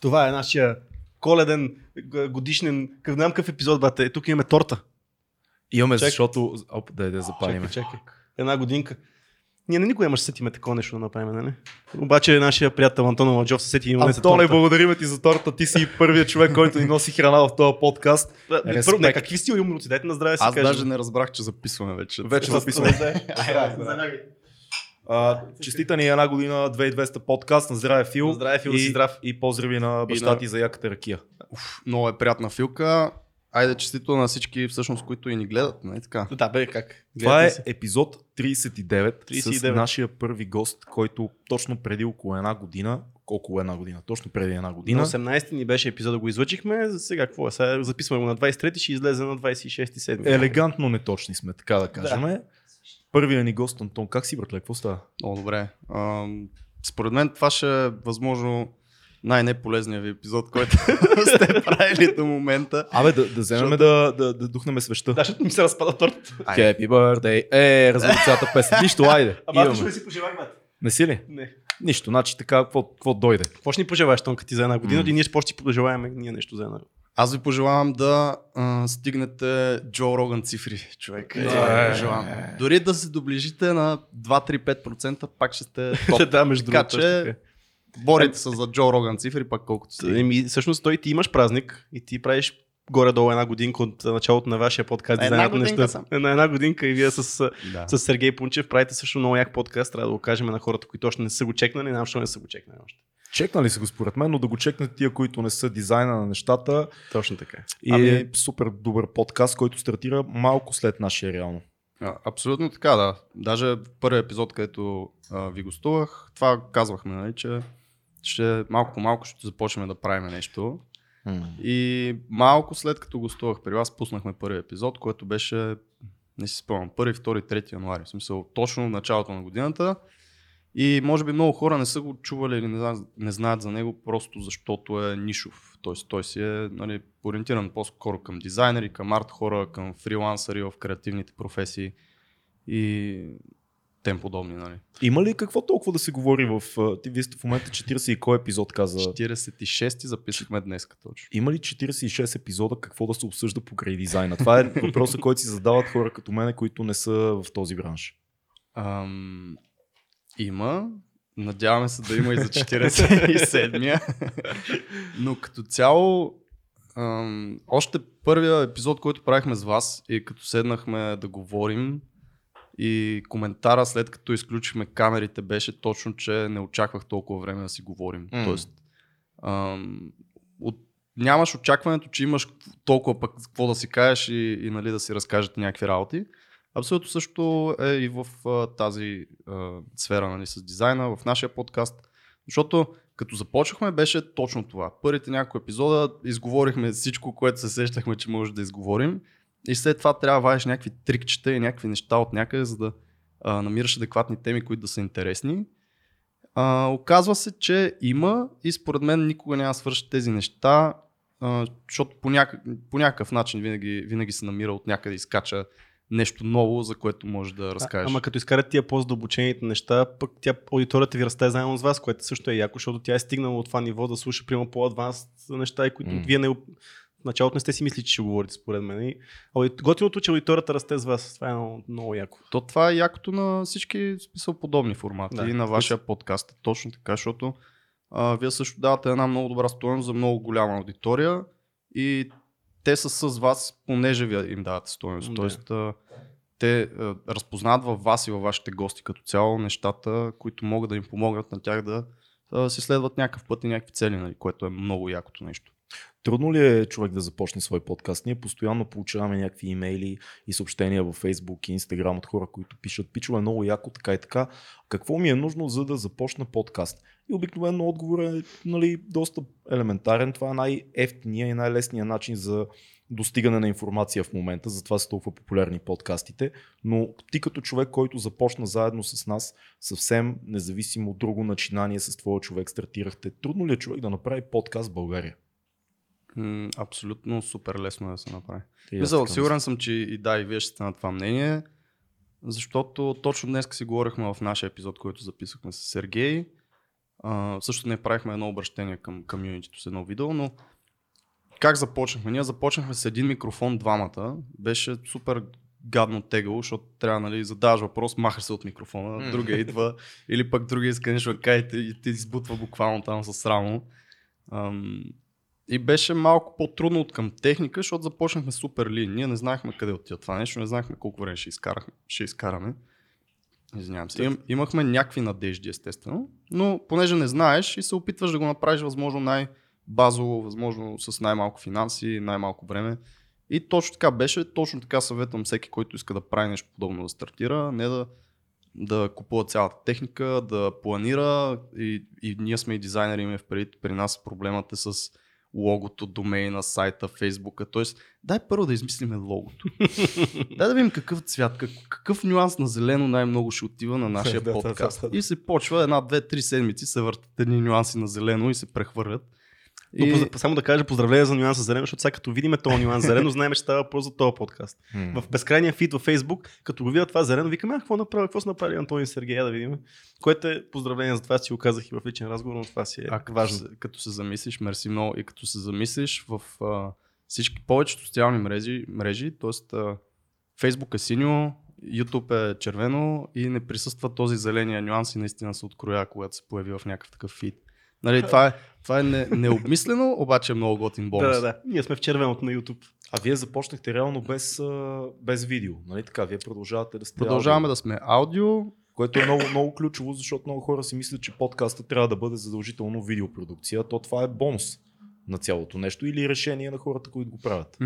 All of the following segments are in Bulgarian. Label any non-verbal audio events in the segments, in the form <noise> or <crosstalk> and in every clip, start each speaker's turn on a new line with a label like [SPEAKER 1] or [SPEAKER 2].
[SPEAKER 1] Това е нашия коледен, г- годишнен, къв- не знам какъв епизод, бате. Тук имаме торта.
[SPEAKER 2] Имаме,
[SPEAKER 1] Чакай.
[SPEAKER 2] защото... Оп, да, да запалиме.
[SPEAKER 1] Чакай, чакай. Една годинка. Ние на никога нямаше сетиме такова нещо да направим, нали? Обаче нашия приятел Антон Ладжов се сети и донесе
[SPEAKER 2] Антоне, благодарим ти за торта. Ти си първият човек, който ни носи храна в този подкаст.
[SPEAKER 1] Първо, не, какви сте уморци? Дайте на здраве си
[SPEAKER 3] Аз
[SPEAKER 1] кажем.
[SPEAKER 3] даже не разбрах, че записваме вече.
[SPEAKER 2] Вече записваме. <laughs>
[SPEAKER 1] Да,
[SPEAKER 2] А, честита ни една година 2200 подкаст. На здраве, Фил.
[SPEAKER 1] На здраве, Фил, да
[SPEAKER 2] и,
[SPEAKER 1] си здрав.
[SPEAKER 2] И поздрави на баща
[SPEAKER 3] на-
[SPEAKER 2] ти за яката ракия.
[SPEAKER 3] Уф, много е приятна филка. Айде честито на всички, всъщност, които и ни гледат, нали така?
[SPEAKER 1] Да, бе, как?
[SPEAKER 2] Това е
[SPEAKER 1] Гледате си.
[SPEAKER 2] епизод 39, 39 с
[SPEAKER 1] 39.
[SPEAKER 2] нашия първи гост, който точно преди около една година, около една година, точно преди една година,
[SPEAKER 1] На 18 ни беше епизода, го излъчихме. За сега какво е? Сега записваме го на 23, ще излезе на 26 седми.
[SPEAKER 2] елегантно неточни сме, така да кажем. Първият ни гост, Антон, как си, братле, какво става?
[SPEAKER 3] Много добре. Ам, според мен това ще е възможно най-неполезният ви епизод, който <laughs> сте правили до момента.
[SPEAKER 2] Абе, да, да вземем да, да, да духнем свеща.
[SPEAKER 1] Да, защото ми се разпада торт.
[SPEAKER 2] Happy birthday! Е, развали цялата песен. Нищо, айде.
[SPEAKER 1] Ама аз не си пожелах.
[SPEAKER 2] Не си ли?
[SPEAKER 1] Не.
[SPEAKER 2] Нищо, значи така, какво, дойде?
[SPEAKER 1] Какво ще ни пожелаеш, Тонка, ти за една година?
[SPEAKER 2] М.
[SPEAKER 1] И ние ще ще ти пожелаем ние нещо за една година.
[SPEAKER 3] Аз ви пожелавам да а, стигнете Джо Роган цифри, човек.
[SPEAKER 2] Е,
[SPEAKER 3] Това
[SPEAKER 2] е,
[SPEAKER 3] пожелавам.
[SPEAKER 2] е.
[SPEAKER 3] Дори да се доближите на 2-3-5%, пак ще сте <laughs> топ.
[SPEAKER 1] да, между
[SPEAKER 3] Така че борите се за Джо Роган цифри, пак колкото си.
[SPEAKER 1] Еми, всъщност той ти имаш празник и ти правиш горе-долу една годинка от началото на вашия подкаст.
[SPEAKER 3] Една
[SPEAKER 1] Дизайнът на
[SPEAKER 3] годинка
[SPEAKER 1] нещата.
[SPEAKER 3] съм.
[SPEAKER 1] На една годинка и вие с,
[SPEAKER 3] Да.
[SPEAKER 1] с Сергей Пунчев правите също много як подкаст. Трябва да го кажем на хората, които още не са го чекнали. Не знам, защо не са го чекнали още.
[SPEAKER 2] Чекнали са го според мен, но да го чекнат тия, които не са дизайна на нещата.
[SPEAKER 1] Точно така.
[SPEAKER 2] И
[SPEAKER 3] Ами-
[SPEAKER 2] е супер добър подкаст, който стартира малко след нашия реално.
[SPEAKER 3] А, абсолютно така, да. Даже в първият епизод, където а, ви гостувах, това казвахме, нали, че ще малко по малко ще започнем да правим нещо. И малко след като гостувах при вас, пуснахме първи епизод, който беше, не си спомням, 1, 2, 3 януари. В смисъл, точно в началото на годината. И може би много хора не са го чували или не знаят, не знаят за него, просто защото е нишов. Тоест той си е нали, ориентиран по-скоро към дизайнери, към арт хора, към фрилансъри в креативните професии и тем подобни. Нали.
[SPEAKER 2] Има ли какво толкова да се говори в... Ти вие сте в момента 40 и кой епизод каза?
[SPEAKER 3] 46 записахме днес точно.
[SPEAKER 2] Има ли 46 епизода какво да се обсъжда покрай дизайна? Това е въпросът, който си задават хора като мене, които не са в този бранш.
[SPEAKER 3] Ам, има. Надяваме се да има и за 47-я. <laughs> Но като цяло, ам, още първия епизод, който правихме с вас и като седнахме да говорим и коментара след като изключихме камерите беше точно, че не очаквах толкова време да си говорим.
[SPEAKER 2] М.
[SPEAKER 3] Тоест, ам, от, нямаш очакването, че имаш толкова пък какво да си кажеш и, и нали, да си разкажете някакви работи. Абсолютно също е и в а, тази а, сфера нали, с дизайна, в нашия подкаст. Защото като започнахме беше точно това. Първите няколко епизода изговорихме всичко, което се сещахме, че може да изговорим. И след това трябва да вадиш някакви трикчета и някакви неща от някъде, за да а, намираш адекватни теми, които да са интересни. А, оказва се, че има и според мен никога няма да свършат тези неща, а, защото по, някак, по някакъв начин винаги, винаги се намира от някъде изкача нещо ново, за което може да разкажеш.
[SPEAKER 1] А, ама като изкарат тия по-задълбочените неща, пък тя аудиторията ви расте заедно с вас, което също е яко, защото тя е стигнала от това ниво да слуша прямо по-адванс неща, и които
[SPEAKER 2] М.
[SPEAKER 1] вие не, в началото не сте си мислили, че ще говорите според мен. И готиното, че аудиторията расте с вас. Това е много, много яко.
[SPEAKER 3] То това е якото на всички смисъл подобни формати
[SPEAKER 1] Да.
[SPEAKER 3] и на вашия подкаст. Точно така, защото а, вие също давате една много добра стоеност за много голяма аудитория и те са с вас, понеже вие им давате стоеност.
[SPEAKER 1] Да.
[SPEAKER 3] Тоест, те разпознават във вас и във вашите гости като цяло нещата, които могат да им помогнат на тях да си следват някакъв път и някакви цели, нали, което е много якото нещо.
[SPEAKER 2] Трудно ли е човек да започне свой подкаст? Ние постоянно получаваме някакви имейли и съобщения във Facebook и Instagram от хора, които пишат, пичове много яко, така и така. Какво ми е нужно, за да започна подкаст? И обикновено отговор е нали, доста елементарен. Това е най-ефтиния и най-лесният начин за достигане на информация в момента, затова са толкова популярни подкастите. Но ти като човек, който започна заедно с нас, съвсем независимо от друго начинание с твоя човек стартирахте, трудно ли е човек да направи подкаст в България?
[SPEAKER 3] М, абсолютно супер лесно е да се направи. Мисъл, сигурен съм, че и да, и вие ще сте на това мнение, защото точно днес си говорихме в нашия епизод, който записахме с Сергей. А, също не правихме едно обращение към комьюнитито с едно видео, но как започнахме? Ние започнахме с един микрофон двамата. Беше супер гадно тегаво, защото трябва нали, задаваш въпрос, махаш се от микрофона,
[SPEAKER 2] М.
[SPEAKER 3] другия идва, или пък другия иска нещо да и те- избутва буквално там с рамо. Ам, и беше малко по-трудно от към техника, защото започнахме супер лин. Ние не знаехме къде отива това нещо, не знаехме колко време ще, изкарахме, ще изкараме. Извинявам се. Им, имахме някакви надежди, естествено, но понеже не знаеш и се опитваш да го направиш възможно най-базово, възможно с най-малко финанси, най-малко време. И точно така беше, точно така съветвам всеки, който иска да прави нещо подобно да стартира, не да, да купува цялата техника, да планира и, и ние сме и дизайнери, имаме в при нас проблемът е с логото, домейна, сайта, фейсбука, т.е. дай първо да измислиме логото. <laughs> дай да видим какъв цвят, как, какъв нюанс на зелено най-много ще отива на нашия <laughs> подкаст. И се почва една, две, три седмици, се въртат едни нюанси на зелено и се прехвърлят.
[SPEAKER 1] Но
[SPEAKER 3] И...
[SPEAKER 1] позд- само да кажа поздравления за нюанса зелено, защото сега като видиме този нюанс зелено, знаем, че става въпрос за този подкаст. В безкрайния фит във Facebook, като го видят това зелено, викаме, а какво направи, какво са направили Антони и Сергей, я да видим. Което е поздравление за това, си го казах и в личен разговор, но това си е
[SPEAKER 3] А като
[SPEAKER 1] важно.
[SPEAKER 3] се, като се замислиш, мерси много, и като се замислиш в а, всички повечето социални мрежи, мрежи т.е. Facebook е синьо, YouTube е червено и не присъства този зеления нюанс и наистина се откроя, когато се появи в някакъв такъв фид. Нали, това е, това е не, необмислено, обаче е много готин бонус.
[SPEAKER 1] Да, да, да. Ние сме в червеното на YouTube.
[SPEAKER 2] А вие започнахте реално без, без видео, нали така? Вие продължавате да сте
[SPEAKER 3] Продължаваме
[SPEAKER 2] аудио,
[SPEAKER 3] да сме аудио.
[SPEAKER 2] което е много, много ключово, защото много хора си мислят, че подкаста трябва да бъде задължително видеопродукция, то това е бонус на цялото нещо или решение на хората, които го правят.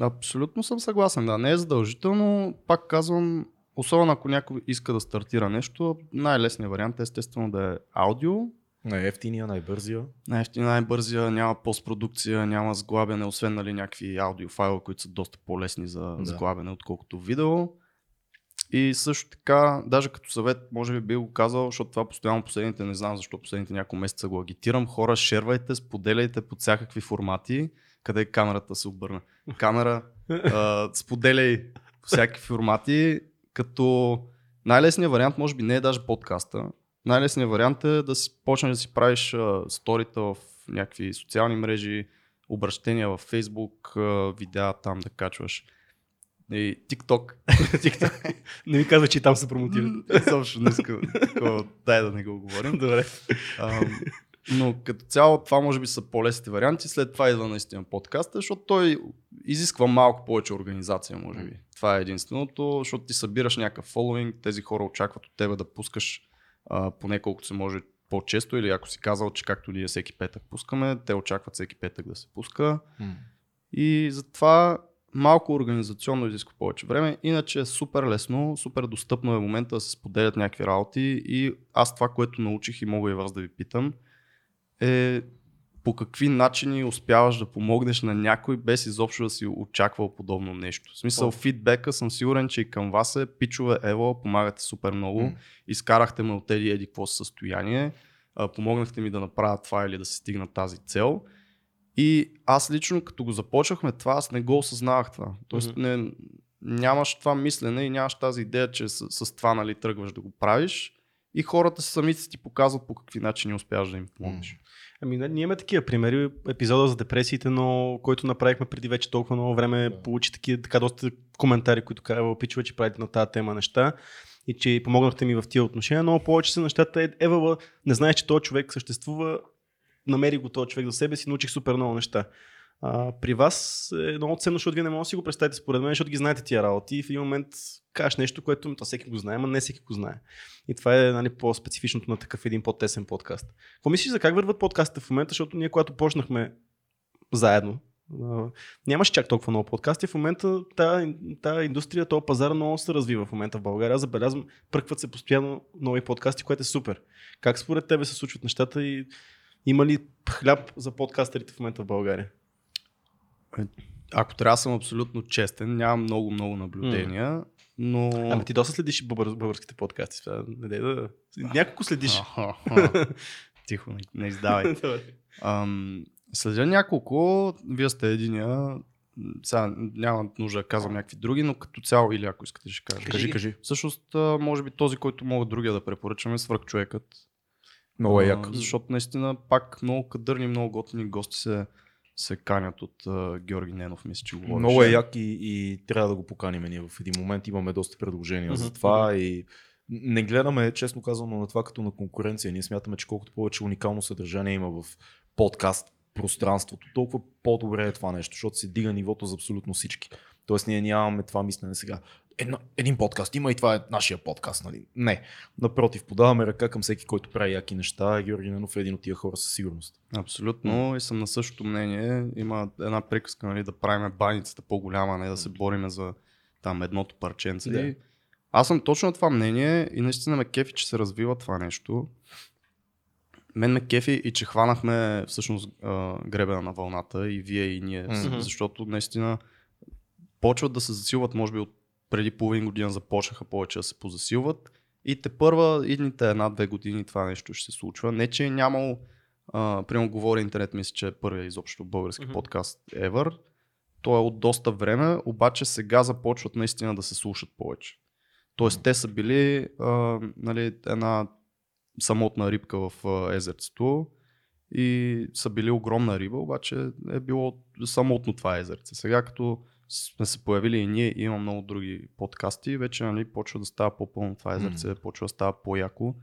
[SPEAKER 3] Абсолютно съм съгласен, да. Не е задължително. Пак казвам, особено ако някой иска да стартира нещо, най-лесният вариант е естествено да е аудио.
[SPEAKER 2] Най-ефтиния, най-бързия.
[SPEAKER 3] Най-ефтин, най-бързия, няма постпродукция, няма сглабяне, освен нали, някакви аудиофайла, които са доста по-лесни за
[SPEAKER 2] Да.
[SPEAKER 3] сглабяне, отколкото видео. И също така, даже като съвет, може би би го казал, защото това постоянно последните, не знам защо последните няколко месеца го агитирам. Хора, шервайте, споделяйте под всякакви формати. Къде камерата се обърна? Камера, а, споделяй по всякакви формати, като най-лесният вариант може би не е даже подкаста. Най-лесният вариант е да си почнеш да си правиш а, сторита в някакви социални мрежи, обращения в Facebook, а, видеа там да качваш. И TikTok. <laughs> TikTok.
[SPEAKER 1] Не ми казва, че и там се промотират.
[SPEAKER 3] Също не иска. такова, Дай да не го говорим.
[SPEAKER 1] Добре.
[SPEAKER 3] А, но като цяло това може би са по-лесните варианти. След това идва наистина подкаста, защото той изисква малко повече организация, може би. Това е единственото, защото ти събираш някакъв фоловинг, тези хора очакват от тебе да пускаш а, поне колкото се може по-често или ако си казал, че както ние всеки петък пускаме, те очакват всеки петък да се пуска. И затова малко организационно изисква повече време. Иначе е супер лесно, супер достъпно е момента да се споделят някакви работи и аз това, което научих и мога и вас да ви питам, е по какви начини успяваш да помогнеш на някой без изобщо да си очаквал подобно нещо. В смисъл, фидбека съм сигурен, че и към вас е пичове, ево, помагате супер много,
[SPEAKER 2] М.
[SPEAKER 3] изкарахте ме от еди еди какво състояние, помогнахте ми да направя това или да се стигна тази цел. И аз лично, като го започнахме това, аз не го осъзнавах това. Тоест,
[SPEAKER 1] Мгм.
[SPEAKER 3] не, нямаш това мислене и нямаш тази идея, че с, с това нали, тръгваш да го правиш. И хората сами си ти показват по какви начини успяваш да им помогнеш.
[SPEAKER 1] Ами, ние имаме такива примери. Епизода за депресиите, но който направихме преди вече толкова много време,
[SPEAKER 2] Да.
[SPEAKER 1] получи такива, така доста коментари, които казва, опичва, че правите на тази тема неща и че помогнахте ми в тия отношения. Много повече са нещата. Е, Евала, не знаеш, че този човек съществува, намери го този човек за себе си, научих супер много неща. А, при вас е много ценно, защото вие не можете да си го представите според мен, защото ги знаете тия работи и в един момент кажеш нещо, което то всеки го знае, но не всеки го знае. И това е нали, по-специфичното на такъв един по-тесен подкаст. Какво мислиш за как върват подкастите в момента, защото ние когато почнахме заедно, нямаше чак толкова много подкасти. В момента тази, индустрия, този пазар много се развива в момента в България. Аз забелязвам, пръкват се постоянно нови подкасти, което е супер. Как според тебе се случват нещата и има ли хляб за подкастерите в момента в България?
[SPEAKER 3] Ако трябва да съм абсолютно честен, нямам много-много наблюдения, но...
[SPEAKER 1] Ами ти доста следиш българските подкасти. Това, не дай да... Няколко следиш. <laughs>
[SPEAKER 3] Тихо, не, не издавай. <laughs> Ам, следя няколко, вие сте единия, сега няма нужда да казвам някакви други, но като цяло или ако искате ще кажа.
[SPEAKER 2] Кажи, кажи.
[SPEAKER 3] Всъщност, може би този, който мога другия да препоръчам е свръхчовекът.
[SPEAKER 2] Много е
[SPEAKER 3] А,
[SPEAKER 2] яко.
[SPEAKER 3] Защото наистина пак много кадърни, много готини гости се, се канят от а, Георги Ненов, мисля, че говореше.
[SPEAKER 2] Много е як и, и трябва да го поканим ние в един момент. Имаме доста предложения за това и не гледаме, честно казано, на това като на конкуренция. Ние смятаме, че колкото повече уникално съдържание има в подкаст пространството, толкова по-добре е това нещо, защото се дига нивото за абсолютно всички. Тоест ние нямаме това мислене сега. Една, един подкаст има и това е нашия подкаст. Нали? Не. Напротив, подаваме ръка към всеки, който прави яки неща. Георги Ненов е един от тия хора със сигурност.
[SPEAKER 3] Абсолютно. И съм на същото мнение. Има една приказка нали, да правим баницата по-голяма, не да се бориме за там едното парченце.
[SPEAKER 1] Да.
[SPEAKER 3] И Аз съм точно на това мнение и наистина ме кефи, че се развива това нещо. Мен ме кефи и че хванахме всъщност гребена на вълната и вие и ние,
[SPEAKER 2] Мгм.
[SPEAKER 3] защото наистина почват да се засилват, може би от преди половин година започнаха повече да се позасилват и те първа идните една-две години това нещо ще се случва. Не, че е нямало, а, примерно говори интернет, мисля, че е първия изобщо български
[SPEAKER 1] Мгм.
[SPEAKER 3] подкаст ever. Той е от доста време, обаче сега започват наистина да се слушат повече. Тоест те са били а, нали, една самотна рибка в а, езерцето и са били огромна риба, обаче е било самотно това езерце. Сега като сме се появили и ние, и има много други подкасти, вече нали, почва да става по-пълно това езерце,
[SPEAKER 2] Мгм.
[SPEAKER 3] почва да става по-яко,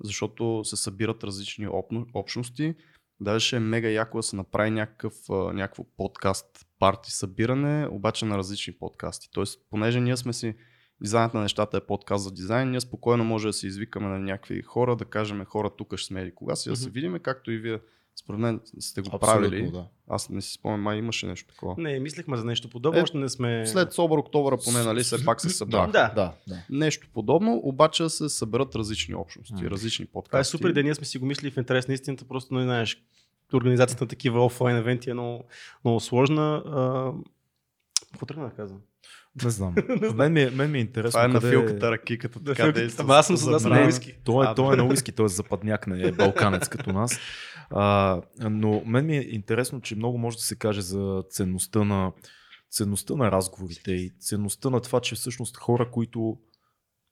[SPEAKER 3] защото се събират различни опно- общности. Даже ще е мега яко да се направи някакъв, някакво подкаст парти събиране, обаче на различни подкасти. Тоест, понеже ние сме си дизайнът на нещата е подкаст за дизайн, ние спокойно може да се извикаме на някакви хора, да кажем хора тук ще сме или кога си, да се
[SPEAKER 1] Мгм.
[SPEAKER 3] видиме, както и вие според мен сте го
[SPEAKER 2] Абсолютно,
[SPEAKER 3] правили.
[SPEAKER 2] да.
[SPEAKER 3] Аз не си спомням, май имаше нещо такова.
[SPEAKER 1] Не, мислехме за нещо подобно,
[SPEAKER 3] Е,
[SPEAKER 1] още не сме...
[SPEAKER 3] След Собър октомври поне, нали, все пак се събрах.
[SPEAKER 1] Да.
[SPEAKER 2] да, да.
[SPEAKER 3] Нещо подобно, обаче да се съберат различни общности,
[SPEAKER 2] М.
[SPEAKER 3] различни подкасти.
[SPEAKER 1] Това е супер идея, ние сме си го мислили в интерес на истината, просто не знаеш, организацията на такива офлайн евенти е много, много сложна. А, Какво тръгна да казвам?
[SPEAKER 2] Не знам. <laughs> мен, ми е, мен ми е интересно.
[SPEAKER 3] Това е на
[SPEAKER 2] къде
[SPEAKER 3] ракиката, така
[SPEAKER 1] филката.
[SPEAKER 3] действа.
[SPEAKER 1] Аз съм
[SPEAKER 3] за
[SPEAKER 1] с- аз съм
[SPEAKER 3] време.
[SPEAKER 1] на уиски.
[SPEAKER 2] Той е,
[SPEAKER 3] А,
[SPEAKER 2] той е на уиски, той е западняк, не е балканец като нас. <laughs> А, но мен ми е интересно, че много може да се каже за ценността на, ценността на разговорите и ценността на това, че всъщност хора, които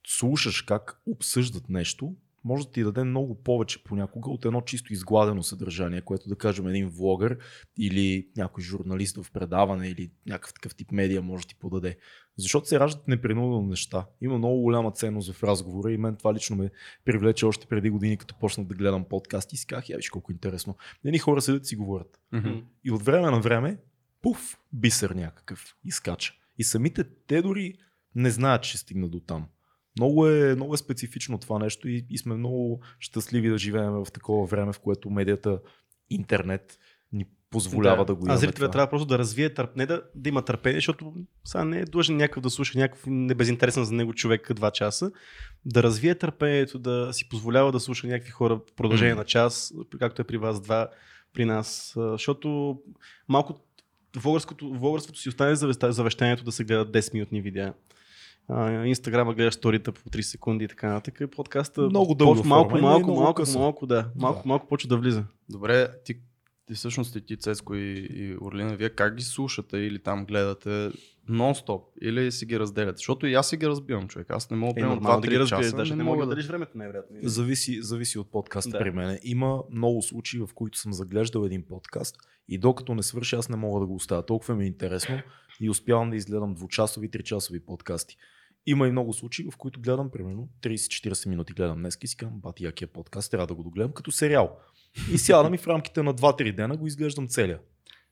[SPEAKER 2] слушаш как обсъждат нещо, може да ти даде много повече понякога от едно чисто изгладено съдържание, което да кажем един влогър или някой журналист в предаване или някакъв такъв тип медия може да ти подаде. Защото се раждат непринудено неща. Има много голяма ценност в разговора и мен това лично ме привлече още преди години, като почнах да гледам подкасти и си казах, я виж колко интересно. Едни хора седят и си говорят.
[SPEAKER 3] Мгм.
[SPEAKER 2] И от време на време, пуф, бисер някакъв изкача. И самите те дори не знаят, че стигна до там. Много е, много е специфично това нещо и, и сме много щастливи да живеем в такова време, в което медията, интернет ни позволява да, го
[SPEAKER 1] А
[SPEAKER 2] имаме.
[SPEAKER 1] зрителя трябва просто да развие търп, не да, да има търпение, защото сега не е длъжен някакъв да слуша някакъв небезинтересен за него човек два часа. Да развие търпението, да си позволява да слуша някакви хора в продължение
[SPEAKER 2] Мгм.
[SPEAKER 1] на час, както е при вас два, при нас. А, Защото малко българското, българството си остане завеща- завещанието да се гледат 10 минутни видеа. А, Инстаграма гледаш сторита по 3 секунди и така нататък. Подкаста
[SPEAKER 2] Много дълга
[SPEAKER 1] почва малко,
[SPEAKER 2] има
[SPEAKER 1] малко, малко,
[SPEAKER 2] къса.
[SPEAKER 1] малко, да. Малко,
[SPEAKER 2] Да.
[SPEAKER 1] малко почва да влиза.
[SPEAKER 3] Добре, ти, ти всъщност и ти, Цецко и, и Орлина, вие как ги слушате или там гледате нон-стоп или си ги разделяте? Защото и аз си ги разбивам, човек. Аз не мога
[SPEAKER 1] Е,
[SPEAKER 3] примерно
[SPEAKER 1] нормално да ги
[SPEAKER 3] 2-3
[SPEAKER 1] разбираш,
[SPEAKER 3] часа,
[SPEAKER 1] даже не,
[SPEAKER 3] мога
[SPEAKER 1] мога
[SPEAKER 3] да...
[SPEAKER 1] дадеш времето най-вероятно.
[SPEAKER 2] Зависи, зависи от подкаста
[SPEAKER 1] да.
[SPEAKER 2] при мен. Има много случаи, в които съм заглеждал един подкаст и докато не свърши, аз не мога да го оставя. Толкова ми е интересно и успявам да изгледам двучасови, тричасови подкасти. Има и много случаи, в които гледам примерно 30-40 минути гледам днес и си казвам, бати якия подкаст, трябва да го догледам като сериал. И сядам и в рамките на 2-3 дена го изглеждам целия.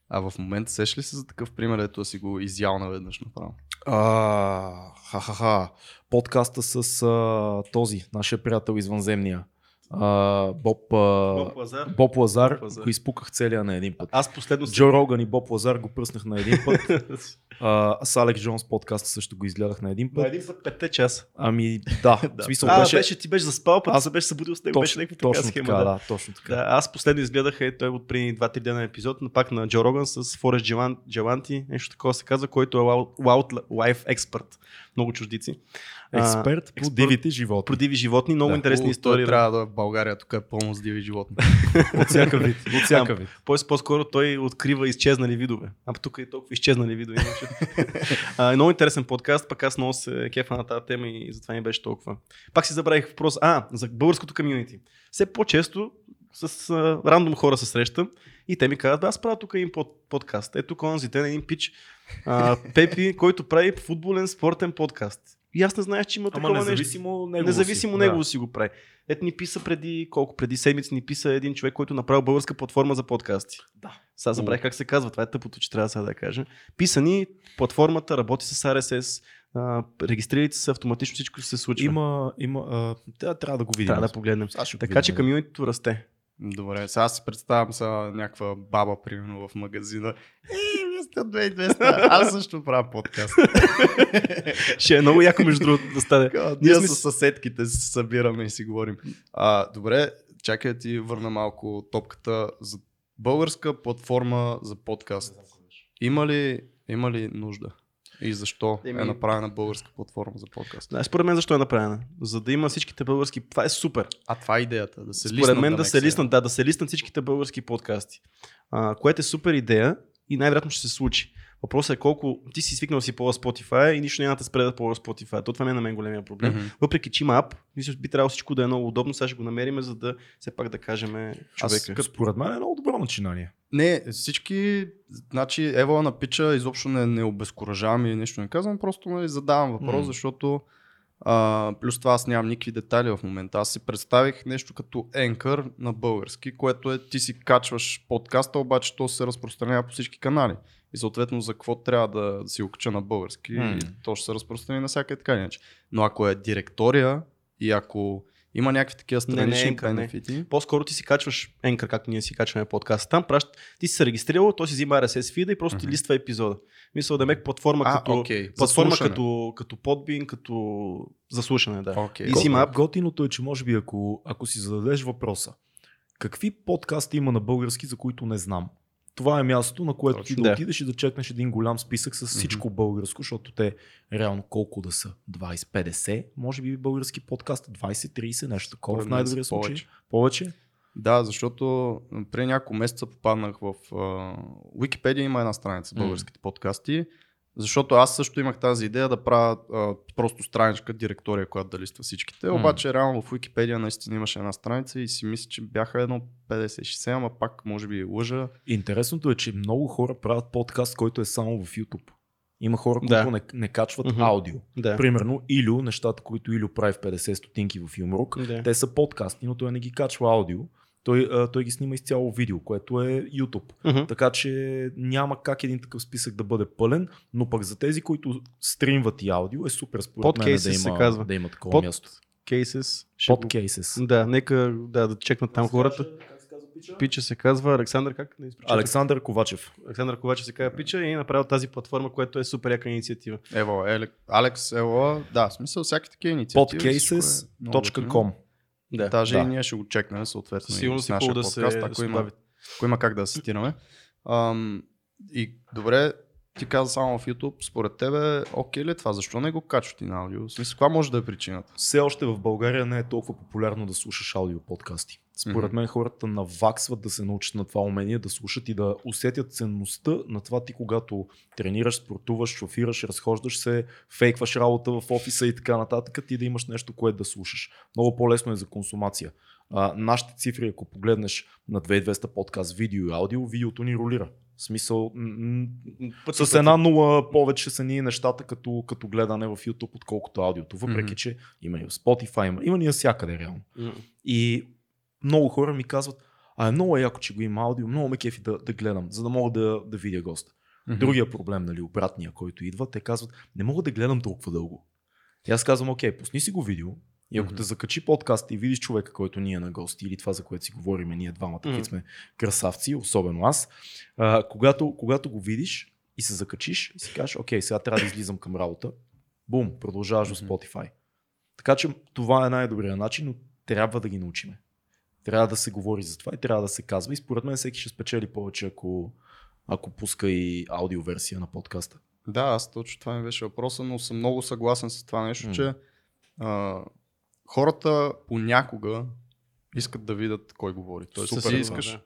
[SPEAKER 3] А в момента сеш ли се за такъв пример, ето си го изял наведнъж направо?
[SPEAKER 2] А, ха-ха-ха. Подкаста с а, този, нашия приятел извънземния. А, Боб, а,
[SPEAKER 1] Боб Лазар.
[SPEAKER 2] Боб Лазар,
[SPEAKER 1] Боб Лазар.
[SPEAKER 2] го изпуках целия на един път.
[SPEAKER 1] Аз последно
[SPEAKER 2] Джо Роган и Боб Лазар го пръснах на един път. <laughs> А, с Алек Джонс подкаста също го изгледах на един
[SPEAKER 1] На
[SPEAKER 2] път.
[SPEAKER 1] един път петте часа.
[SPEAKER 2] Ами <laughs> да, в смисъл
[SPEAKER 1] а,
[SPEAKER 2] беше...
[SPEAKER 1] беше... ти беше заспал, път
[SPEAKER 2] Аз-
[SPEAKER 1] се беше събудил с него, беше
[SPEAKER 2] точно,
[SPEAKER 1] някаква така
[SPEAKER 2] точно
[SPEAKER 1] схема.
[SPEAKER 2] така,
[SPEAKER 1] да.
[SPEAKER 2] да, точно така.
[SPEAKER 1] Да, аз последно изгледах е, той от преди 2-3 дена епизод, на пак на Джо Роган с Форест Джелан, Джеланти, нещо такова се казва, който е Wild- Wildlife Expert, много чуждици.
[SPEAKER 2] Експерт по
[SPEAKER 1] експерт
[SPEAKER 2] дивите животни.
[SPEAKER 1] Про диви животни, много
[SPEAKER 2] Да.
[SPEAKER 1] интересни истории.
[SPEAKER 3] Трябва да е в България, тук е пълно с диви животни. <laughs>
[SPEAKER 2] От всяка вид. От всяка вид.
[SPEAKER 1] По- По-скоро той открива изчезнали видове. А тук и толкова изчезнали видове. <laughs> А, е много интересен подкаст, пък аз много се кефа на тази тема и затова не беше толкова. Пак си забравих въпрос. А, за българското комьюнити. Все по-често с а, рандом хора се срещам и те ми казват, да, аз правя тук един под, подкаст. Ето тук онзи ден един пич, а, <laughs> Пепи, който прави футболен спортен подкаст. И аз не знаех, че има
[SPEAKER 2] Ама
[SPEAKER 1] такова нещо.
[SPEAKER 2] независимо него.
[SPEAKER 1] Независимо
[SPEAKER 2] си.
[SPEAKER 1] него
[SPEAKER 2] Да.
[SPEAKER 1] си го прави. Ето ни писа преди колко? Преди седмици ни писа един човек, който направил българска платформа за подкасти.
[SPEAKER 2] Да.
[SPEAKER 1] Сега забравих как се казва. Това е тъпото, че трябва сега да кажа. Писа ни, платформата работи с RSS, регистрирайте се автоматично, всичко се случва.
[SPEAKER 2] Има, има, а, трябва да го видим.
[SPEAKER 1] Трябва да погледнем. Така че комьюнитито расте.
[SPEAKER 3] Добре, сега си представям са някаква баба, примерно, в магазина. Ей, вие сте 2200, аз също правя подкаст. <laughs>
[SPEAKER 1] Ще е много яко, между другото, да стане.
[SPEAKER 3] Ние
[SPEAKER 1] Ние сме
[SPEAKER 3] с съседките се събираме и си говорим. А, добре, чакай да ти върна малко топката за българска платформа за подкаст. Има ли, има ли нужда? И защо
[SPEAKER 1] Еми-
[SPEAKER 3] е направена българска платформа за подкаст?
[SPEAKER 1] Да, според мен защо е направена? За да има всичките български. Това е супер.
[SPEAKER 3] А това е идеята, да се
[SPEAKER 1] Според
[SPEAKER 3] лиснат
[SPEAKER 1] мен
[SPEAKER 3] на
[SPEAKER 1] да се лиснат, да, да се лиснат всичките български подкасти. А, което е супер идея и най-вероятно ще се случи. Въпросът е колко ти си свикнал си ползва Spotify и нищо няма да спре да ползва Spotify. То това ми е на мен големия проблем.
[SPEAKER 3] Мгм.
[SPEAKER 1] Въпреки, че има ап, мисля, би трябвало всичко да е много удобно. Сега ще го намерим, за да все пак да кажем
[SPEAKER 2] Аз,
[SPEAKER 1] човека.
[SPEAKER 2] като според мен е много добро начинание.
[SPEAKER 3] Не, всички, значи Ева на пича изобщо не, не обезкуражавам или нещо не казвам, просто нали, задавам въпрос,
[SPEAKER 2] М.
[SPEAKER 3] mm. защото а, плюс това аз нямам никакви детайли в момента. Аз си представих нещо като Anchor на български, което е ти си качваш подкаста, обаче то се разпространява по всички канали. И съответно за какво трябва да си го кача на български, mm. то ще се разпространи навсякъде така или иначе. Но ако е директория и ако има някакви такива
[SPEAKER 1] Не, не,
[SPEAKER 3] странични
[SPEAKER 1] не.
[SPEAKER 3] бенефити,
[SPEAKER 1] По-скоро ти си качваш Anchor, както ние си качваме подкаст. Там пращ, ти си се регистрирал, той си взима RSS фида и просто ти
[SPEAKER 3] Мгм.
[SPEAKER 1] листва епизода. Мисля да е платформа
[SPEAKER 3] а,
[SPEAKER 1] като,
[SPEAKER 3] за
[SPEAKER 1] платформа като, като подбин, като за слушане, да.
[SPEAKER 3] Окей.
[SPEAKER 1] И взима ап.
[SPEAKER 2] Готиното е, че може би ако, ако си зададеш въпроса, какви подкасти има на български, за които не знам? Това е мястото, на което ти
[SPEAKER 3] Точно.
[SPEAKER 2] да
[SPEAKER 1] Да.
[SPEAKER 2] отидеш и да чекнеш един голям списък с всичко българско, защото те реално колко да са? 20-50, може би български подкаст, 20-30, нещо такова в най-добрия случай.
[SPEAKER 3] повече.
[SPEAKER 2] Повече?
[SPEAKER 3] Да, защото преди няколко месеца попаднах в uh, Wikipedia има една страница с българските подкасти, защото аз също имах тази идея да правя а, просто страничка, директория, която да листва всичките.
[SPEAKER 2] М.
[SPEAKER 3] Обаче реално в Wikipedia наистина имаше една страница и си мисля, че бяха едно 50-60, ама пак може би лъжа.
[SPEAKER 2] Интересното е, че много хора правят подкаст, който е само в YouTube. Има хора, които
[SPEAKER 1] Да.
[SPEAKER 2] не, не качват
[SPEAKER 1] Мгм.
[SPEAKER 2] аудио.
[SPEAKER 1] Да.
[SPEAKER 2] Примерно Илю, нещата, които Илю прави в 50 стотинки в Юмрук,
[SPEAKER 1] Да.
[SPEAKER 2] те са подкасти, но той не ги качва аудио. Той, а, той ги снима изцяло видео, което е YouTube.
[SPEAKER 1] Мгм.
[SPEAKER 2] Така че няма как един такъв списък да бъде пълен, но пък за тези, които стримват и аудио, е супер според мен да
[SPEAKER 1] Podcases се
[SPEAKER 2] има,
[SPEAKER 1] казва.
[SPEAKER 2] да има такова
[SPEAKER 1] Под-
[SPEAKER 2] място.
[SPEAKER 1] Cases. ще го-
[SPEAKER 2] Podcases.
[SPEAKER 1] Да, нека да, да чекнат там хората. Пича се казва Александър, как не изпречете?
[SPEAKER 2] Александър Ковачев.
[SPEAKER 1] Александър Ковачев се казва Пича и е направил тази платформа, която е супер яка инициатива.
[SPEAKER 3] Ево, Алекс, Ево, да, в смисъл всяки такива инициативи. е.
[SPEAKER 2] Podcases.com
[SPEAKER 1] Да.
[SPEAKER 3] Даже
[SPEAKER 2] Да.
[SPEAKER 3] и ние ще го чекнем, съответно.
[SPEAKER 1] Със
[SPEAKER 3] и с нашия
[SPEAKER 1] да се,
[SPEAKER 3] подкаст,
[SPEAKER 1] да
[SPEAKER 3] ако
[SPEAKER 1] се
[SPEAKER 3] има,
[SPEAKER 1] добави.
[SPEAKER 3] ако има как да асистираме. Ам, и добре, ти каза само в YouTube, според тебе, окей ли е това? Защо не го качват и на аудио? В смисъл, каква може да е причината?
[SPEAKER 2] все още в България не е толкова популярно да слушаш аудио подкасти. Според
[SPEAKER 3] Мгм.
[SPEAKER 2] мен хората наваксват да се научат на това умение, да слушат и да усетят ценността на това ти, когато тренираш, спортуваш, шофираш, разхождаш се, фейкваш работа в офиса и така нататък, ти да имаш нещо, което да слушаш. Много по-лесно е за консумация. А, нашите цифри, ако погледнеш на 2200 подкаст, видео и аудио, видеото ни ролира. В смисъл, м- м-
[SPEAKER 1] Пъти,
[SPEAKER 2] с една нула повече са ни нещата като, като гледане в YouTube, отколкото аудиото. Въпреки,
[SPEAKER 3] Мгм.
[SPEAKER 2] че има и в Spotify, има, има ни навсякъде реално.
[SPEAKER 1] М.
[SPEAKER 2] И много хора ми казват, а е много яко, че го има аудио, много ме кефи да, да гледам, за да мога да, да видя госта. Другия проблем, нали, обратния, който идва, те казват, не мога да гледам толкова дълго. И аз казвам, окей, пусни си го видео, и ако
[SPEAKER 3] Мгм.
[SPEAKER 2] те закачи подкаст и видиш човека, който ние е на гости, или това, за което си говорим, ние двамата, които сме красавци, особено аз, а, когато, когато го видиш и се закачиш и си кажеш, окей, сега трябва да излизам към работа, бум, продължаваш до
[SPEAKER 3] Мгм.
[SPEAKER 2] Spotify. Така че това е най-добрият начин, но трябва да ги научиме. Трябва да се говори за това и трябва да се казва. И според мен всеки ще спечели повече, ако, ако пуска и аудиоверсия на подкаста.
[SPEAKER 3] Да, аз точно това ми беше въпроса, но съм много съгласен с това нещо,
[SPEAKER 2] М.
[SPEAKER 3] че а, хората понякога искат да видят кой говори. Тоест,
[SPEAKER 1] Супер,
[SPEAKER 3] си искаш,
[SPEAKER 1] да.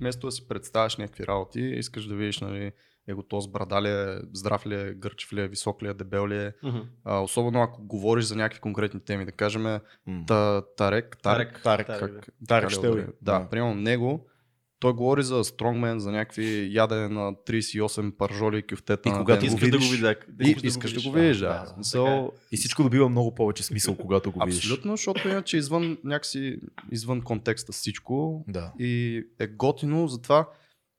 [SPEAKER 3] вместо да си представяш някакви работи, искаш да видиш, нали, его то с брада ли е, здрав ли е, гърчев ли е, висок ли е, дебел ли е.
[SPEAKER 1] Мгм.
[SPEAKER 3] А, особено ако говориш за някакви конкретни теми, да кажем
[SPEAKER 2] М.
[SPEAKER 3] та, Тарек, Тарек,
[SPEAKER 2] Тарек,
[SPEAKER 1] Тарек,
[SPEAKER 3] как,
[SPEAKER 1] да.
[SPEAKER 3] така
[SPEAKER 2] Тарек
[SPEAKER 3] ли е
[SPEAKER 2] Щелви.
[SPEAKER 3] ударение? Да,
[SPEAKER 2] Да.
[SPEAKER 3] примерно него, той говори за стронгмен, за някакви ядене на 38 паржоли и кюфтета
[SPEAKER 2] И
[SPEAKER 3] на
[SPEAKER 2] когато
[SPEAKER 3] ден.
[SPEAKER 1] Искаш да го
[SPEAKER 2] видиш-
[SPEAKER 1] видя.
[SPEAKER 3] и, искаш да го видиш, да.
[SPEAKER 2] да, да.
[SPEAKER 3] смисъл,
[SPEAKER 2] И всичко добива много повече смисъл, когато го видиш.
[SPEAKER 3] Абсолютно, защото иначе извън, някакси извън контекста всичко
[SPEAKER 2] Да.
[SPEAKER 3] и е готино, затова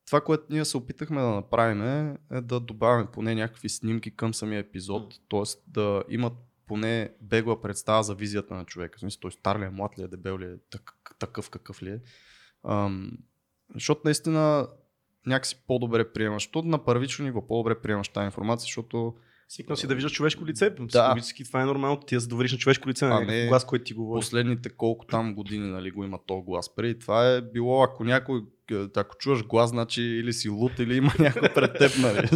[SPEAKER 3] това, което ние се опитахме да направим е да добавим поне някакви снимки към самия епизод, т.е. да имат поне бегла представа за визията на човека. Смисъл, той стар ли е, млад ли е, дебел ли е, так, такъв какъв ли е. Ам, защото наистина някакси по-добре приемаш. Защото на първично ниво по-добре приемаш тази информация, защото
[SPEAKER 1] Свикнал си да виждаш човешко лице.
[SPEAKER 3] Да.
[SPEAKER 1] Психологически това е нормално. Ти да се довериш на човешко лице,
[SPEAKER 3] А
[SPEAKER 1] на някакъв
[SPEAKER 3] не
[SPEAKER 1] глас, който ти говори.
[SPEAKER 3] последните колко там години нали, го има то глас. Преди това е било, ако някой, ако чуваш глас, значи или си лут, или има някой пред теб. Нали.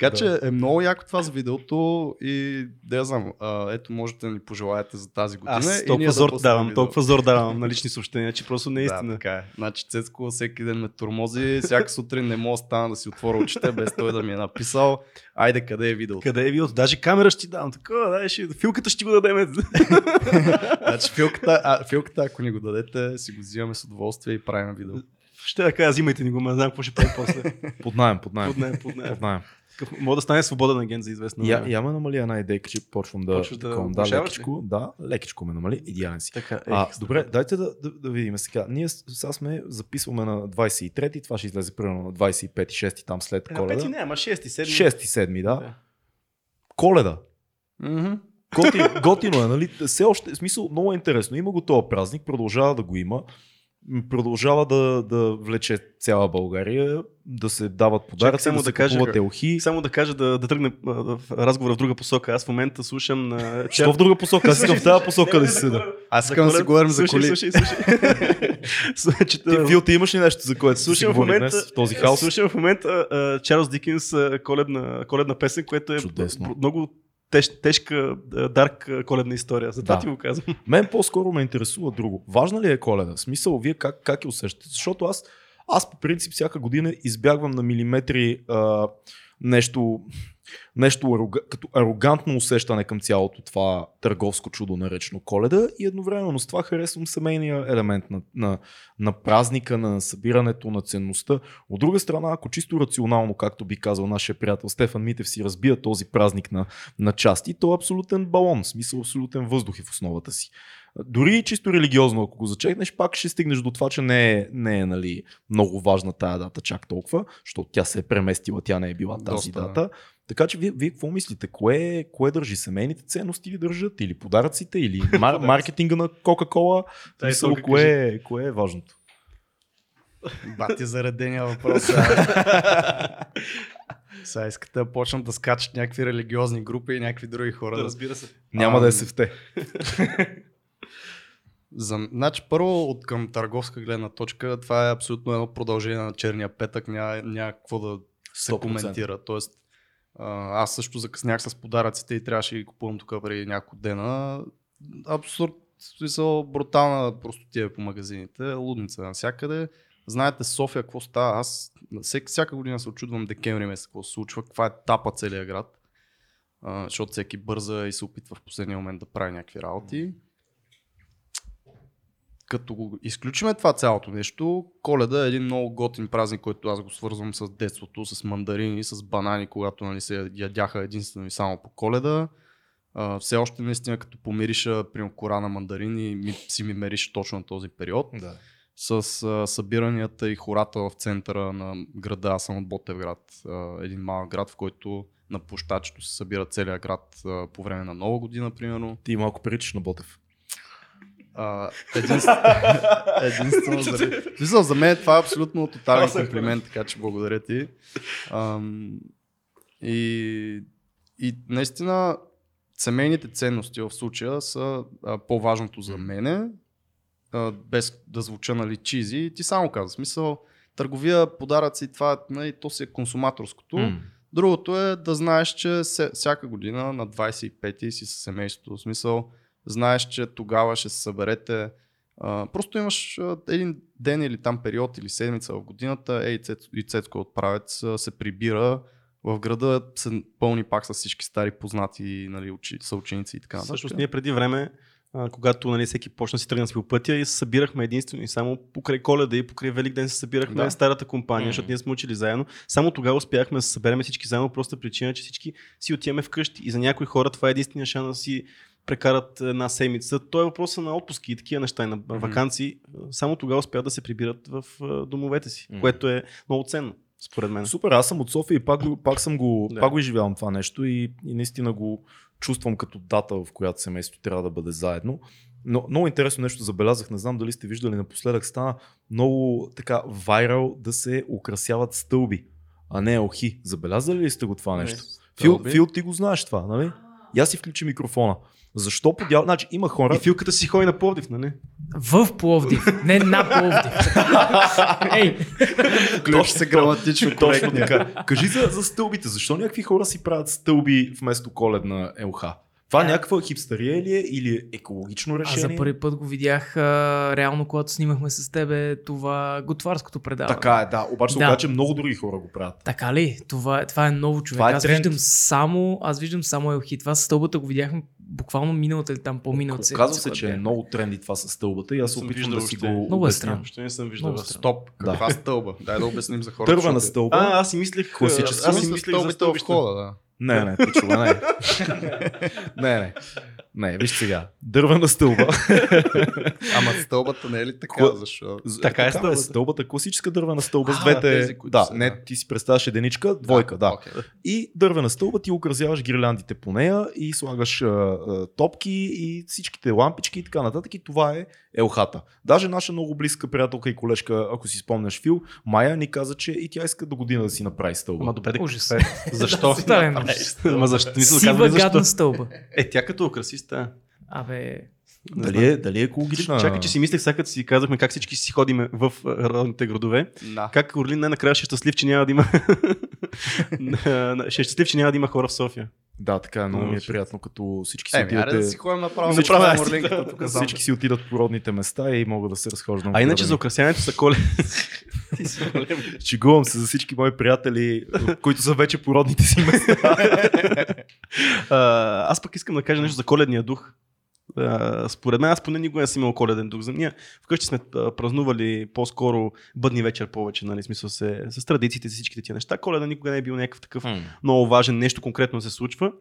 [SPEAKER 3] така че е много яко това с видеото и да я знам, а, ето можете да ни пожелаете за тази година.
[SPEAKER 1] Аз толкова
[SPEAKER 3] да
[SPEAKER 1] зор давам,
[SPEAKER 3] видео.
[SPEAKER 1] толкова зор давам на лични съобщения, че просто не е
[SPEAKER 3] Да,
[SPEAKER 1] истина.
[SPEAKER 3] така е. Значи Цецко всеки ден ме тормози, всяка сутрин не мога да стана да си отворя очите, без той да ми е написал, айде къде е видеото.
[SPEAKER 1] Къде е видеото? Даже камера ще ти дам. Такова, дай, ще... Филката ще ти го дадем. <laughs>
[SPEAKER 3] Значи филката, а, филката, ако ни го дадете, си го взимаме с удоволствие и правим видео.
[SPEAKER 1] ще да кажа, взимайте ни го, не знам какво ще правим после. <laughs>
[SPEAKER 2] Под найем, под найем.
[SPEAKER 1] Под найем, под найем.
[SPEAKER 2] Под найем.
[SPEAKER 1] Мога да стане свободен агент за известно време.
[SPEAKER 2] я ме намали една идейка, че почвам да,
[SPEAKER 1] Почваш да
[SPEAKER 2] такова, да
[SPEAKER 1] обучаваш ли?
[SPEAKER 2] лекичко, да, лекичко ме намали, идеален си.
[SPEAKER 1] Така, е,
[SPEAKER 2] А,
[SPEAKER 1] ех,
[SPEAKER 2] добре, дайте да, да, да видим сега. Ние сега сме, записваме на 23-ти, това ще излезе примерно на 25-ти, 6-ти там след
[SPEAKER 1] Е,
[SPEAKER 2] коледа.
[SPEAKER 1] пети няма, шести, седми.
[SPEAKER 2] 6-ти, 7 да.
[SPEAKER 1] Да.
[SPEAKER 2] Коледа.
[SPEAKER 3] Мгм.
[SPEAKER 2] Готи, <laughs> готино е, нали? Все още, в смисъл, много е интересно. Има го този празник, продължава да го има. Продължава да, да влече цяла България, да се дават подаръци,
[SPEAKER 1] само
[SPEAKER 2] да,
[SPEAKER 1] да кажа
[SPEAKER 2] купуват елхи.
[SPEAKER 1] Само да кажа да, да тръгне в разговора в друга посока. Аз в момента слушам на...
[SPEAKER 2] Що в друга посока? Аз искам в тази посока да си седа.
[SPEAKER 3] Аз искам да си говорим за коли.
[SPEAKER 1] Слушай, слушай, слушай. <laughs> Че-
[SPEAKER 2] Ти, Фил, ти имаш ли нещо, за което
[SPEAKER 1] Слушам
[SPEAKER 2] си
[SPEAKER 1] в момента,
[SPEAKER 2] днес в този хаос?
[SPEAKER 1] Слушам в момента Чарлз Дикинс коледна, коледна песен, което е много теж, тежка, дарк коледна история. Затова
[SPEAKER 2] Да.
[SPEAKER 1] ти го казвам.
[SPEAKER 2] Мен по-скоро ме интересува друго. Важна ли е коледа? В Смисъл, вие как, как я усещате? Защото аз, аз по принцип всяка година избягвам на милиметри а, нещо, нещо като арогантно усещане към цялото това търговско чудо наречено коледа и едновременно с това харесвам семейния елемент на, на, на празника, на събирането, на ценността. От друга страна, ако чисто рационално, както би казал нашия приятел Стефан Митев, си разбия този празник на, на части, то е абсолютен балон, в смисъл абсолютен въздух е в основата си. Дори чисто религиозно, ако го зачекнеш, пак ще стигнеш до това, че не е, не е нали, много важна тая дата чак толкова, защото тя се е преместила, тя не е била тази
[SPEAKER 3] Доста, да.
[SPEAKER 2] дата. Така че вие, вие какво мислите? Кое, кое държи? Семейните ценности ли държат? Или подаръците? Или <laughs> мар- маркетинга на Кока-Кола? Мисъл, кое, кое е важното?
[SPEAKER 3] Бати заредения въпрос. <laughs> Сега искате да почнат да скачат някакви религиозни групи и някакви други хора.
[SPEAKER 1] Да, разбира се.
[SPEAKER 2] Няма
[SPEAKER 3] Ам,
[SPEAKER 2] да е сефте. <laughs>
[SPEAKER 3] За, значи, първо от към търговска гледна точка, това е абсолютно едно продължение на черния петък, няма, няма какво да се
[SPEAKER 2] 100%.
[SPEAKER 3] коментира. Тоест, а, аз също закъснях с подаръците и трябваше да ги купувам тук преди няколко дена. Абсурд, смисъл, брутална простотия по магазините, лудница навсякъде. Знаете София какво става? Аз всяка година се очудвам декември месец какво се случва, каква е тапа целият град. Защото всеки бърза и се опитва в последния момент да прави някакви работи като го изключиме това цялото нещо, коледа е един много готин празник, който аз го свързвам с детството, с мандарини, с банани, когато нали, се ядяха единствено и само по коледа. А, все още наистина като помириша при кора на мандарини, ми, си ми мериш точно на този период.
[SPEAKER 2] Да.
[SPEAKER 3] С а, събиранията и хората в центъра на града, аз съм от Ботевград, а, един малък град, в който на площадчето се събира целият град а, по време на Нова година, примерно.
[SPEAKER 2] Ти малко приличаш на Ботев.
[SPEAKER 3] А, единствено, <laughs> единствено заради... В Смисъл, за мен това е абсолютно тотален комплимент, така че благодаря ти. Ам, и, и наистина семейните ценности в случая са а, по-важното за мене, а, без да звуча нали чизи. Ти само каза, смисъл, търговия, подаръци, това нали, то си е консуматорското.
[SPEAKER 2] М.
[SPEAKER 3] Другото е да знаеш, че се, всяка година на 25-ти си със семейството. В смисъл, знаеш, че тогава ще се съберете. А, просто имаш а, един ден или там период или седмица в годината, ей, и Цецко от правец се прибира в града се пълни пак с всички стари познати нали, учи, съученици и така нататък.
[SPEAKER 1] Всъщност ние преди време, а, когато нали, всеки почна си тръгна си по пътя и се събирахме единствено и само покрай коледа и покрай Велик ден се събирахме
[SPEAKER 3] Да.
[SPEAKER 1] старата компания, защото ние сме учили заедно. Само тогава успяхме да се съберем всички заедно, просто причина, че всички си отиваме вкъщи. И за някои хора това е единствения шанс да си прекарат една седмица. То е въпроса на отпуски и такива неща, и на вакансии. Само тогава успяват да се прибират в домовете си,
[SPEAKER 2] Мгм.
[SPEAKER 1] което е много ценно, според мен.
[SPEAKER 2] Супер, аз съм от София и пак, пак съм го,
[SPEAKER 1] Да.
[SPEAKER 2] пак го изживявам това нещо и, и наистина го чувствам като дата, в която семейството трябва да бъде заедно. Но много интересно нещо забелязах, не знам дали сте виждали напоследък, стана много така вайрал да се украсяват стълби, а не елхи. Забелязали ли сте го това нещо? Фил,
[SPEAKER 3] Стълби?
[SPEAKER 2] Фил, ти го знаеш това, нали? Я си включи микрофона. Защо подял... Значи има хора...
[SPEAKER 1] И филката си ходи на Пловдив, нали?
[SPEAKER 4] В Пловдив, не на Пловдив. <laughs> Ей,
[SPEAKER 3] Включи се граматично
[SPEAKER 2] Точно така. Кажи за, за стълбите. Защо някакви хора си правят стълби вместо коледна ЛХ? Това
[SPEAKER 4] А.
[SPEAKER 2] някаква хипстерия ли е или е екологично
[SPEAKER 4] аз
[SPEAKER 2] решение?
[SPEAKER 4] за първи път го видях а, реално, когато снимахме с тебе това готварското предаване.
[SPEAKER 2] Така е, да. Обаче се
[SPEAKER 4] Да.
[SPEAKER 2] оказа, че много други хора го правят.
[SPEAKER 4] Така ли? Това, е- това е ново човек.
[SPEAKER 2] Това е
[SPEAKER 4] аз
[SPEAKER 2] тренд.
[SPEAKER 4] виждам само, аз виждам само елхи. Това с стълбата го видяхме буквално миналата или там по-миналата седмица,
[SPEAKER 2] Оказва се, че е много тренди това с стълбата и аз се опитвам да си го
[SPEAKER 4] Много е странно.
[SPEAKER 1] Още не съм виждал. Аз.
[SPEAKER 3] Стоп,
[SPEAKER 2] Да.
[SPEAKER 3] каква стълба? Дай да обясним за хората.
[SPEAKER 2] Дървена
[SPEAKER 3] защото-
[SPEAKER 2] стълба.
[SPEAKER 1] А, аз си мислех.
[SPEAKER 2] Класическа.
[SPEAKER 1] Аз си мислех за
[SPEAKER 3] входа, да.
[SPEAKER 2] Не, не, пичове, не. <laughs> не, не. Не, виж сега. Дървена стълба. <laughs>
[SPEAKER 3] Ама стълбата не е ли така?
[SPEAKER 2] Кое-
[SPEAKER 3] Защо?
[SPEAKER 1] Така е
[SPEAKER 2] стълбата.
[SPEAKER 1] стълбата.
[SPEAKER 2] Класическа дървена стълба с двете.
[SPEAKER 3] тези,
[SPEAKER 2] да,
[SPEAKER 3] са,
[SPEAKER 2] не,
[SPEAKER 3] да.
[SPEAKER 2] ти си представяш единичка, двойка, да.
[SPEAKER 3] окей.
[SPEAKER 2] И дървена стълба ти украсяваш гирляндите по нея и слагаш а, а, топки и всичките лампички и така нататък. И това е елхата. Даже наша много близка приятелка и колежка, ако си спомняш Фил, Майя ни каза, че и тя иска до година да си направи стълба.
[SPEAKER 1] Ама добре,
[SPEAKER 4] Ужас.
[SPEAKER 1] е? Защо? <laughs> Ама защо? Не
[SPEAKER 4] Сива
[SPEAKER 1] казали защо.
[SPEAKER 4] стълба.
[SPEAKER 1] Е, тя като украсиста.
[SPEAKER 4] Абе,
[SPEAKER 1] Не
[SPEAKER 2] дали, е, дали е екологична?
[SPEAKER 1] Чакай, че си мислех, сега като си казахме как всички си ходиме в родните градове.
[SPEAKER 3] Да.
[SPEAKER 1] Как Орлин най-накрая ще е щастлив, че няма да има. <laughs> ще е щастлив, че няма да има хора в София.
[SPEAKER 2] Да, така е, много ми е приятно, като всички си
[SPEAKER 3] Еми, айде да
[SPEAKER 2] отидат.
[SPEAKER 3] си ходим направо.
[SPEAKER 1] Всички-
[SPEAKER 3] Направо Морленката тук.
[SPEAKER 2] Всички си отидат по родните места и мога да се разхождам.
[SPEAKER 1] А иначе за украсяването са коле.
[SPEAKER 2] ми. Шегувам се за всички мои приятели, които са вече по родните си места. <laughs>
[SPEAKER 1] А, аз пък искам да кажа нещо за коледния дух. А, според мен, аз поне никога не съм имал коледен дух. За ние вкъщи сме а, празнували по-скоро бъдни вечер повече, нали, смисъл се, с традициите, с всичките тия неща. Коледа никога не е бил някакъв такъв много важен, нещо конкретно се случва.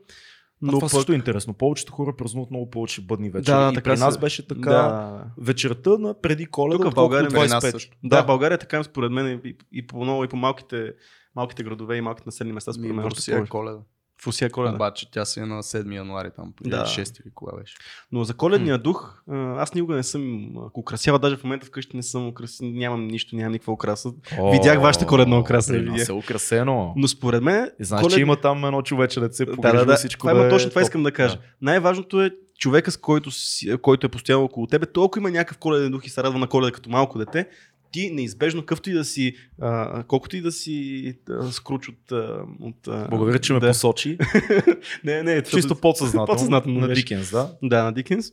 [SPEAKER 2] Но
[SPEAKER 1] Но
[SPEAKER 2] това
[SPEAKER 1] пък...
[SPEAKER 2] също е интересно. Повечето хора празнуват много повече бъдни вечери.
[SPEAKER 1] Да,
[SPEAKER 2] и
[SPEAKER 1] така
[SPEAKER 2] при нас
[SPEAKER 1] се-
[SPEAKER 2] беше така
[SPEAKER 1] Да.
[SPEAKER 2] вечерта на преди коледа,
[SPEAKER 1] Тук в България при
[SPEAKER 3] нас
[SPEAKER 2] 25.
[SPEAKER 3] също.
[SPEAKER 1] Да,
[SPEAKER 2] Да.
[SPEAKER 1] в България е така според мен и, и по много и по малките, малките градове и малките населени места според мен
[SPEAKER 3] е коледа.
[SPEAKER 1] В Русия коледа.
[SPEAKER 3] Обаче тя си е на 7 януари там.
[SPEAKER 1] Да.
[SPEAKER 3] Да. 6 или кога беше.
[SPEAKER 1] Но за коледния дух, а, аз никога не съм украсява, даже в момента вкъщи не съм украсен, нямам нищо, нямам никаква украса.
[SPEAKER 2] О,
[SPEAKER 1] Видях вашата коледна украса,
[SPEAKER 2] При
[SPEAKER 1] видях.
[SPEAKER 2] нас е украсено.
[SPEAKER 1] Но според мен,
[SPEAKER 2] И знаеш, че има там едно човече, да се
[SPEAKER 1] да, да, да,
[SPEAKER 2] всичко
[SPEAKER 1] това,
[SPEAKER 2] да
[SPEAKER 1] има
[SPEAKER 2] е
[SPEAKER 1] точно това искам да кажа.
[SPEAKER 2] Да.
[SPEAKER 1] Най-важното е човека, с който, си, който е постоянно около тебе, толкова има някакъв коледен дух и се радва на коледа като малко дете, ти неизбежно, къвто и да си, а, колкото и да си а, скруч от... А, от а,
[SPEAKER 2] Благодаря, че ме
[SPEAKER 1] да.
[SPEAKER 2] посочи. <laughs>
[SPEAKER 1] Не, не,
[SPEAKER 2] Чисто подсъзнателно.
[SPEAKER 1] подсъзнателно
[SPEAKER 2] на
[SPEAKER 1] беше.
[SPEAKER 2] Дикенс, да.
[SPEAKER 1] Да, на Дикенс.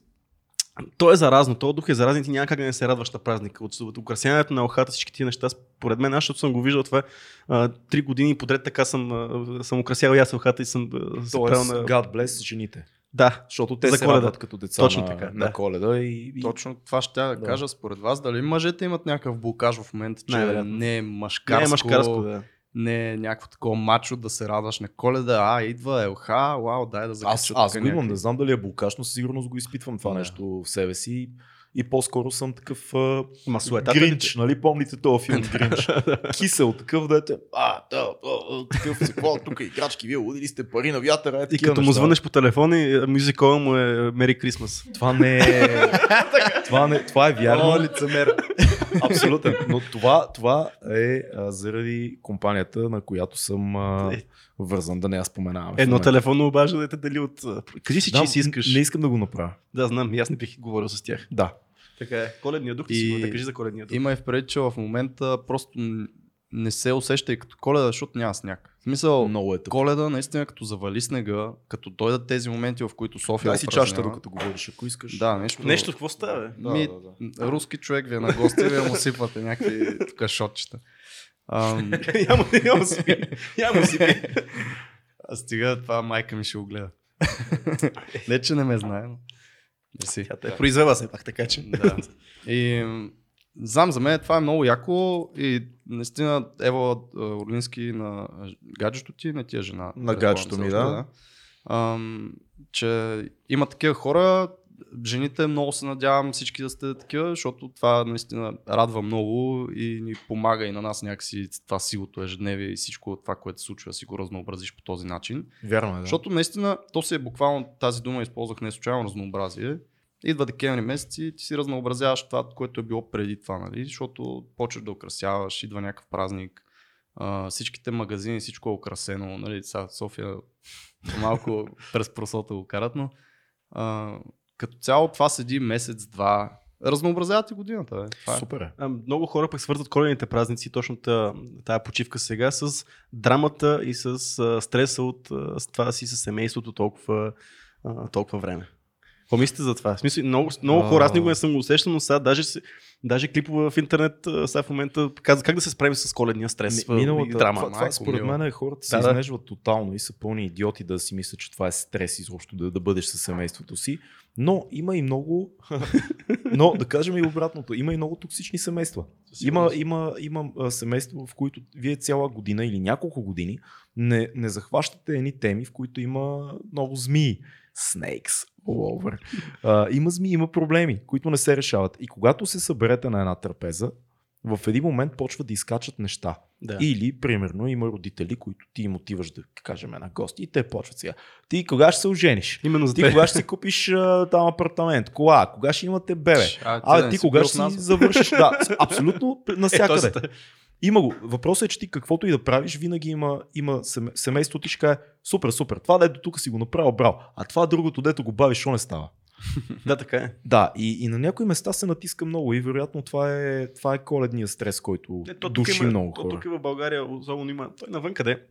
[SPEAKER 1] То е заразно, то дух е заразен и ти няма как да не се радваш на празника. От, от украсяването на охата, всички тия неща, според мен, аз защото съм го виждал това, три години подред така съм, съм украсявал и аз охата и съм се правил на...
[SPEAKER 2] God bless жените.
[SPEAKER 1] Да,
[SPEAKER 2] Защото те
[SPEAKER 1] За
[SPEAKER 2] се
[SPEAKER 1] Коледа.
[SPEAKER 2] радват като деца
[SPEAKER 1] Точно
[SPEAKER 2] на,
[SPEAKER 1] така,
[SPEAKER 2] на
[SPEAKER 1] да.
[SPEAKER 2] коледа. И, и...
[SPEAKER 3] Точно това ще да
[SPEAKER 2] Да.
[SPEAKER 3] кажа според вас. Дали мъжете имат някакъв блокаж в момента, че
[SPEAKER 1] Най-вероятно.
[SPEAKER 3] не е мъжкарско,
[SPEAKER 1] не е мъжкарско, да.
[SPEAKER 3] не е някакво такова мачо да се радваш на коледа. А, идва елха, вау, дай да
[SPEAKER 2] Аз,
[SPEAKER 3] закача
[SPEAKER 2] аз
[SPEAKER 3] тук
[SPEAKER 2] го имам, не знам дали е блокаж, но със сигурност го изпитвам това
[SPEAKER 3] Да.
[SPEAKER 2] нещо в себе си. И по-скоро съм такъв а,
[SPEAKER 1] Ма
[SPEAKER 2] Гринч, нали? Помните този филм <laughs> Гринч? Кисел, такъв дете. А, да, да, такъв си, тук играчки, вие лудили сте пари на вятъра. Е,
[SPEAKER 1] И като му звънеш по телефона и мюзикола му е Мери Крисмас.
[SPEAKER 2] Това не е... <laughs> това, не, това е вярно.
[SPEAKER 3] Лицемер.
[SPEAKER 2] Абсолютно. Но това, това е а, заради компанията, на която съм а,
[SPEAKER 1] Е.
[SPEAKER 2] вързан, да не я споменавам.
[SPEAKER 1] Едно телефонно обаждане да те дали от... а, Кажи си, че
[SPEAKER 2] Да,
[SPEAKER 1] си искаш.
[SPEAKER 2] Не искам да го направя.
[SPEAKER 1] Да, знам, аз не бих говорил с тях.
[SPEAKER 2] Да.
[SPEAKER 1] Така е. Коледния дух,
[SPEAKER 3] И-
[SPEAKER 1] да кажи за коледния дух.
[SPEAKER 3] Има и впред, че в момента просто не се усеща и като коледа, защото няма сняг. В смисъл,
[SPEAKER 2] Много е тъпо.
[SPEAKER 3] коледа наистина като завали снега, като дойдат тези моменти, в които София
[SPEAKER 2] Дай си чашата, докато говориш, ако искаш.
[SPEAKER 3] Да, нещо.
[SPEAKER 1] Нещо, какво става, бе?
[SPEAKER 2] Да,
[SPEAKER 3] Ми,
[SPEAKER 2] да, да.
[SPEAKER 3] Руски човек ви е на гости, вие му сипвате някакви тук шотчета. Ам, <laughs>
[SPEAKER 1] Няма няма си пи. Няма си пи.
[SPEAKER 3] а стига, това майка ми ще го гледа. <laughs> Не, че не ме знае, но... Не си.
[SPEAKER 1] Тя те е произвела все пак, така че.
[SPEAKER 3] Да. И знам, за мен това е много яко и наистина Ева а, Орлински на гаджето ти, не ти е жена.
[SPEAKER 2] На гаджето ми, да.
[SPEAKER 3] още, Ам, че има такива хора, жените много се надявам всички да сте такива, защото това наистина радва много и ни помага и на нас някакси това силото ежедневие и всичко това, което се случва, си го разнообразиш по този начин.
[SPEAKER 2] Вярно е, да.
[SPEAKER 3] Защото наистина, то си е буквално тази дума използвах не случайно разнообразие. Идва декември месец и ти си разнообразяваш това, което е било преди това, нали? Защото почваш да украсяваш, идва някакъв празник, а, всичките магазини, всичко е украсено, нали? Сега София малко <laughs> през просота го карат, но а, като цяло това седи месец-два. Разнообразявате годината, бе. Това е.
[SPEAKER 2] Супер е.
[SPEAKER 1] А, Много хора пък свързват коледните празници, точно та- тая почивка сега, с драмата и с а, стреса от а, с това си с семейството толкова, а, толкова време. Какво мислите за това? В смисъл, много, много хора, аз никога не съм го усещал, но сега даже, се- даже клипове в интернет сега в момента казват как да се справим с коледния стрес
[SPEAKER 2] Ми- Миналата,
[SPEAKER 1] и драма.
[SPEAKER 2] това, това според
[SPEAKER 3] мила.
[SPEAKER 2] мен е хората се
[SPEAKER 1] Да, да.
[SPEAKER 2] изнежват тотално и са пълни идиоти да си мислят, че това е стрес изобщо да, да бъдеш със семейството си. Но има и много, <laughs> но да кажем и обратното, има и много токсични семейства. Има, има, има а, семейства, в които вие цяла година или няколко години не, не захващате едни теми, в които има много змии. Snakes all over. А, има змии, има проблеми, които не се решават. И когато се съберете на една трапеза, в един момент почват да изкачат неща.
[SPEAKER 1] Да.
[SPEAKER 2] Или, примерно, има родители, които ти им отиваш да кажем на гости и те почват сега. Ти кога ще се ожениш?
[SPEAKER 1] Именно за
[SPEAKER 2] Ти кога ще си купиш а, там апартамент, кола, кога ще имате бебе?
[SPEAKER 3] А,
[SPEAKER 2] А, ти
[SPEAKER 3] си
[SPEAKER 2] кога ще си завършиш? Да, абсолютно <laughs>
[SPEAKER 1] Е,
[SPEAKER 2] навсякъде.
[SPEAKER 1] този-
[SPEAKER 2] Има го. Въпросът е, че ти каквото и да правиш, винаги има, има семе- семейство, ти ще каже, супер, супер, това дето тук си го направил, браво. А това другото, дето го бавиш, що не става? <laughs>
[SPEAKER 1] да, така е.
[SPEAKER 2] Да, и, и на някои места се натиска много и вероятно това е, това е коледния стрес, който
[SPEAKER 1] Не, то
[SPEAKER 2] души
[SPEAKER 1] има,
[SPEAKER 2] много
[SPEAKER 1] то
[SPEAKER 2] хора.
[SPEAKER 1] Тук и в България, особено има, той навън къде,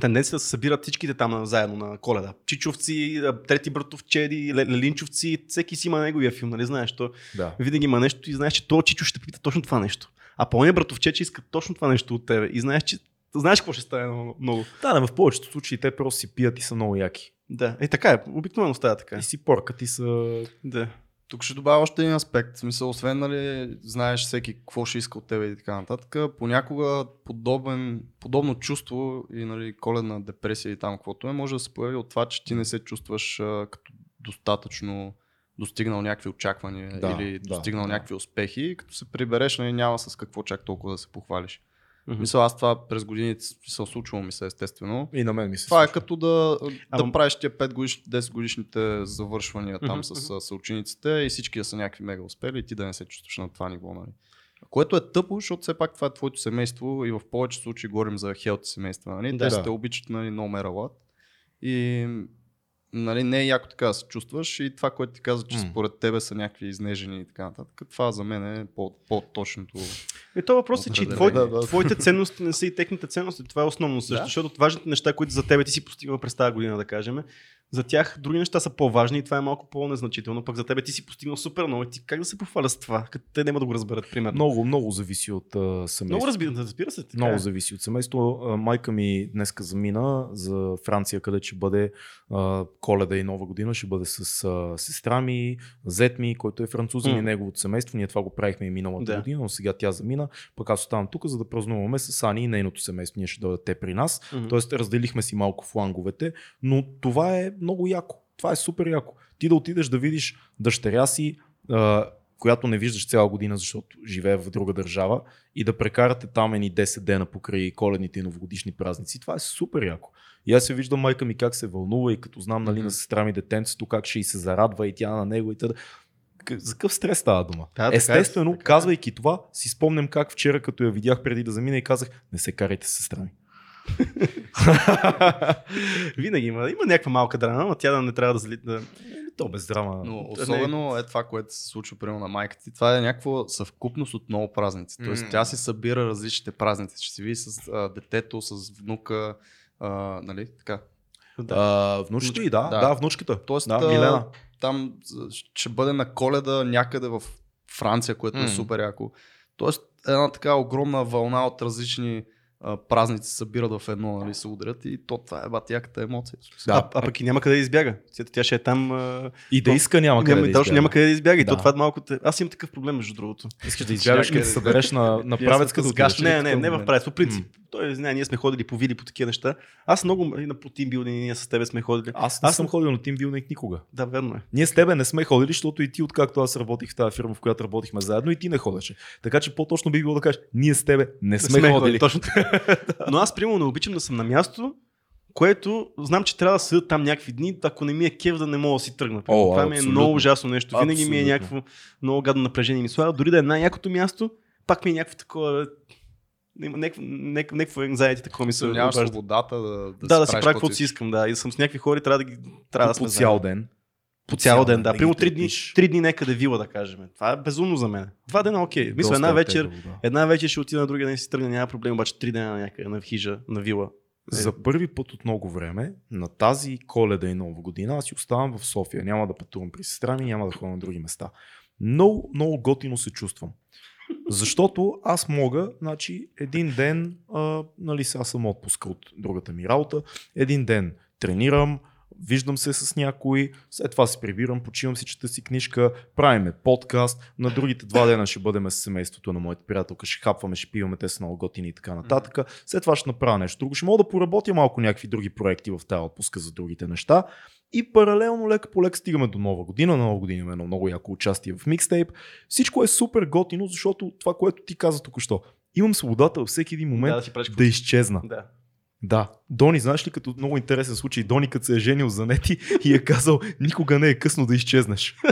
[SPEAKER 1] тенденцията да се събират всичките там заедно на коледа. Чичовци, трети братовчеди, Ле- Лелинчовци, всеки си има неговия филм, нали знаеш? То,
[SPEAKER 2] Да.
[SPEAKER 1] винаги има нещо и знаеш, че то Чичо ще пита точно това нещо. А по братовче, че иска точно това нещо от тебе. И знаеш, че знаеш какво ще стане много. много.
[SPEAKER 2] Да, не, в повечето случаи те просто си пият и са много яки.
[SPEAKER 1] Да, е така е. Обикновено става така.
[SPEAKER 2] И си поркат и са...
[SPEAKER 1] Да.
[SPEAKER 3] Тук ще добавя още един аспект. В смисъл, освен, нали, знаеш всеки какво ще иска от тебе и така нататък, понякога подобен, подобно чувство и нали, коледна депресия и там каквото е, може да се появи от това, че ти не се чувстваш а, като достатъчно достигнал някакви очаквания
[SPEAKER 2] Да,
[SPEAKER 3] или
[SPEAKER 2] да,
[SPEAKER 3] достигнал
[SPEAKER 2] да.
[SPEAKER 3] някакви успехи, и като се прибереш, нали, няма с какво чак толкова да се похвалиш.
[SPEAKER 1] Мгм.
[SPEAKER 3] Мисля, аз това през годините се случвало ми се естествено.
[SPEAKER 2] И на мен ми се
[SPEAKER 3] Това е
[SPEAKER 2] случва.
[SPEAKER 3] като да, да
[SPEAKER 1] Ама-
[SPEAKER 3] правиш тия 5 годиш, 10 годишните завършвания там
[SPEAKER 1] Мгм,
[SPEAKER 3] с, с съучениците и всички да са някакви мега успели и ти да не се чувстваш на това ниво. Нали? Което е тъпо, защото все пак това е твоето семейство и в повече случаи говорим за хелти семейства. Нали?
[SPEAKER 1] Да.
[SPEAKER 3] Те
[SPEAKER 2] Да.
[SPEAKER 3] те обичат нали, no matter what. И нали, не е яко така да се чувстваш и това, което ти каза, че
[SPEAKER 2] М.
[SPEAKER 3] според тебе са някакви изнежени и така нататък. Това за мен е по- по-точното.
[SPEAKER 1] И то въпрос е, че твоите,
[SPEAKER 2] Да, да.
[SPEAKER 1] твоите ценности не са и техните ценности. Това е основно също.
[SPEAKER 3] Да.
[SPEAKER 1] Защото важните неща, които за тебе ти си постигнал през тази година, да кажем, за тях други неща са по-важни и това е малко по-незначително. Пък за тебе ти си постигнал супер много. Ти как да се похваля с това, като те няма да го разберат, примерно.
[SPEAKER 2] Много, много зависи от семейството.
[SPEAKER 1] много разбира, разбира се. Така
[SPEAKER 2] Много
[SPEAKER 1] е.
[SPEAKER 2] зависи от семейство. А, Майка ми днеска замина за Франция, където ще бъде коледа и нова година. Ще бъде с сестра ми, зет ми, който е французин
[SPEAKER 1] М.
[SPEAKER 2] и неговото семейство. Ние това го правихме и миналата
[SPEAKER 1] Да.
[SPEAKER 2] година, но сега тя замина. Пък аз оставам тук, за да празнуваме с Ани и нейното семейство. Ние ще дойдат те при нас.
[SPEAKER 1] Мгм.
[SPEAKER 2] Тоест разделихме си малко фланговете, но това е много яко. Това е супер яко. Ти да отидеш да видиш дъщеря си, която не виждаш цяла година, защото живее в друга държава и да прекарате там едни 10 дена покрай коледните и новогодишни празници. Това е супер яко. И аз се виждам майка ми как се вълнува и като знам нали,
[SPEAKER 3] Мгм.
[SPEAKER 2] на сестра ми детенцето, как ще и се зарадва и тя на него и т.д. За какъв стрес става дума?
[SPEAKER 1] Да, така е,
[SPEAKER 2] Естествено,
[SPEAKER 1] така е.
[SPEAKER 2] казвайки това, си спомням как вчера, като я видях преди да замина и казах, не се карайте с сестра ми. <laughs>
[SPEAKER 1] Винаги има. Има някаква малка драма, но тя да не трябва да зали. Да...
[SPEAKER 2] то без драма.
[SPEAKER 3] Но особено е това, което се случва примерно на майка ти. Това е някаква съвкупност от много празници. Тоест
[SPEAKER 2] М.
[SPEAKER 3] тя си събира различните празници. Ще си види с а, детето, с внука, а, нали, така.
[SPEAKER 1] Да.
[SPEAKER 2] А, внучката и да,
[SPEAKER 3] Да.
[SPEAKER 2] да, внучката.
[SPEAKER 3] Тоест,
[SPEAKER 2] да, Милена.
[SPEAKER 3] Там ще бъде на коледа някъде в Франция, което
[SPEAKER 2] М.
[SPEAKER 3] е супер яко. Тоест, една така огромна вълна от различни а, празници се събират в едно, нали, се удрят и то това е батяката емоция. В смисъл.
[SPEAKER 1] А, а пък и няма къде да избяга. Тя- ще е там. А...
[SPEAKER 2] И да иска няма къде
[SPEAKER 1] няма,
[SPEAKER 2] да
[SPEAKER 1] точно
[SPEAKER 2] избяга.
[SPEAKER 1] няма къде да избяга. И
[SPEAKER 2] Да.
[SPEAKER 1] то това малко. те- Аз имам такъв проблем, между другото.
[SPEAKER 2] Искаш да избягаш, като се събереш на, на
[SPEAKER 3] Ние
[SPEAKER 2] правецка
[SPEAKER 3] сме
[SPEAKER 2] да
[SPEAKER 3] с
[SPEAKER 2] отидеш.
[SPEAKER 3] гащи.
[SPEAKER 1] Не, не, не в правец. По принцип. Той, знае, ние сме ходили по вили, по такива неща. Аз много и на по тимбилдинг, ние с тебе сме ходили.
[SPEAKER 2] Аз не
[SPEAKER 1] Аз
[SPEAKER 2] съм
[SPEAKER 1] съм-
[SPEAKER 2] ходил на тимбилдинг никога.
[SPEAKER 1] Да, верно е.
[SPEAKER 2] Ние с тебе не сме ходили, защото и ти, откакто аз работих в тази фирма, в която работихме заедно, и ти не ходеше. Така че по-точно би било да кажеш, ние с тебе не сме, ходили.
[SPEAKER 1] Точно така. <laughs> Но аз, примерно, не обичам да съм на място, което знам, че трябва да седя там някакви дни, ако не ми е кев да не мога да си тръгна.
[SPEAKER 2] О,
[SPEAKER 1] това ми е
[SPEAKER 2] абсолютно.
[SPEAKER 1] много ужасно нещо. Винаги ми е
[SPEAKER 2] Абсолютно.
[SPEAKER 1] някакво много гадно напрежение ми слага. Дори да е най-якото място, пак ми е някакво такова. Някакво, някакво, anxiety, такова ми се
[SPEAKER 3] Нямаш свободата да, да,
[SPEAKER 1] Да, да си правя каквото си искам, да. И съм с някакви хора и трябва да ги трябва да
[SPEAKER 2] по
[SPEAKER 1] сме
[SPEAKER 2] цял ден.
[SPEAKER 1] По цял ден, да.
[SPEAKER 2] ги
[SPEAKER 1] Примерно три дни, три дни некъде вила, да кажем. Това е безумно за мен. Два дена окей. Мисля,
[SPEAKER 2] Доста
[SPEAKER 1] една
[SPEAKER 2] е
[SPEAKER 1] вечер,
[SPEAKER 2] да.
[SPEAKER 1] една вечер ще отида на другия ден си тръгна, няма проблем, обаче три дена някъде на хижа, на вила. Е,
[SPEAKER 2] За първи път от много време, на тази коледа и нова година, аз си оставам в София. Няма да пътувам при сестра ми, няма да ходя на други места. Много, много готино се чувствам. Защото аз мога, значи, един ден, а, нали, сега съм отпуска от другата ми работа, един ден тренирам, виждам се с някой, след това се прибирам, почивам си, чета си книжка, правиме подкаст, на другите два дена ще бъдем с семейството на моята приятелка, ще хапваме, ще пиваме, те са много готини и така нататък. След това ще направя нещо друго, ще мога да поработя малко някакви други проекти в тази отпуска за другите неща. И паралелно лека по лека стигаме до нова година. На нова година имаме едно много яко участие в микстейп. Всичко е супер готино, защото това, което ти каза току-що, имам свободата във всеки един момент
[SPEAKER 1] да,
[SPEAKER 2] да,
[SPEAKER 1] си
[SPEAKER 2] да изчезна.
[SPEAKER 1] Да.
[SPEAKER 2] Да. Дони, знаеш ли, като много интересен случай, Дони като се е женил за нети и е казал, никога не е късно да изчезнеш. <laughs>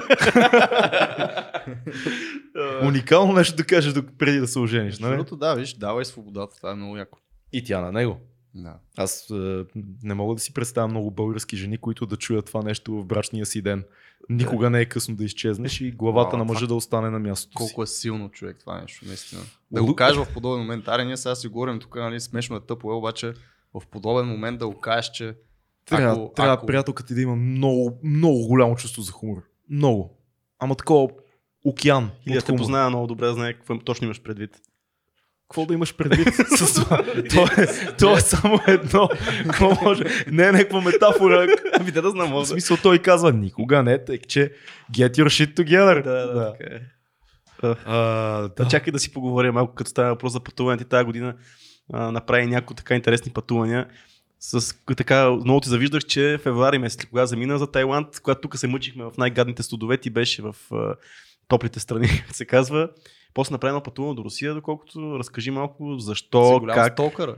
[SPEAKER 2] Уникално нещо да кажеш преди да се ожениш, нали?
[SPEAKER 3] Абсолютно, да, виж, давай свободата, това е много яко.
[SPEAKER 2] И тя на него.
[SPEAKER 3] Да.
[SPEAKER 2] Аз е, не мога да си представя много български жени, които да чуят това нещо в брачния си ден. Никога не е късно да изчезнеш и главата
[SPEAKER 3] Вау,
[SPEAKER 2] на мъжа
[SPEAKER 3] това-
[SPEAKER 2] да остане на мястото.
[SPEAKER 3] Колко е силно човек това нещо, наистина. Да
[SPEAKER 2] Лу-
[SPEAKER 3] го кажеш в подобен момент. Аре, ние сега си говорим тук, нали, смешно е тъпо, е, обаче в подобен момент да го кажеш, че
[SPEAKER 2] Трябва,
[SPEAKER 3] ако,
[SPEAKER 2] трябва
[SPEAKER 3] ако...
[SPEAKER 2] приятелка ти да има много, много голямо чувство за хумор. Много. Ама такова океан.
[SPEAKER 1] Или да те познава много добре, знае какво точно имаш предвид.
[SPEAKER 2] Какво да имаш предвид <laughs> с това? то, е, то е само едно. Какво може? Не е някаква метафора.
[SPEAKER 1] Ами да да знам,
[SPEAKER 2] В смисъл той казва никога не, тъй че get your shit together.
[SPEAKER 1] Да, да, да. така е.
[SPEAKER 2] А,
[SPEAKER 1] Да.
[SPEAKER 2] да.
[SPEAKER 1] Чакай да си поговорим малко, като става въпрос за пътуването. Тази година а, направи някои така интересни пътувания. С, така, много ти завиждах, че февруари месец, кога замина за Тайланд, когато тук се мъчихме в най-гадните студове, ти беше в а, топлите страни, както <laughs> се казва. После направи едно пътуване до Русия, доколкото разкажи малко защо, как.
[SPEAKER 3] стокър.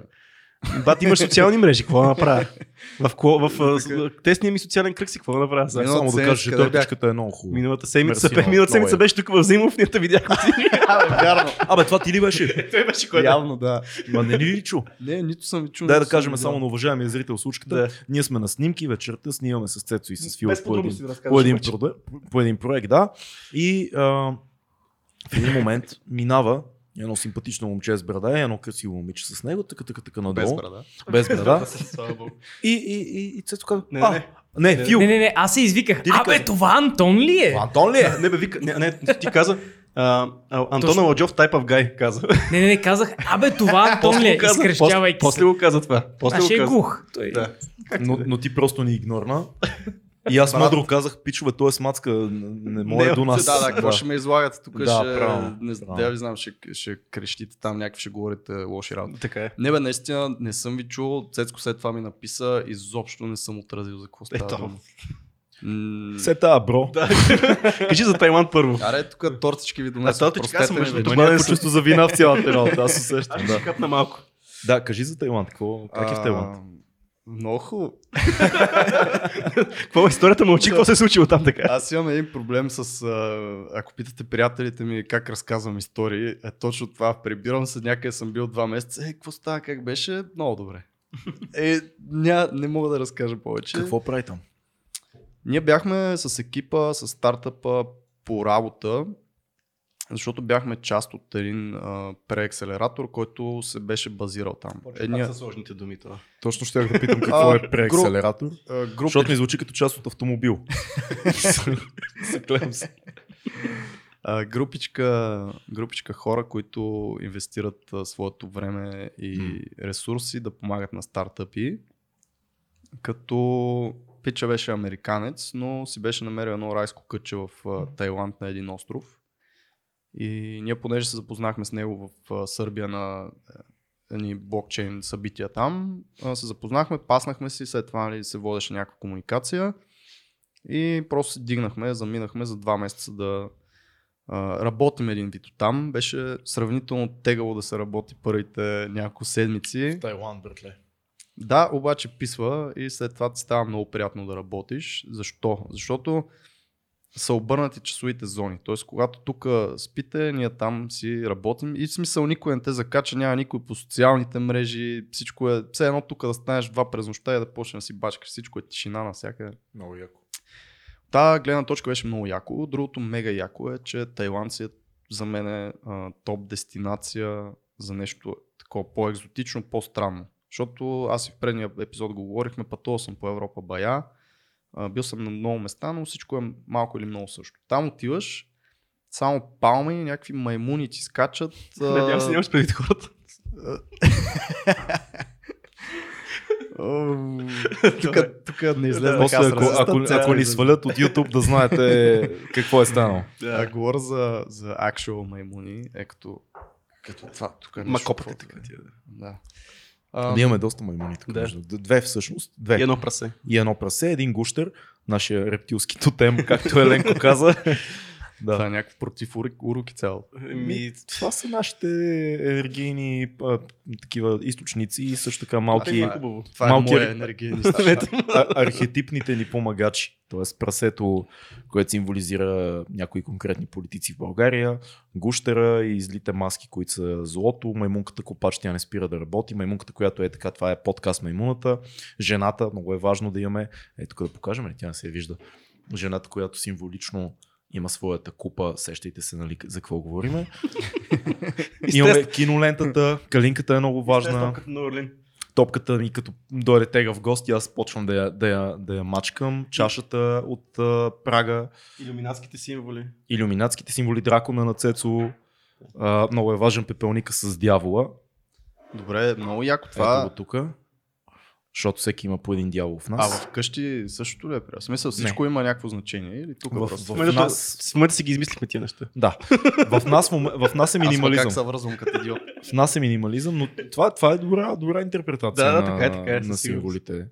[SPEAKER 1] Бат, имаш социални мрежи, какво да направя? <laughs> В, в, в, в тесния ми социален кръг си, какво да направя? сега?
[SPEAKER 2] Само да кажа, че
[SPEAKER 3] къде
[SPEAKER 2] тортичката е много хубава.
[SPEAKER 1] Миналата седмица,
[SPEAKER 2] Мерси,
[SPEAKER 1] миналата седмица
[SPEAKER 2] е.
[SPEAKER 1] беше тук в Взимов, ние те видяхме. <laughs>
[SPEAKER 3] Вярно.
[SPEAKER 2] Абе, това ти ли беше? <laughs>
[SPEAKER 1] Той беше който.
[SPEAKER 3] Явно, да.
[SPEAKER 2] Ма не ли ли чу?
[SPEAKER 3] Не, нито съм ви чул.
[SPEAKER 2] Дай да кажем само на уважаемия зрител случката.
[SPEAKER 1] Да.
[SPEAKER 2] Ние сме на снимки, вечерта снимаме с Цецо и с Фил
[SPEAKER 1] Без
[SPEAKER 2] по един, по, един по един проект, да. И а, в един момент минава едно симпатично момче с брада едно красиво момиче с него, така, така, така надолу.
[SPEAKER 3] Без брада.
[SPEAKER 2] Без брада. И, и, и, и Цецо казва,
[SPEAKER 1] Не,
[SPEAKER 2] а,
[SPEAKER 1] не.
[SPEAKER 2] не,
[SPEAKER 1] Не,
[SPEAKER 2] Фил,
[SPEAKER 4] Не, не, не, аз се извиках.
[SPEAKER 2] Ти
[SPEAKER 4] Абе,
[SPEAKER 2] каза?
[SPEAKER 4] това Антон ли е?
[SPEAKER 2] Антон ли е?
[SPEAKER 1] Не, бе, вика, не, не, ти каза, а, а, Антон
[SPEAKER 4] Точно.
[SPEAKER 1] Аладжов, type of guy, каза.
[SPEAKER 4] Не, не, не, казах. Абе, това <laughs> Антон ли е? Изкрещявайки
[SPEAKER 1] после го каза това. После го
[SPEAKER 4] ще е глух. Той...
[SPEAKER 1] Да.
[SPEAKER 2] Но, но ти просто ни игнорна. И аз мъдро казах, пичове, той е смацка, не може
[SPEAKER 1] Не,
[SPEAKER 2] до нас.
[SPEAKER 3] Да, да, какво ще ме излагате тук?
[SPEAKER 2] Да,
[SPEAKER 3] ще,
[SPEAKER 2] правилно,
[SPEAKER 3] не,
[SPEAKER 2] правилно.
[SPEAKER 3] да, ви знам, ще, ще крещите там някакви, ще говорите лоши работи.
[SPEAKER 1] Така е.
[SPEAKER 3] Не бе, наистина не съм ви чул. Цецко след това ми написа, изобщо не съм отразил за какво става
[SPEAKER 1] Ето.
[SPEAKER 3] дума.
[SPEAKER 2] Се тая, бро.
[SPEAKER 1] Да. <laughs> Кажи за Тайланд първо.
[SPEAKER 3] Аре, тук тортички ви
[SPEAKER 1] А
[SPEAKER 3] донесох.
[SPEAKER 1] тортички, аз съм между другото се.
[SPEAKER 2] чувство за вина в цялата работа, аз се
[SPEAKER 1] Аз
[SPEAKER 2] сещам.
[SPEAKER 1] ще капна малко.
[SPEAKER 2] да, кажи за Тайланд, какво, как е в Тайланд?
[SPEAKER 3] Много хубаво.
[SPEAKER 1] Какво е историята мълчи, какво се е случило там така?
[SPEAKER 3] Аз имам един проблем с, ако питате приятелите ми как разказвам истории, е точно това. Прибирам се, някъде съм бил два месеца. Е, какво става, как беше? Много добре. Е, ня, не мога да разкажа повече.
[SPEAKER 2] Какво прави там?
[SPEAKER 3] Ние бяхме с екипа, с стартъпа по работа, защото бяхме част от един а, преакселератор, който се беше базирал там.
[SPEAKER 1] Едния... са сложните думи това.
[SPEAKER 2] Точно ще да питам <laughs> какво е преакселератор,
[SPEAKER 3] Груп...
[SPEAKER 2] защото ми звучи като част от автомобил. <laughs>
[SPEAKER 3] Съклевам се. А, групичка, групичка хора, които инвестират а, своето време и mm. ресурси да помагат на стартъпи. Като Пича беше американец, но си беше намерил едно райско кътче в а, Тайланд на един остров. И ние, понеже се запознахме с него в Сърбия на едни блокчейн събития там, се запознахме, паснахме си, след това нали, се водеше някаква комуникация и просто се дигнахме, заминахме за два месеца да а, работим един вид там. Беше сравнително тегаво да се работи първите няколко седмици.
[SPEAKER 2] В Тайланд, братле.
[SPEAKER 3] Да, обаче писва и след това ти става много приятно да работиш. Защо? Защото са обърнати часовите зони. Тоест, когато тук спите, ние там си работим и в смисъл никой не те закача, няма никой по социалните мрежи, всичко е, все едно тук да станеш два през нощта и да почнеш да си бачкаш, всичко е тишина навсякъде.
[SPEAKER 2] Много яко.
[SPEAKER 3] Та гледна точка беше много яко. Другото мега яко е, че Тайланд си е за мен е топ дестинация за нещо такова по-екзотично, по-странно. Защото аз и в предния епизод го говорихме, пътувал съм по Европа бая, бил съм на много места, но всичко е малко или много също. Там отиваш, само палми, някакви маймуни ти скачат. <laughs>
[SPEAKER 1] Надявам се, нямаш предвид хората. <laughs>
[SPEAKER 3] Тук не излезе
[SPEAKER 2] После, ако, ако, ако ни свалят от YouTube да знаете <laughs> какво е станало.
[SPEAKER 3] Да, говоря за, за actual маймуни, е като, като това. Тук е
[SPEAKER 1] Макопите така
[SPEAKER 3] тия. Да.
[SPEAKER 2] А, имаме доста маймуни тук. Да. Две всъщност. Две.
[SPEAKER 1] И едно прасе.
[SPEAKER 2] И едно прасе, един гущер, нашия рептилски тотем, както Еленко каза. <laughs>
[SPEAKER 3] Да. Това е някакво против уроки цяло.
[SPEAKER 2] Ми, това са нашите енергийни а, такива източници и също така малки,
[SPEAKER 3] а, това е, това е малки е енергийни <laughs>
[SPEAKER 2] архетипните ни помагачи. Тоест прасето, което символизира някои конкретни политици в България, гущера и злите маски, които са злото, маймунката копач, тя не спира да работи, маймунката, която е така, това е подкаст маймуната, жената, много е важно да имаме, ето тук да покажем, тя не се вижда, жената, която символично има своята купа, сещайте се нали, за какво говориме. <laughs> Имаме кинолентата, калинката е много важна. Топката ми като дойде тега в гости, аз почвам да я, да я, да я мачкам. Чашата от а, Прага.
[SPEAKER 1] Иллюминатските символи.
[SPEAKER 2] Иллюминатските символи, дракона на Цецо. А, много е важен пепелника с дявола.
[SPEAKER 3] Добре, много яко това.
[SPEAKER 2] Ето го тук. Защото всеки има по един дявол в нас.
[SPEAKER 3] А в къщи същото ли е? В смисъл всичко не. има някакво значение? Или тук
[SPEAKER 1] в, в, в, нас... в момента си ги измислихме тия неща.
[SPEAKER 2] Да. В нас, в, в нас е минимализъм.
[SPEAKER 3] Аз как се връзвам като идиот.
[SPEAKER 2] В нас е минимализъм, но това, това е добра, добра интерпретация
[SPEAKER 1] да,
[SPEAKER 2] да,
[SPEAKER 1] на, така е, така е,
[SPEAKER 2] на символите.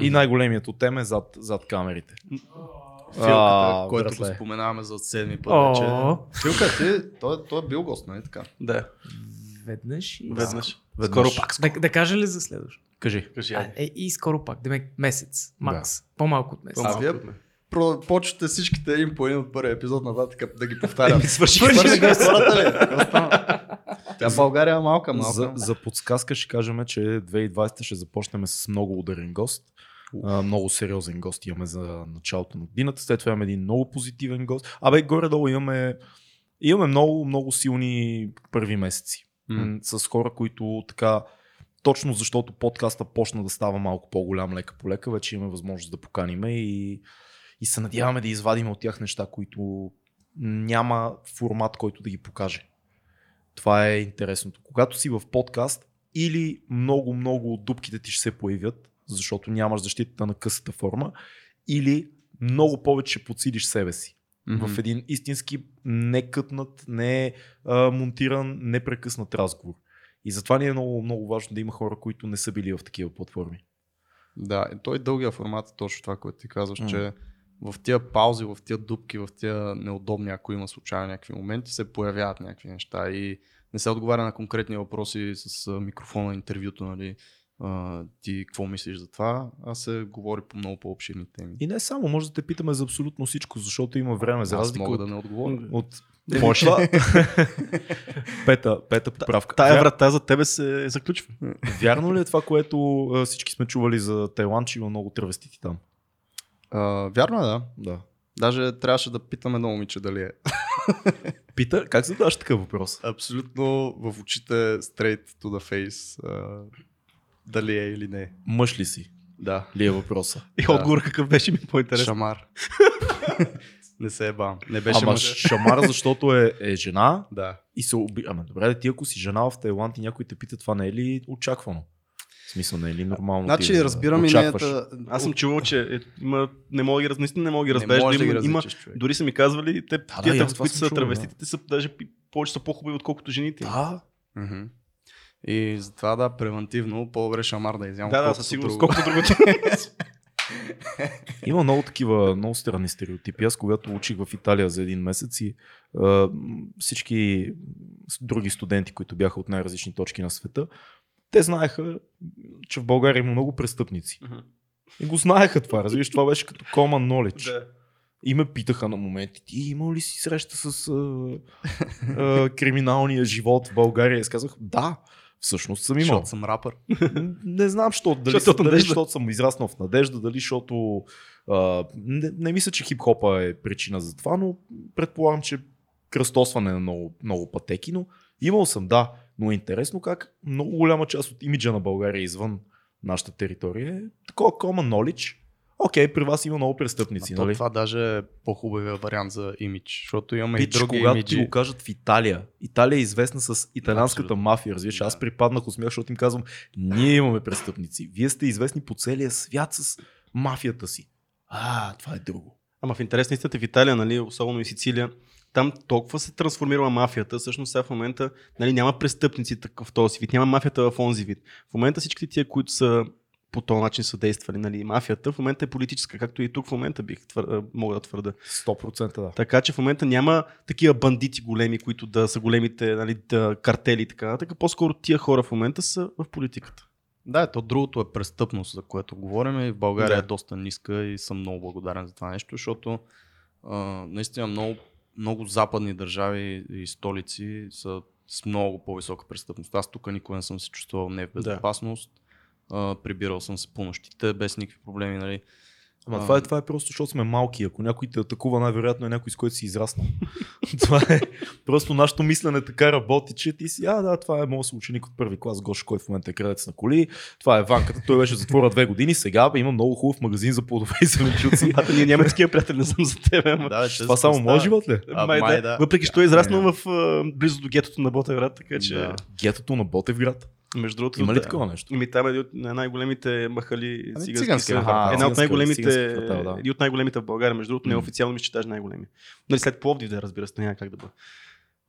[SPEAKER 2] И най-големият от тем е зад, зад камерите.
[SPEAKER 3] Филката, който го споменаваме за седми път вече. Филка, ти, той, той е бил гост, нали така?
[SPEAKER 1] Да.
[SPEAKER 4] Веднъж и...
[SPEAKER 1] Веднъж.
[SPEAKER 2] Скоро
[SPEAKER 1] пак.
[SPEAKER 4] Да, да кажа ли за следващо?
[SPEAKER 2] Кажи.
[SPEAKER 1] Кажи
[SPEAKER 4] а, е, и скоро пак, да месец, макс. Да. По-малко от месец.
[SPEAKER 3] А вие почвате всичките един по един от първия епизод нататък да ги повтарям. <laughs>
[SPEAKER 1] Свърши,
[SPEAKER 3] свърши хората ли? Тя България е малка, малка.
[SPEAKER 2] За, за подсказка ще кажем, че 2020 ще започнем с много ударен гост. Uh, много сериозен гост имаме за началото на годината. След това имаме един много позитивен гост. Абе, горе-долу имаме, имаме много, много силни първи месеци. Mm. С хора, които така точно защото подкаста почна да става малко по-голям лека по лека, вече имаме възможност да поканиме и, и се надяваме да извадим от тях неща, които няма формат, който да ги покаже. Това е интересното. Когато си в подкаст, или много-много от дупките ти ще се появят, защото нямаш защитата на късата форма, или много повече ще подсилиш себе си. Mm-hmm. В един истински некътнат, не а, монтиран, непрекъснат разговор. И затова ни е много, много важно да има хора, които не са били в такива платформи.
[SPEAKER 3] Да, той дългия формат е точно това, което ти казваш, mm. че в тия паузи, в тия дупки, в тия неудобни, ако има случайно някакви моменти, се появяват някакви неща и не се отговаря на конкретни въпроси с микрофона, интервюто, нали, а, ти какво мислиш за това, а се говори по много по-обширни теми.
[SPEAKER 2] И не само, може да те питаме за абсолютно всичко, защото има време за разлика.
[SPEAKER 3] Аз мога от, да не отговоря. <laughs>
[SPEAKER 2] От може това. <laughs> пета, пета поправка.
[SPEAKER 1] Тая врата за тебе се заключва.
[SPEAKER 2] Вярно ли е това, което всички сме чували за Тайланд, че има много травестити там?
[SPEAKER 3] А, вярно е, да.
[SPEAKER 2] Да.
[SPEAKER 3] Даже трябваше да питаме едно момиче дали е. <laughs>
[SPEAKER 2] Пита, как задаваш такъв въпрос?
[SPEAKER 3] Абсолютно в очите straight to the face. Дали е или не.
[SPEAKER 2] Мъж ли си?
[SPEAKER 3] Да.
[SPEAKER 2] Ли е въпроса? <laughs>
[SPEAKER 1] И
[SPEAKER 3] Да.
[SPEAKER 1] отговор какъв беше ми по-интересен.
[SPEAKER 3] Шамар. <laughs> не се е бам. Не беше
[SPEAKER 2] Ама
[SPEAKER 3] мъж.
[SPEAKER 2] шамар, защото е, е жена <laughs>
[SPEAKER 3] Да.
[SPEAKER 2] и се уби... Ама добре, да ти ако си жена в Тайланд и някой те пита, това не е ли очаквано? В смисъл, не е ли нормално? ти
[SPEAKER 3] Значи
[SPEAKER 2] да
[SPEAKER 3] разбирам идеята.
[SPEAKER 1] Аз съм чувал, че е, има, не мога да ги раз, наистина не мога да ги разбереш. да
[SPEAKER 3] да
[SPEAKER 1] има,
[SPEAKER 3] ги
[SPEAKER 1] има, дори са ми казвали, те,
[SPEAKER 2] да,
[SPEAKER 1] тия,
[SPEAKER 2] това
[SPEAKER 1] които са
[SPEAKER 2] чувал,
[SPEAKER 1] травеститите, са даже повече са по-хубави, отколкото жените.
[SPEAKER 2] Да,
[SPEAKER 3] Мгм. И затова да, превентивно, по-добре шамар да изям.
[SPEAKER 1] да, да, със сигурност.
[SPEAKER 3] друго.
[SPEAKER 1] Колкото другото. <laughs>
[SPEAKER 2] Има много такива, много странни стереотипи. Аз когато учих в Италия за един месец и а, всички други студенти, които бяха от най-различни точки на света, те знаеха, че в България има много престъпници.
[SPEAKER 1] Мгм.
[SPEAKER 2] И го знаеха това, разбираш, това беше като common knowledge.
[SPEAKER 1] Да.
[SPEAKER 2] И ме питаха на моменти, ти имал ли си среща с а, а, криминалния живот в България? И аз казах, да, всъщност съм имал.
[SPEAKER 3] Защото съм рапър.
[SPEAKER 2] Не знам, що, дали,
[SPEAKER 1] Защото от
[SPEAKER 2] дали защото съм израснал в надежда, дали защото... А, не, не мисля, че хип-хопа е причина за това, но предполагам, че кръстосване на много, много пътеки, но имал съм, да. Но е интересно как много голяма част от имиджа на България извън нашата територия е такова common knowledge. Окей, при вас има много престъпници,
[SPEAKER 3] то
[SPEAKER 2] нали?
[SPEAKER 3] Това даже е по-хубавия вариант за имидж, защото имаме и
[SPEAKER 2] Пич,
[SPEAKER 3] други
[SPEAKER 2] когато
[SPEAKER 3] имиджи.
[SPEAKER 2] ти го кажат в Италия. Италия е известна с италианската
[SPEAKER 3] Абсолютно.
[SPEAKER 2] мафия. Разбираш, аз
[SPEAKER 3] Да.
[SPEAKER 2] припаднах от смях, защото им казвам, ние имаме престъпници. Вие сте известни по целия свят с мафията си. А, това е друго.
[SPEAKER 1] Ама в интерес на истината в Италия, нали, особено и Сицилия, там толкова се трансформирала мафията, всъщност сега в момента нали, няма престъпници такъв в този вид, няма мафията в онзи вид. В момента всички тия, които са по този начин са действали, нали, мафията в момента е политическа, както и тук в момента бих твър... мога да твърда.
[SPEAKER 2] 100% да.
[SPEAKER 1] Така че в момента няма такива бандити големи, които да са големите нали, да, картели и така нататък. По-скоро тия хора в момента са в политиката.
[SPEAKER 3] Да, то другото е престъпност, за което говорим и в България
[SPEAKER 1] Да.
[SPEAKER 3] е доста ниска и съм много благодарен за това нещо, защото а, наистина много, много западни държави и столици са с много по-висока престъпност. Аз тук никога не съм се чувствал не в безопасност. А, прибирал съм се по нощите без никакви проблеми. Нали.
[SPEAKER 2] Ама
[SPEAKER 3] А.
[SPEAKER 2] това, е, това е просто, защото сме малки. Ако някой те атакува, най-вероятно е някой, с който си израснал. <laughs> това е просто нашето мислене така работи, че ти си, а да, това е моят съученик от първи клас, Гош, който в момента е крадец на коли. Това е Ванката, той беше затвора две години, сега бе, има много хубав магазин за плодове и зеленчуци. <laughs>
[SPEAKER 1] Бата, ние нямаме такива приятели, не съм за теб. Ама...
[SPEAKER 3] Да, че
[SPEAKER 2] това само моят живот ли?
[SPEAKER 3] А,
[SPEAKER 1] май,
[SPEAKER 3] май
[SPEAKER 1] да.
[SPEAKER 3] да.
[SPEAKER 1] Въпреки, че той е израснал в, а, близо до гетото на Ботевград, така че
[SPEAKER 3] Да.
[SPEAKER 2] Гетото на Ботевград.
[SPEAKER 1] Между другото.
[SPEAKER 2] Има ли
[SPEAKER 1] да.
[SPEAKER 2] такова нещо?
[SPEAKER 1] Ами там е от най-големите махали
[SPEAKER 3] Ами,
[SPEAKER 1] цигански. квартал. Една от най-големите,
[SPEAKER 2] квартал, да.
[SPEAKER 1] един от най-големите в България, между другото, неофициално мисля, че даже най-големи. Нали след Пловдив, да разбира се, няма как да бъде.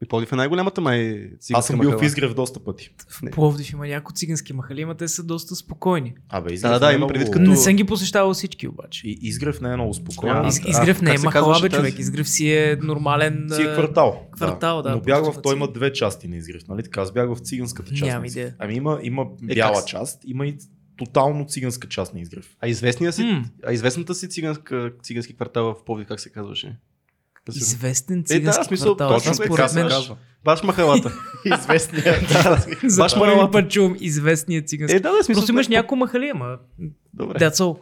[SPEAKER 1] И Пловдив е най-голямата май циганска
[SPEAKER 2] Аз съм бил в
[SPEAKER 1] махала.
[SPEAKER 2] Изгрев доста пъти.
[SPEAKER 4] В Пловдив има някои цигански махали, ама те са доста спокойни.
[SPEAKER 2] Абе, Изгрев
[SPEAKER 1] Да, да,
[SPEAKER 2] е много...
[SPEAKER 1] предвид
[SPEAKER 4] Като... Не съм ги посещавал всички обаче.
[SPEAKER 2] И Изгрев не е много спокоен.
[SPEAKER 1] А,
[SPEAKER 4] Из,
[SPEAKER 1] а,
[SPEAKER 4] изгрев не е махала, бе, човек. Изгрев си е нормален...
[SPEAKER 2] Си е
[SPEAKER 4] а,
[SPEAKER 2] квартал.
[SPEAKER 4] квартал, да,
[SPEAKER 2] Но бях в... Той има две части на Изгрев, нали така? Аз бях в циганската част.
[SPEAKER 4] Нямам идея.
[SPEAKER 2] Ами има, има
[SPEAKER 1] Е,
[SPEAKER 2] бяла
[SPEAKER 1] се-
[SPEAKER 2] част, има и тотално циганска част на Изгрев.
[SPEAKER 1] А известния си, а известната си циганска, цигански квартал в Пловдив, как се казваше?
[SPEAKER 4] Известен
[SPEAKER 1] Е, да,
[SPEAKER 4] цигански
[SPEAKER 1] смисъл,
[SPEAKER 4] квартал.
[SPEAKER 1] точно
[SPEAKER 4] Според
[SPEAKER 1] се
[SPEAKER 4] мен-
[SPEAKER 1] казва. Баш махалата. <laughs>
[SPEAKER 3] Известния. <laughs> <laughs>
[SPEAKER 4] За
[SPEAKER 1] Баш махалата.
[SPEAKER 4] път чувам известния цигански.
[SPEAKER 1] Е, да, да, смисъл.
[SPEAKER 4] Просто имаш няколко махали, ама...
[SPEAKER 1] Добре.
[SPEAKER 4] That's all.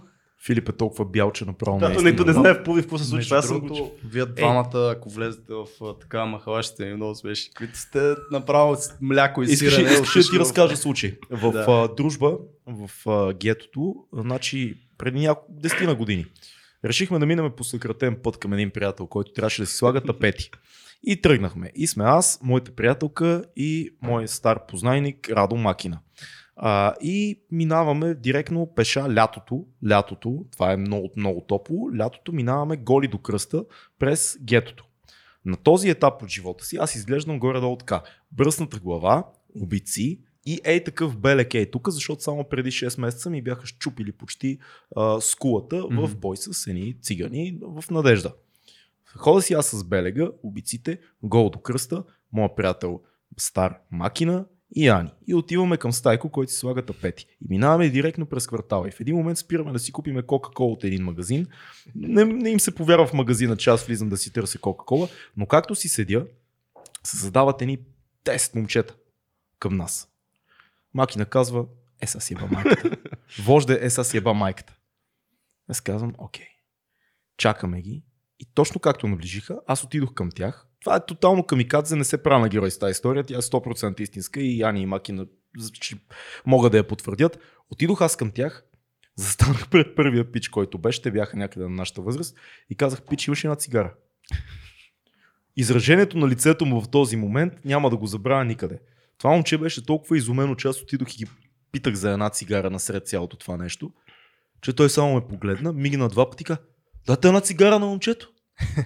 [SPEAKER 2] Филип е толкова бял, че направо
[SPEAKER 1] Да,
[SPEAKER 2] не е
[SPEAKER 1] то не, знае в Пловдив какво се случва. Аз съм го
[SPEAKER 3] вие двамата, ако влезете в такава махала, ще ми много смешни, които сте направо с мляко и
[SPEAKER 2] Искаш,
[SPEAKER 3] сирене.
[SPEAKER 2] искаш да
[SPEAKER 3] отишли
[SPEAKER 2] ти разкажа случай. В
[SPEAKER 3] Да.
[SPEAKER 2] а, дружба, в а, гетото, значи преди няколко десетина години, решихме да минем по съкратен път към един приятел, който трябваше да си слага тапети. И тръгнахме. И сме аз, моята приятелка и мой стар познайник Радо Макина. А, и минаваме директно пеша лятото. Лятото, това е много, много топло. Лятото минаваме голи до кръста през гетото. На този етап от живота си аз изглеждам горе-долу така. Бръсната глава, обици и ей такъв белек ей тук, защото само преди 6 месеца ми бяха щупили почти а, скулата mm-hmm. в бой с едни цигани в надежда. Хода си аз с белега, обиците, гол до кръста, моя приятел стар Макина и Ани. И отиваме към стайко, който си слага тапети. И минаваме директно през квартала. И в един момент спираме да си купиме Кока-Кола от един магазин. Не, не им се повярва в магазина, че аз влизам да си търся Кока-Кола, но както си седя, се задават едни 10 момчета към нас. Макина казва, е са си еба майката. Вожде е са си еба майката. Аз казвам, окей. чакаме ги и точно както наближиха, аз отидох към тях. Това е тотално камикадзе, не се правя на герой с тази история, тя е 100% истинска и Ани и Маки на- ще могат да я потвърдят. Отидох аз към тях, застанах пред първия пич, който беше, те бяха някъде на нашата възраст и казах, пич, имаш една цигара. Изражението на лицето му в този момент няма да го забравя никъде. Това момче беше толкова изумено, че аз отидох и ги питах за една цигара насред цялото това нещо, че той само ме погледна, мигна два пъти, ка, дайте една цигара на момчето.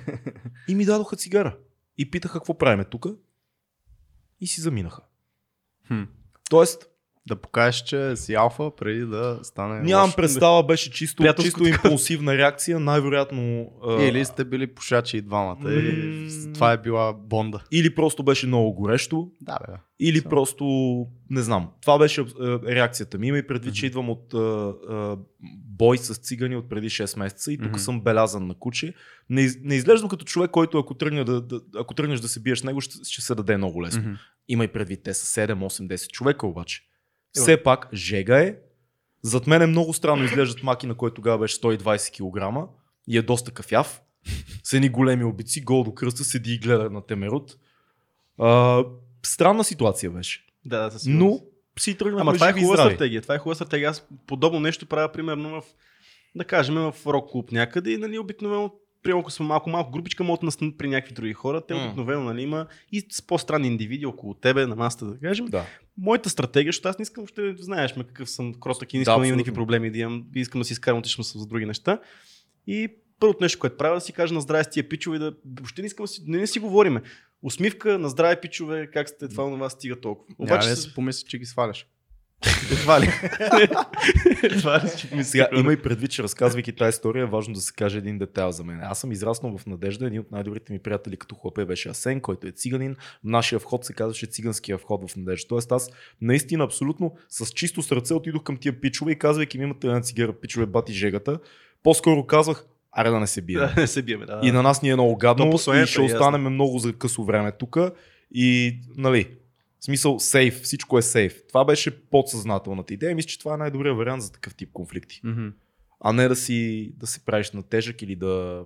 [SPEAKER 2] <laughs> и ми дадоха цигара. И питаха какво правиме тук. И си заминаха.
[SPEAKER 3] Хм.
[SPEAKER 2] Тоест,
[SPEAKER 3] Да покажеш, че си алфа преди да стане
[SPEAKER 2] нямам
[SPEAKER 3] лошо.
[SPEAKER 2] представа, беше чисто, чисто импулсивна реакция, най-вероятно.
[SPEAKER 3] Или сте били пушачи и двамата. И
[SPEAKER 2] М.
[SPEAKER 3] това е била бонда.
[SPEAKER 2] или просто беше много горещо,
[SPEAKER 3] Да, бе.
[SPEAKER 2] или
[SPEAKER 3] Само.
[SPEAKER 2] просто, не знам. Това беше е, реакцията ми. Има и предвид, че идвам от е, е, бой с цигани от преди 6 месеца и тук
[SPEAKER 3] Мгм.
[SPEAKER 2] съм белязан на куче. Не, не изглеждам като човек, който ако, тръгне да, да, ако тръгнеш да се биеш с него, ще, ще се даде много лесно.
[SPEAKER 3] Мгм.
[SPEAKER 2] Има и предвид, те са 7, 8, 10 човека обаче.
[SPEAKER 1] Има.
[SPEAKER 2] Все пак, жега е. Зад мен е много странно изглеждат маки, на който тогава беше 120 кг и е доста кафяв. С едни големи обици, гол до кръста, седи и гледа на Темерут. А, странна ситуация беше.
[SPEAKER 1] Да, да, със сигурност.
[SPEAKER 2] Но си тръгнахме
[SPEAKER 1] Ама това е хубава стратегия. Това е хубава стратегия. Аз подобно нещо правя примерно в, да кажем, в рок клуб някъде и нали, обикновено Примерно, ако сме малко малко групичка, могат да настанат при някакви други хора. Те
[SPEAKER 2] М.
[SPEAKER 1] обикновено нали, има и с по-странни индивиди около тебе на масата, да кажем.
[SPEAKER 2] Да.
[SPEAKER 1] Моята стратегия, защото аз не искам въобще да знаеш ме какъв съм кросък и не
[SPEAKER 2] Да,
[SPEAKER 1] искам да, имам
[SPEAKER 2] абсолютно.
[SPEAKER 1] никакви проблеми да имам, и искам да си изкарам отишъм с други неща. И първото нещо, което правя, да си кажа на здраве с тия пичове, да въобще не искам да си, не, не си говориме. Усмивка на здраве пичове, как сте, това на вас стига толкова.
[SPEAKER 3] Обаче
[SPEAKER 1] се-
[SPEAKER 3] да си помисли, че ги сваляш.
[SPEAKER 1] Едва <laughs> ли. Едва ли.
[SPEAKER 2] Сега, има и предвид, че разказвайки тази история, е важно да се каже един детайл за мен. Аз съм израснал в Надежда, един от най-добрите ми приятели като хлапе беше Асен, който е циганин. Нашия вход се казваше циганския вход в Надежда. Тоест аз наистина абсолютно с чисто сърце отидох към тия пичове и казвайки ми имате една цигара, пичове, бати жегата. По-скоро казвах, аре да не се бием. <laughs>
[SPEAKER 1] Да, не се биеме, да.
[SPEAKER 2] И на нас ни е много гадно и ще
[SPEAKER 1] е
[SPEAKER 2] останем много за късо време тук. И, нали, в смисъл, сейф, всичко е сейф. Това беше подсъзнателната идея. Мисля, че това е най-добрият вариант за такъв тип конфликти.
[SPEAKER 3] Мгм.
[SPEAKER 2] А не да си да се правиш на тежък или да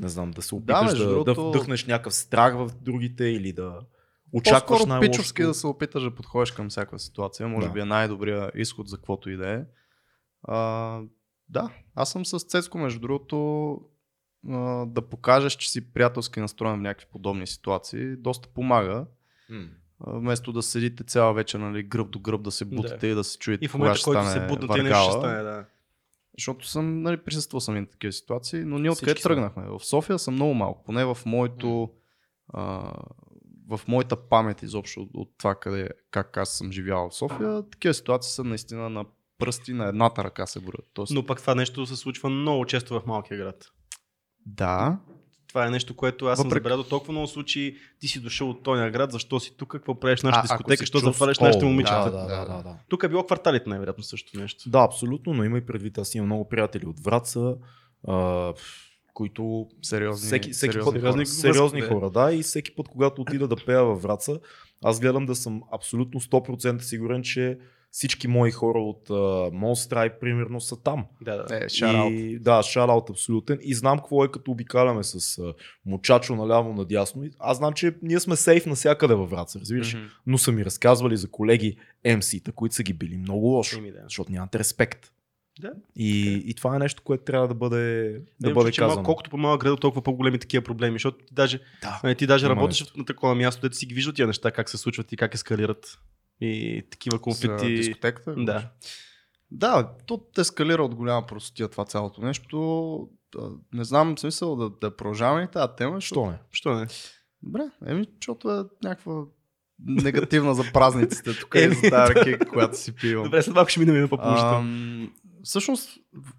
[SPEAKER 2] не знам, да се опиташ
[SPEAKER 3] между
[SPEAKER 2] да,
[SPEAKER 3] другото-
[SPEAKER 2] да вдъхнеш някакъв страх в другите или да очакваш
[SPEAKER 3] По-скоро пичовски да се опиташ да подходиш към всяка ситуация. Може
[SPEAKER 2] Да.
[SPEAKER 3] би е най-добрия изход за каквото и да е. А, да, аз съм с Цецко, между другото, а, да покажеш, че си приятелски настроен в някакви подобни ситуации, доста помага.
[SPEAKER 2] М.
[SPEAKER 3] Вместо да седите цяла вечер, нали, гръб до гръб, да се бутате и да се чуете
[SPEAKER 1] И в момента, който се будна, тия нещо ще стане, да.
[SPEAKER 3] Защото съм нали, присъствал съм и на такива ситуации, но ние откъде тръгнахме? В София съм много малко, поне в моето а, в моята памет изобщо от, от това къде, как аз съм живял в София, такива ситуации са наистина на пръсти на едната ръка се броят. Тоест,
[SPEAKER 1] Но пък това нещо се случва много често в малкия град.
[SPEAKER 3] да,
[SPEAKER 1] Това е нещо, което аз съм
[SPEAKER 3] Въпреки-
[SPEAKER 1] забелязал толкова много случаи. Ти си дошъл от този град, защо си тук, какво правиш нашата дискотека,
[SPEAKER 3] си
[SPEAKER 1] що
[SPEAKER 3] чул-
[SPEAKER 1] затваряш нашите момичета.
[SPEAKER 2] Да, да, да, да, да.
[SPEAKER 1] Тук е било кварталите най-вероятно също нещо.
[SPEAKER 2] Да, абсолютно, но има и предвид, аз имам много приятели от Враца, а, които
[SPEAKER 3] сериозни,
[SPEAKER 2] всеки, всеки
[SPEAKER 3] сериозни
[SPEAKER 2] път, сериозни
[SPEAKER 1] Връзки,
[SPEAKER 2] хора, да, и всеки път, когато отида да пея във Враца, аз гледам да съм абсолютно 100% сигурен, че всички мои хора от uh, Монстрай, примерно, са там.
[SPEAKER 1] Да, да.
[SPEAKER 3] Е.
[SPEAKER 2] И, да, шараут абсолютен. И знам какво е като обикаляме с uh, мучачо наляво надясно. Аз знам, че ние сме сейф навсякъде във Враца, разбираш.
[SPEAKER 3] Мгм.
[SPEAKER 2] Но са ми разказвали за колеги MC-та, които са ги били много лошо,
[SPEAKER 1] Еми, да.
[SPEAKER 2] защото нямат респект.
[SPEAKER 1] Да.
[SPEAKER 2] И, и това е нещо, което трябва да бъде, да
[SPEAKER 1] Да,
[SPEAKER 2] бъде
[SPEAKER 1] че
[SPEAKER 2] казано.
[SPEAKER 1] колкото по-малък град, толкова по-големи такива проблеми, защото ти даже,
[SPEAKER 2] Да.
[SPEAKER 1] нали, ти даже
[SPEAKER 2] Има
[SPEAKER 1] работиш
[SPEAKER 2] нещо.
[SPEAKER 1] на такова място, дето си ги виждат тия неща, как се случват и как ескалират. И такива
[SPEAKER 3] За
[SPEAKER 1] конфликти.
[SPEAKER 3] дискотеката?
[SPEAKER 1] Да.
[SPEAKER 3] Да, то ескалира от голяма простотия това цялото нещо. Не знам смисъл да, да продължаваме тази тема.
[SPEAKER 2] Що не?
[SPEAKER 1] Що не?
[SPEAKER 3] Добре, еми, защото е някаква негативна за празниците. Тук е за тази ръки, която си пивам.
[SPEAKER 1] Добре, след малко ще минем на по-положително.
[SPEAKER 3] Всъщност,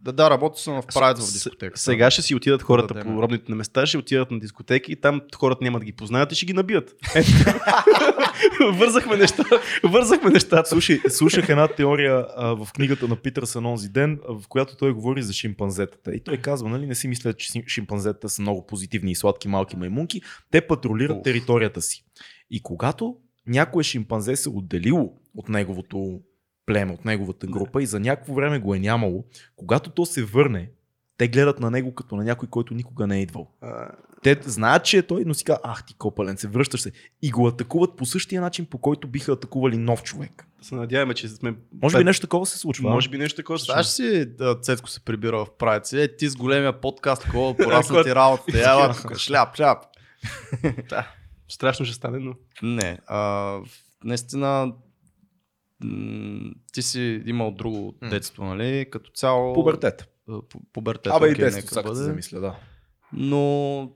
[SPEAKER 3] да, да, работил съм в Прайд в дискотека.
[SPEAKER 1] Сега ще си отидат хората
[SPEAKER 3] Да,
[SPEAKER 1] по робните на места, ще отидат на дискотеки и там хората няма да ги познаят и ще ги набият. <laughs> Вързахме неща, вързахме нещата.
[SPEAKER 2] Слушай, слушах една теория а, в книгата на Питърсън онзи ден, в която той говори за шимпанзетата. И той казва, нали, не си мисля, че шим- шимпанзетата са много позитивни и сладки малки маймунки. Те патрулират
[SPEAKER 3] Уф.
[SPEAKER 2] територията си. И когато някое шимпанзе се отделило от неговото племе, от неговата група и за някакво време го е нямало, когато то се върне, те гледат на него като на някой, който никога не е идвал.
[SPEAKER 1] А,
[SPEAKER 2] Те знаят, че е той, но си казват, ах ти копален, се връщаш се. И го атакуват по същия начин, по който биха атакували нов човек.
[SPEAKER 1] да се надяваме, че сме...
[SPEAKER 2] Може би нещо такова се случва.
[SPEAKER 1] Може би нещо такова се случва.
[SPEAKER 3] си, да, Цецко се прибира в правец. Е, ти с големия подкаст, такова <laughs> порасна ти работа. Ела, тук, <laughs> шляп, шляп. <laughs>
[SPEAKER 1] Страшно ще стане, но...
[SPEAKER 3] Не, а, наистина ти си имал друго детство, нали? Като цяло...
[SPEAKER 2] Пубертет.
[SPEAKER 3] Пубертет,
[SPEAKER 2] Абе и детство, сега се замисля, да.
[SPEAKER 3] Но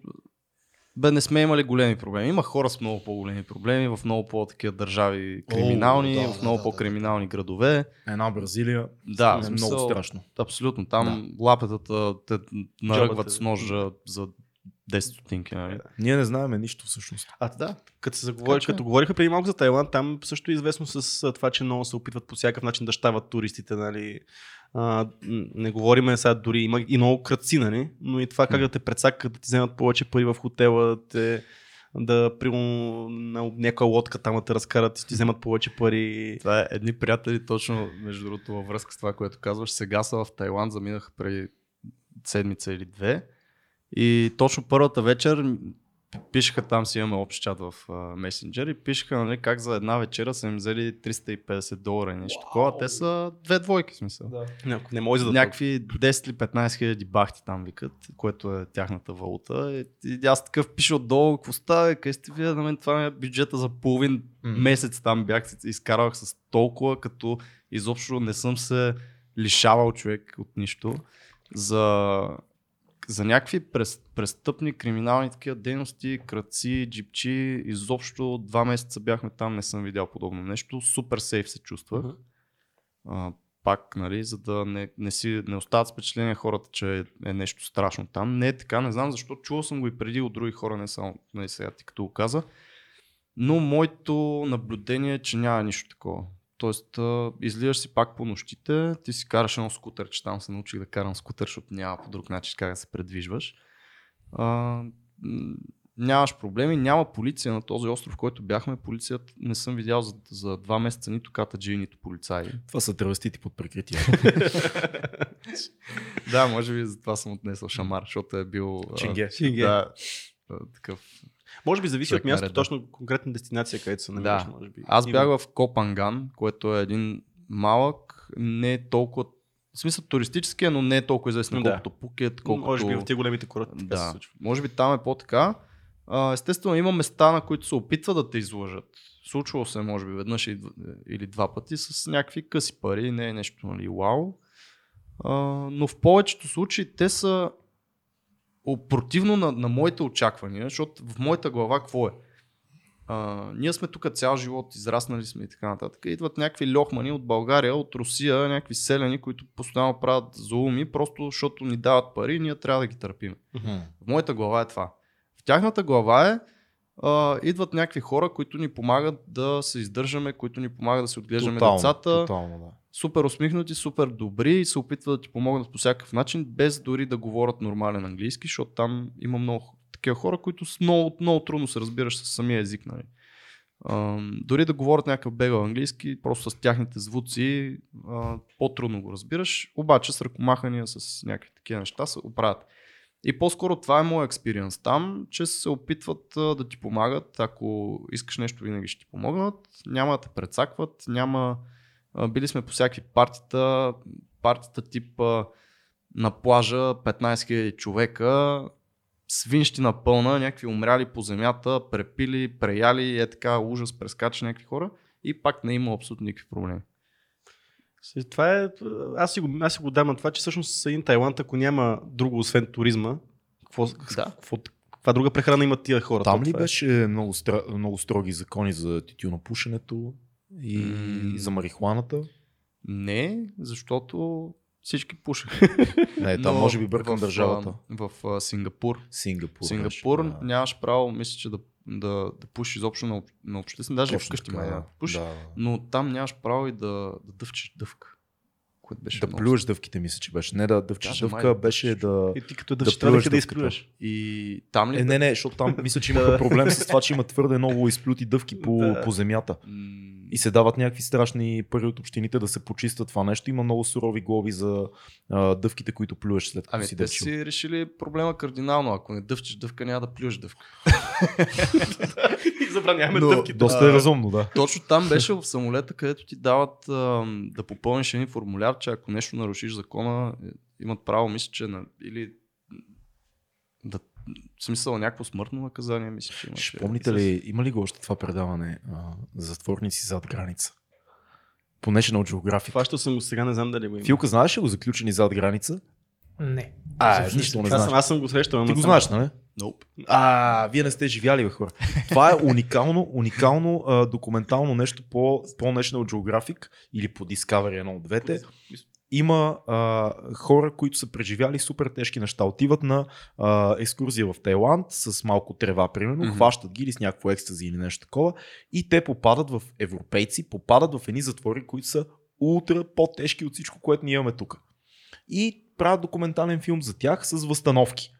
[SPEAKER 3] бе, не сме имали големи проблеми. Има хора с много по-големи проблеми в много по-такива държави криминални,
[SPEAKER 2] да,
[SPEAKER 3] в
[SPEAKER 2] да,
[SPEAKER 3] много
[SPEAKER 2] да,
[SPEAKER 3] по-криминални градове.
[SPEAKER 2] Една Бразилия
[SPEAKER 3] Да,
[SPEAKER 2] е много страшно.
[SPEAKER 3] Абсолютно. Там лапетата те наръгват
[SPEAKER 1] Джобата.
[SPEAKER 3] с ножа за 10 стотинки. Нали?
[SPEAKER 2] Ние не знаем нищо всъщност.
[SPEAKER 1] А, да. Като, се заговори,
[SPEAKER 3] че-
[SPEAKER 1] като говориха преди малко за Тайланд, там също е известно с това, че много се опитват по всякакъв начин да щават туристите. Нали. А, не говориме сега дори, има и много кръци, нали? но и това как да те прецакат, да ти вземат повече пари в хотела, да те да примерно на някоя лодка там да те разкарат и ти вземат повече пари.
[SPEAKER 3] Това е едни приятели, точно между другото във връзка с това, което казваш. Сега са в Тайланд, заминаха преди седмица или две. И точно първата вечер пишеха там си имаме общ чат в месенджер и пишеха нали, как за една вечера са им взели 350 долара и нещо такова. Те са две двойки в смисъл.
[SPEAKER 1] Не, не може да
[SPEAKER 3] Някакви 10 или 15 хиляди бахти там викат, което е тяхната валута. И, и аз такъв пиша отдолу, какво става, къде сте вие, на мен това ми е бюджета за половин
[SPEAKER 2] М.
[SPEAKER 3] месец там бях, изкарвах с толкова, като изобщо не съм се лишавал човек от нищо. За, за някакви прес, престъпни, криминални такива дейности, кръци, джипчи, изобщо два месеца бяхме там, не съм видял подобно нещо. Супер сейф се чувствах. А, пак, нали, за да не, не, си, не остават с впечатление хората, че е, е нещо страшно там. Не е така, не знам защо, чувал съм го и преди от други хора, не само нали, сега ти като го каза. Но моето наблюдение е, че няма нищо такова. Тоест, а, излизаш си пак по нощите, ти си караш едно скутер, че там се научих да карам скутер, защото няма по друг начин как да се предвижваш. А, нямаш проблеми, няма полиция на този остров, който бяхме. Полицията не съм видял за, за два месеца нито катаджи, нито полицаи.
[SPEAKER 2] Това са травестити под прикритие. <laughs>
[SPEAKER 3] да, може би за това съм отнесъл шамар, защото е бил...
[SPEAKER 2] Чинге.
[SPEAKER 3] Да, такъв.
[SPEAKER 1] Може би зависи
[SPEAKER 3] Човек
[SPEAKER 1] от място,
[SPEAKER 3] нареда.
[SPEAKER 1] точно конкретна дестинация, където се намираш.
[SPEAKER 3] Да.
[SPEAKER 1] Може би.
[SPEAKER 3] Аз бях в Копанган, което е един малък, не е толкова в смисъл туристически, е, но не е толкова известен,
[SPEAKER 1] Да.
[SPEAKER 3] колкото Пукет, колкото...
[SPEAKER 1] Може би в тези големите курорти така се
[SPEAKER 3] Да,
[SPEAKER 1] случва.
[SPEAKER 3] може би там е по-така. Естествено, има места, на които се опитва да те излъжат. Случвало се, може би, веднъж или дв- или два пъти с някакви къси пари, не е нещо, нали, вау. Но в повечето случаи те са противно на, на моите очаквания, защото в моята глава какво е? А, ние сме тук цял живот, израснали сме и така нататък. Идват някакви лохмани от България, от Русия, някакви селени, които постоянно правят зауми, просто защото ни дават пари и ние трябва да ги търпим. В моята глава е това. В тяхната глава е, а, идват някакви хора, които ни помагат да се издържаме, които ни помагат да се отглеждаме
[SPEAKER 2] Тотално,
[SPEAKER 3] децата.
[SPEAKER 2] тотално, да.
[SPEAKER 3] Супер усмихнати, супер добри и се опитват да ти помогнат по всякакъв начин, без дори да говорят нормален английски, защото там има много такива хора, които с много, много трудно се разбираш с самия език. Нали. Дори да говорят някакъв бегал английски, просто с тяхните звуци, по-трудно го разбираш, обаче с ръкомахания, с някакви такива неща се оправят. И по-скоро това е моят експириенс там, че се опитват да ти помагат. Ако искаш нещо, винаги ще ти помогнат. Няма да те прецакват, няма... Били сме по всякакви партита, партита тип на плажа, 15 000 човека, свинщина пълна, някакви умряли по земята, препили, преяли, е така ужас, прескача някакви хора и пак не има абсолютно никакви проблеми.
[SPEAKER 1] Това е, аз си, го, аз си го дам на това, че всъщност един Тайланд, ако няма друго освен туризма, какво,
[SPEAKER 3] Да.
[SPEAKER 1] какво, каква друга прехрана имат тия хора?
[SPEAKER 2] Там ли
[SPEAKER 1] е.
[SPEAKER 2] беше много, стра... много строги закони за тютюнопушенето и
[SPEAKER 3] М.
[SPEAKER 2] за марихуаната?
[SPEAKER 3] Не, защото всички пушеха.
[SPEAKER 2] Не, там
[SPEAKER 3] Но
[SPEAKER 2] може би бъркам
[SPEAKER 3] в,
[SPEAKER 2] държавата.
[SPEAKER 3] В, а, Сингапур.
[SPEAKER 2] Сингапур.
[SPEAKER 3] Сингапур
[SPEAKER 2] беше, да.
[SPEAKER 3] нямаш право, мисля, че да, да, да пушиш изобщо на, на обществен, даже и
[SPEAKER 2] Точно
[SPEAKER 3] вкъщи май
[SPEAKER 2] да.
[SPEAKER 3] да пушиш,
[SPEAKER 2] Да.
[SPEAKER 3] но там нямаш право и да, да дъвчеш дъвка. Което беше
[SPEAKER 2] Да плюеш дъвките, мисля, че беше. Не да дъвчеш
[SPEAKER 3] май
[SPEAKER 2] дъвка,
[SPEAKER 3] да
[SPEAKER 2] беше да...
[SPEAKER 1] И ти като да,
[SPEAKER 2] да
[SPEAKER 1] трябваше да изплюеш.
[SPEAKER 3] И там ли?
[SPEAKER 2] Е, не, не, защото там мисля, че имаха проблем с това, че има твърде много изплюти дъвки по, <laughs>
[SPEAKER 1] Да.
[SPEAKER 2] по земята. И се дават някакви страшни пари от общините да се почистват това нещо. Има много сурови глоби за а, дъвките, които плюеш след като
[SPEAKER 3] Ами
[SPEAKER 2] си
[SPEAKER 3] те
[SPEAKER 2] дъвчил.
[SPEAKER 3] си решили проблема кардинално. Ако не дъвчеш дъвка, няма да плюеш дъвка.
[SPEAKER 1] И <laughs> забраняваме
[SPEAKER 3] Но-
[SPEAKER 1] дъвките.
[SPEAKER 2] Доста
[SPEAKER 3] А,
[SPEAKER 2] е разумно, да.
[SPEAKER 3] Точно там беше в самолета, където ти дават ам, да попълниш един формуляр, че ако нещо нарушиш закона, е, имат право, мисля, че на, или да, в смисъл някакво смъртно наказание, мисля, че имаше.
[SPEAKER 2] Ще помните ли, има ли го още това предаване а, затворници зад граница? По National Geographic.
[SPEAKER 1] Фащал съм го сега, не знам дали го има.
[SPEAKER 2] Филка, знаеш ли го заключени зад граница?
[SPEAKER 4] Не.
[SPEAKER 2] А,
[SPEAKER 1] Всъщност,
[SPEAKER 2] нищо не
[SPEAKER 1] аз, съм,
[SPEAKER 2] знаеш.
[SPEAKER 1] аз съм го срещал.
[SPEAKER 2] Ти го знаеш, нали?
[SPEAKER 3] Nope.
[SPEAKER 2] А, вие не сте живяли, бе, хора. Това е уникално, уникално а, документално нещо по, по National Geographic или по Discovery, едно от двете. Има а, хора, които са преживяли супер тежки неща. Отиват на а, екскурзия в Тайланд с малко трева, примерно, mm-hmm. хващат ги или с някакво екстази или нещо такова и те попадат в европейци, попадат в едни затвори, които са ултра по-тежки от всичко, което ние имаме тук. И правят документален филм за тях с възстановки.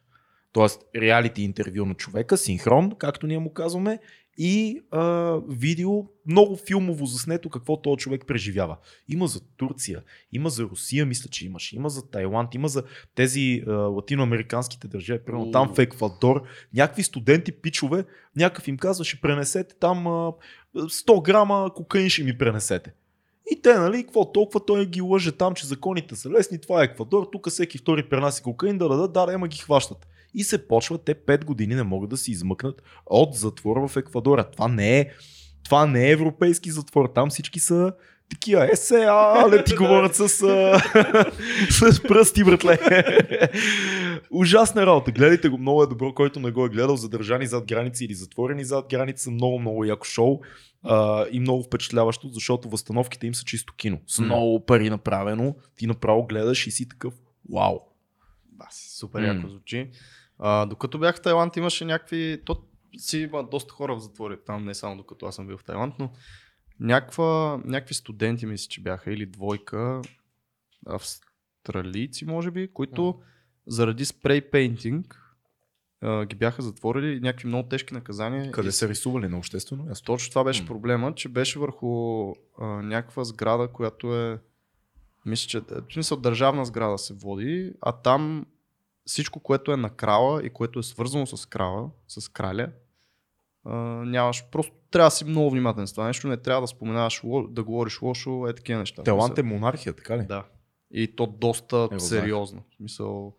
[SPEAKER 2] Тоест, реалити интервю на човека, синхрон, както ние му казваме, и а, видео, много филмово заснето какво този човек преживява. Има за Турция, има за Русия, мисля, че имаш, има за Тайланд, има за тези а, латиноамериканските държави, примерно там в Еквадор, някакви студенти, пичове, някакъв им казва, ще пренесете там а, 100 грама кокаин ще ми пренесете. И те, нали, какво толкова той ги лъже там, че законите са лесни, това е Еквадор, тук всеки втори пренася кокаин, да дадат, да, да, ема ги хващат. И се почват, те 5 години не могат да си измъкнат от затвора в Еквадора. Това не е, това не е европейски затвор, там всички са такива, е се, а, не ти <laughs> говорят с, <laughs> с пръсти, братле. <laughs> Ужасна работа. Гледайте го, много е добро, който не го е гледал. Задържани зад граници или затворени зад граница. Много, много яко шоу а, и много впечатляващо, защото възстановките им са чисто кино. С много пари направено. Ти направо гледаш и си такъв, вау.
[SPEAKER 3] Бас, супер яко звучи. А, докато бях в Тайланд имаше някакви... То си има доста хора в затвори там, не само докато аз съм бил в Тайланд, но някаква, някакви студенти мисля, че бяха или двойка австралийци, може би, които заради спрей пейнтинг ги бяха затворили някакви много тежки наказания.
[SPEAKER 2] Къде
[SPEAKER 3] и
[SPEAKER 2] са рисували на обществено място?
[SPEAKER 3] точно това беше проблема, че беше върху а, някаква сграда, която е. Мисля, че в смисъл държавна сграда се води, а там всичко, което е на крала и което е свързано с крала, с краля, а, нямаш. Просто трябва да си много внимателен с това нещо. Не трябва да споменаваш, да говориш лошо, е такива неща.
[SPEAKER 2] Тайланд е монархия, така ли?
[SPEAKER 3] Да. И то доста
[SPEAKER 2] Е,
[SPEAKER 3] сериозно. В смисъл,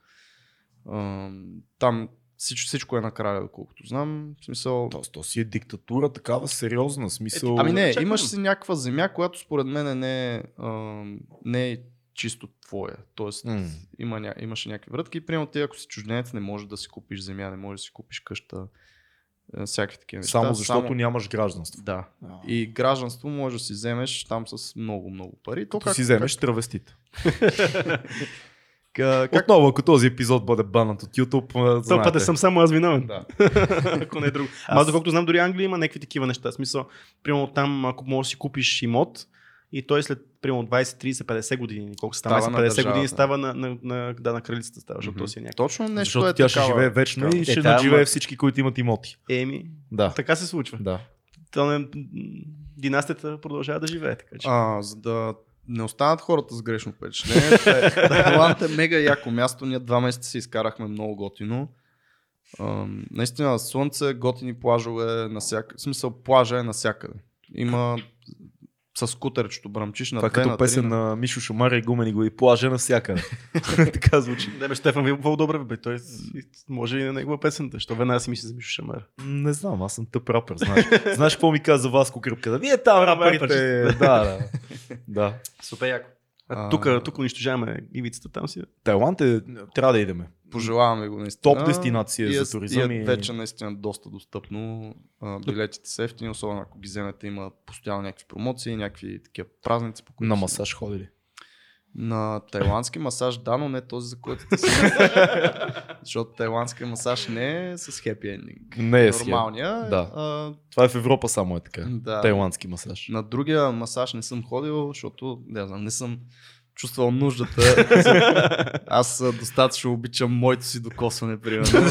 [SPEAKER 3] ам, там всичко, всичко е накрая, доколкото знам. В смисъл,
[SPEAKER 2] То, то си е диктатура, такава сериозна смисъл.
[SPEAKER 3] Ами не,
[SPEAKER 1] Чакай,
[SPEAKER 3] имаш си някаква земя, която според мен не е, ам, не е чисто твоя. Тоест,
[SPEAKER 2] М.
[SPEAKER 3] има, ня... имаше някакви вратки. Примерно ти, ако си чужденец, не можеш да си купиш земя, не можеш да си купиш къща. е, Всякакви такива неща.
[SPEAKER 2] Само защото нямаш гражданство.
[SPEAKER 3] Да.
[SPEAKER 2] И
[SPEAKER 3] И гражданство можеш да си вземеш там с много, много пари. То
[SPEAKER 2] като си вземеш.
[SPEAKER 3] Как, как,
[SPEAKER 2] Отново, ако този епизод бъде банът от YouTube, а,
[SPEAKER 1] път
[SPEAKER 2] знаете.
[SPEAKER 1] не съм само аз виновен.
[SPEAKER 3] Да. <laughs>
[SPEAKER 1] ако не е друго. Ама аз, доколкото знам, дори Англия има някакви такива неща. В смисъл, примерно там, ако можеш да си купиш имот, и той след примерно 20, 30, 50 години, колко става,
[SPEAKER 3] Става на
[SPEAKER 1] 50 години
[SPEAKER 3] държавата.
[SPEAKER 1] става на, на, на, да, на кралицата става, защото то си е някакъв.
[SPEAKER 3] Точно нещо
[SPEAKER 2] Защото
[SPEAKER 3] е
[SPEAKER 2] тя ще
[SPEAKER 3] такава.
[SPEAKER 2] живее вечно и
[SPEAKER 1] Е,
[SPEAKER 2] ще надживее
[SPEAKER 1] ама-
[SPEAKER 2] всички, които имат имоти.
[SPEAKER 1] Еми,
[SPEAKER 2] Да.
[SPEAKER 1] така се случва.
[SPEAKER 2] Да.
[SPEAKER 1] То не, династията продължава да живее, така че.
[SPEAKER 3] А, за да не останат хората с грешно впечатление. Тайланд <laughs> е мега яко място. Ние два месеца си изкарахме много готино. А, наистина, слънце, готини плажове, насяка... в смисъл плажа е насякъде. Има с скутерчето бръмчиш на
[SPEAKER 2] Това
[SPEAKER 3] две,
[SPEAKER 2] като
[SPEAKER 3] на
[SPEAKER 2] песен
[SPEAKER 3] на...
[SPEAKER 2] на Мишо Шумара и Гумени го и плажа навсякъде. <laughs> така звучи.
[SPEAKER 1] Да, бе, Штефан ви много добре, бе. Той може и на негова песента. Що веднага си мисли за Мишо Шамар.
[SPEAKER 2] Не знам, аз съм тъп рапър, знаеш. знаеш какво ми каза Васко Кръпка? Вие там рапърите. да, да. да.
[SPEAKER 1] Супер яко.
[SPEAKER 3] А,
[SPEAKER 1] Тук, тук унищожаваме ивицата там си.
[SPEAKER 2] Тайланд е, трябва да идеме.
[SPEAKER 3] Пожелаваме го наистина.
[SPEAKER 2] Топ дестинация
[SPEAKER 3] и е,
[SPEAKER 2] за туризъм
[SPEAKER 3] И е вече наистина доста достъпно. Билетите са ефтини, особено ако ги вземете, има постоянно някакви промоции, някакви такива празници. По които
[SPEAKER 2] На масаж ходили.
[SPEAKER 3] На тайландски масаж, да, но не този, за който ти си. <laughs> Защото тайландски масаж не е с хепи ендинг.
[SPEAKER 2] Не е.
[SPEAKER 3] Нормалния.
[SPEAKER 2] Да.
[SPEAKER 3] А,
[SPEAKER 2] Това е в Европа само е така.
[SPEAKER 3] да.
[SPEAKER 2] Тайландски масаж.
[SPEAKER 3] На другия масаж не съм ходил, защото не, знам, не съм чувствал нуждата. Аз достатъчно обичам моето си докосване, примерно.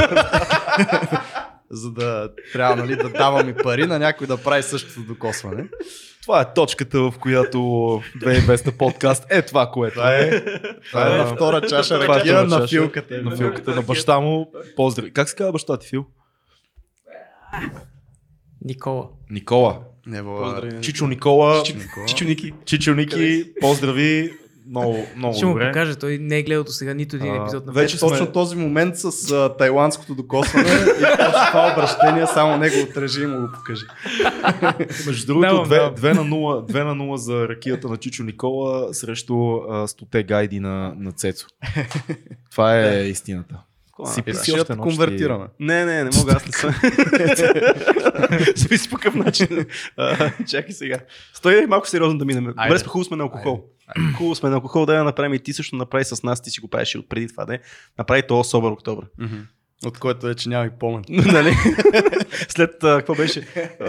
[SPEAKER 3] За да трябва нали, да давам и пари на някой да прави същото докосване.
[SPEAKER 2] Това е точката, в която 2200 подкаст е това, което
[SPEAKER 3] Това е, това е
[SPEAKER 2] А,
[SPEAKER 3] на втора чаша
[SPEAKER 2] това е
[SPEAKER 3] ракия
[SPEAKER 2] втора
[SPEAKER 3] на филката.
[SPEAKER 2] на филката на баща му. Поздрави. Как се казва баща ти, Фил?
[SPEAKER 4] Никола.
[SPEAKER 2] Никола.
[SPEAKER 3] Не.
[SPEAKER 2] Чичо Никола.
[SPEAKER 3] Никола.
[SPEAKER 1] Чичо Ники.
[SPEAKER 2] Чичо Ники, поздрави. Много, много
[SPEAKER 4] Ще му
[SPEAKER 2] добре.
[SPEAKER 4] покажа, той не е гледал до сега нито един епизод на
[SPEAKER 2] вече
[SPEAKER 3] Вече
[SPEAKER 2] сме-
[SPEAKER 3] точно този момент с а, тайландското докосване и точно това обращение само него отрежи и му го покажи. <laughs>
[SPEAKER 2] Между другото,
[SPEAKER 4] Давам,
[SPEAKER 2] 2,
[SPEAKER 4] давам.
[SPEAKER 2] 2, на 0, 2 на 0 за ракията на Чичо Никола срещу а, 100 гайди на, на Цецо. <laughs> Това е истината. Си
[SPEAKER 3] Е,
[SPEAKER 2] писи
[SPEAKER 3] ще
[SPEAKER 2] още
[SPEAKER 3] конвертираме.
[SPEAKER 1] Не, не, не мога, аз не съм. Зависи по какъв начин. Чакай сега. Стой малко сериозно да минем. Добре, сме хубаво сме на алкохол. Хубаво сме на алкохол, да я направим и ти също направи с нас, ти си го правиш и от преди това, да направи то Собър октомври.
[SPEAKER 3] Мгм. От който вече няма и помен. <laughs>
[SPEAKER 1] нали? След, а, какво беше? А,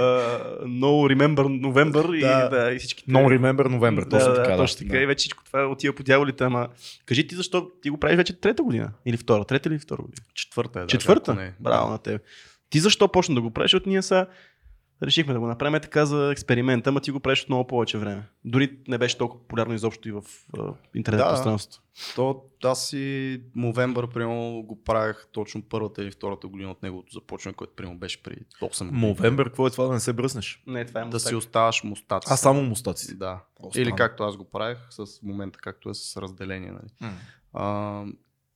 [SPEAKER 1] no Remember November и,
[SPEAKER 3] Да.
[SPEAKER 1] да, и всички.
[SPEAKER 2] No Remember November, точно
[SPEAKER 1] да,
[SPEAKER 2] така.
[SPEAKER 1] Да,
[SPEAKER 2] Да,
[SPEAKER 1] точно така. И вече всичко това отива по дяволите, ама кажи ти защо ти го правиш вече трета година? Или втора? Трета или втора година?
[SPEAKER 3] Четвърта е. даже,
[SPEAKER 1] Четвърта?
[SPEAKER 3] не.
[SPEAKER 1] Браво на теб. Ти защо почна да го правиш? Защото ние са решихме да го направим така за експеримент, ама ти го правиш от много повече време. Дори не беше толкова популярно изобщо и в а, интернет
[SPEAKER 3] Да.
[SPEAKER 1] пространството.
[SPEAKER 3] То аз и Movember, примерно, го правях точно първата или втората година от неговото започване, което примерно беше преди 8 години.
[SPEAKER 2] Мовембър, какво е това да не се бръснеш?
[SPEAKER 1] Не, това е
[SPEAKER 3] Да си оставаш мустаци.
[SPEAKER 2] А, само мустаци.
[SPEAKER 3] Да.
[SPEAKER 2] О,
[SPEAKER 3] Или както аз го правех с момента, както е с разделение. Нали. А,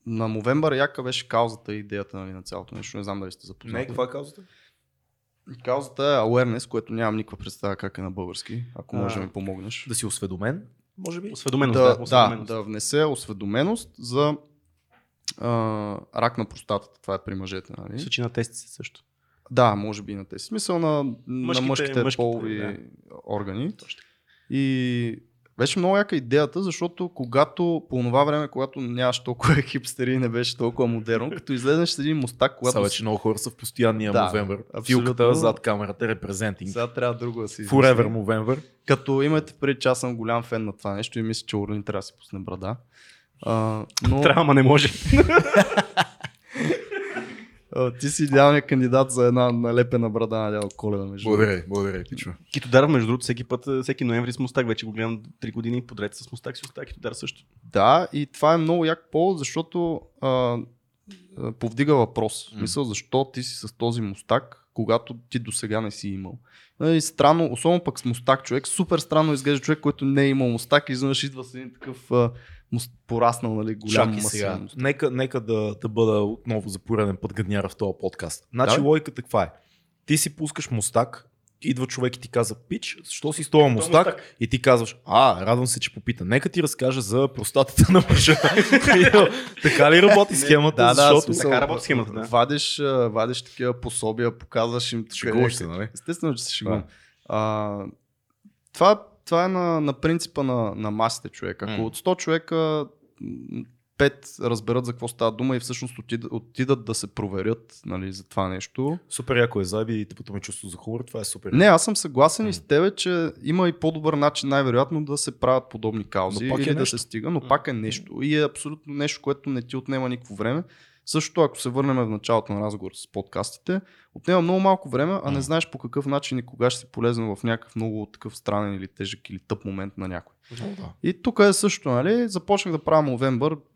[SPEAKER 3] на Movember яка беше каузата и идеята нали, на цялото нещо. Не знам дали сте запознати.
[SPEAKER 2] е казвате?
[SPEAKER 3] Каузата е awareness, което нямам никаква представа как е на български, ако можеш да ми помогнеш.
[SPEAKER 2] Да си осведомен, може би?
[SPEAKER 1] Осведоменост,
[SPEAKER 3] да,
[SPEAKER 1] да,
[SPEAKER 3] да,
[SPEAKER 1] осведоменост.
[SPEAKER 3] да внесе осведоменост за а, рак на простатата. Това е при мъжете. Нали?
[SPEAKER 1] Случи на тести се също.
[SPEAKER 3] Да, може би на тези. Смисъл на мъжките, на
[SPEAKER 1] мъжките,
[SPEAKER 3] мъжките, полови
[SPEAKER 1] да.
[SPEAKER 3] органи.
[SPEAKER 1] Точно.
[SPEAKER 3] И беше много яка идеята, защото когато по това време, когато нямаш толкова <laughs> хипстери и не беше толкова модерно, като излезеш с един мустак, когато
[SPEAKER 2] Сега вече много хора са в постоянния
[SPEAKER 3] Да,
[SPEAKER 2] Мовембър. Филката зад камерата, репрезентинг.
[SPEAKER 3] сега трябва друго да си.
[SPEAKER 2] Forever Мовембър.
[SPEAKER 3] Като имате преди, че аз съм голям фен на това нещо и мисля, че Орлин трябва да си пусне брада. А, но
[SPEAKER 1] Трябва, ама не може. <laughs>
[SPEAKER 3] ти си идеалният кандидат за една налепена брада на дядо Коледа. Между.
[SPEAKER 2] Благодаря, благодаря, пичо.
[SPEAKER 1] Китодар, между другото, всеки път, всеки ноември с мустак, вече го гледам 3 години подред с мустак си остава Китодар също.
[SPEAKER 3] Да, и това е много як повод, защото а, повдига въпрос.
[SPEAKER 2] М.
[SPEAKER 3] Мисъл, защо ти си с този мустак, когато ти до сега не си имал. Нали, странно, особено пък с мустак човек, супер странно изглежда човек, който не е имал мустак и изведнъж идва с един такъв пораснал, нали, голям
[SPEAKER 2] Чакай сега. Нека, нека да, да бъда отново за пореден път гадняра в този подкаст. Значи
[SPEAKER 3] Давай.
[SPEAKER 2] логиката каква е? Ти си пускаш мустак, идва човек и ти казва, пич, защо си с този мустак? И ти казваш, а, радвам се, че попита. Нека ти разкажа за простатата на мъжа. <laughs> така ли работи схемата?
[SPEAKER 3] Да, да,
[SPEAKER 2] защото...
[SPEAKER 1] така работи схемата, да.
[SPEAKER 3] Вадиш, вадиш такива пособия, показваш им.
[SPEAKER 2] Шегуваш се, нали?
[SPEAKER 3] Естествено, че се шегувам. А, това, това е на, на принципа на, на масите човек. Ако
[SPEAKER 2] М.
[SPEAKER 3] от 100 човека м, 5 разберат за какво става дума и всъщност отидат, отидат да се проверят нали, за това нещо.
[SPEAKER 2] Супер яко е заби и те ме чувство за хумор. Това е супер.
[SPEAKER 3] Не, аз съм съгласен и
[SPEAKER 2] М.
[SPEAKER 3] с тебе, че има и по-добър начин най-вероятно да се правят подобни каузи
[SPEAKER 2] Но пак е
[SPEAKER 3] или да
[SPEAKER 2] нещо.
[SPEAKER 3] се стига, но пак е нещо. И е абсолютно нещо, което не ти отнема никакво време. Също, ако се върнем в началото на разговор с подкастите, отнема много малко време, а не знаеш по какъв начин и кога ще си полезен в някакъв много такъв странен или тежък или тъп момент на някой.
[SPEAKER 2] Да.
[SPEAKER 3] И тук е също, нали? Започнах да правя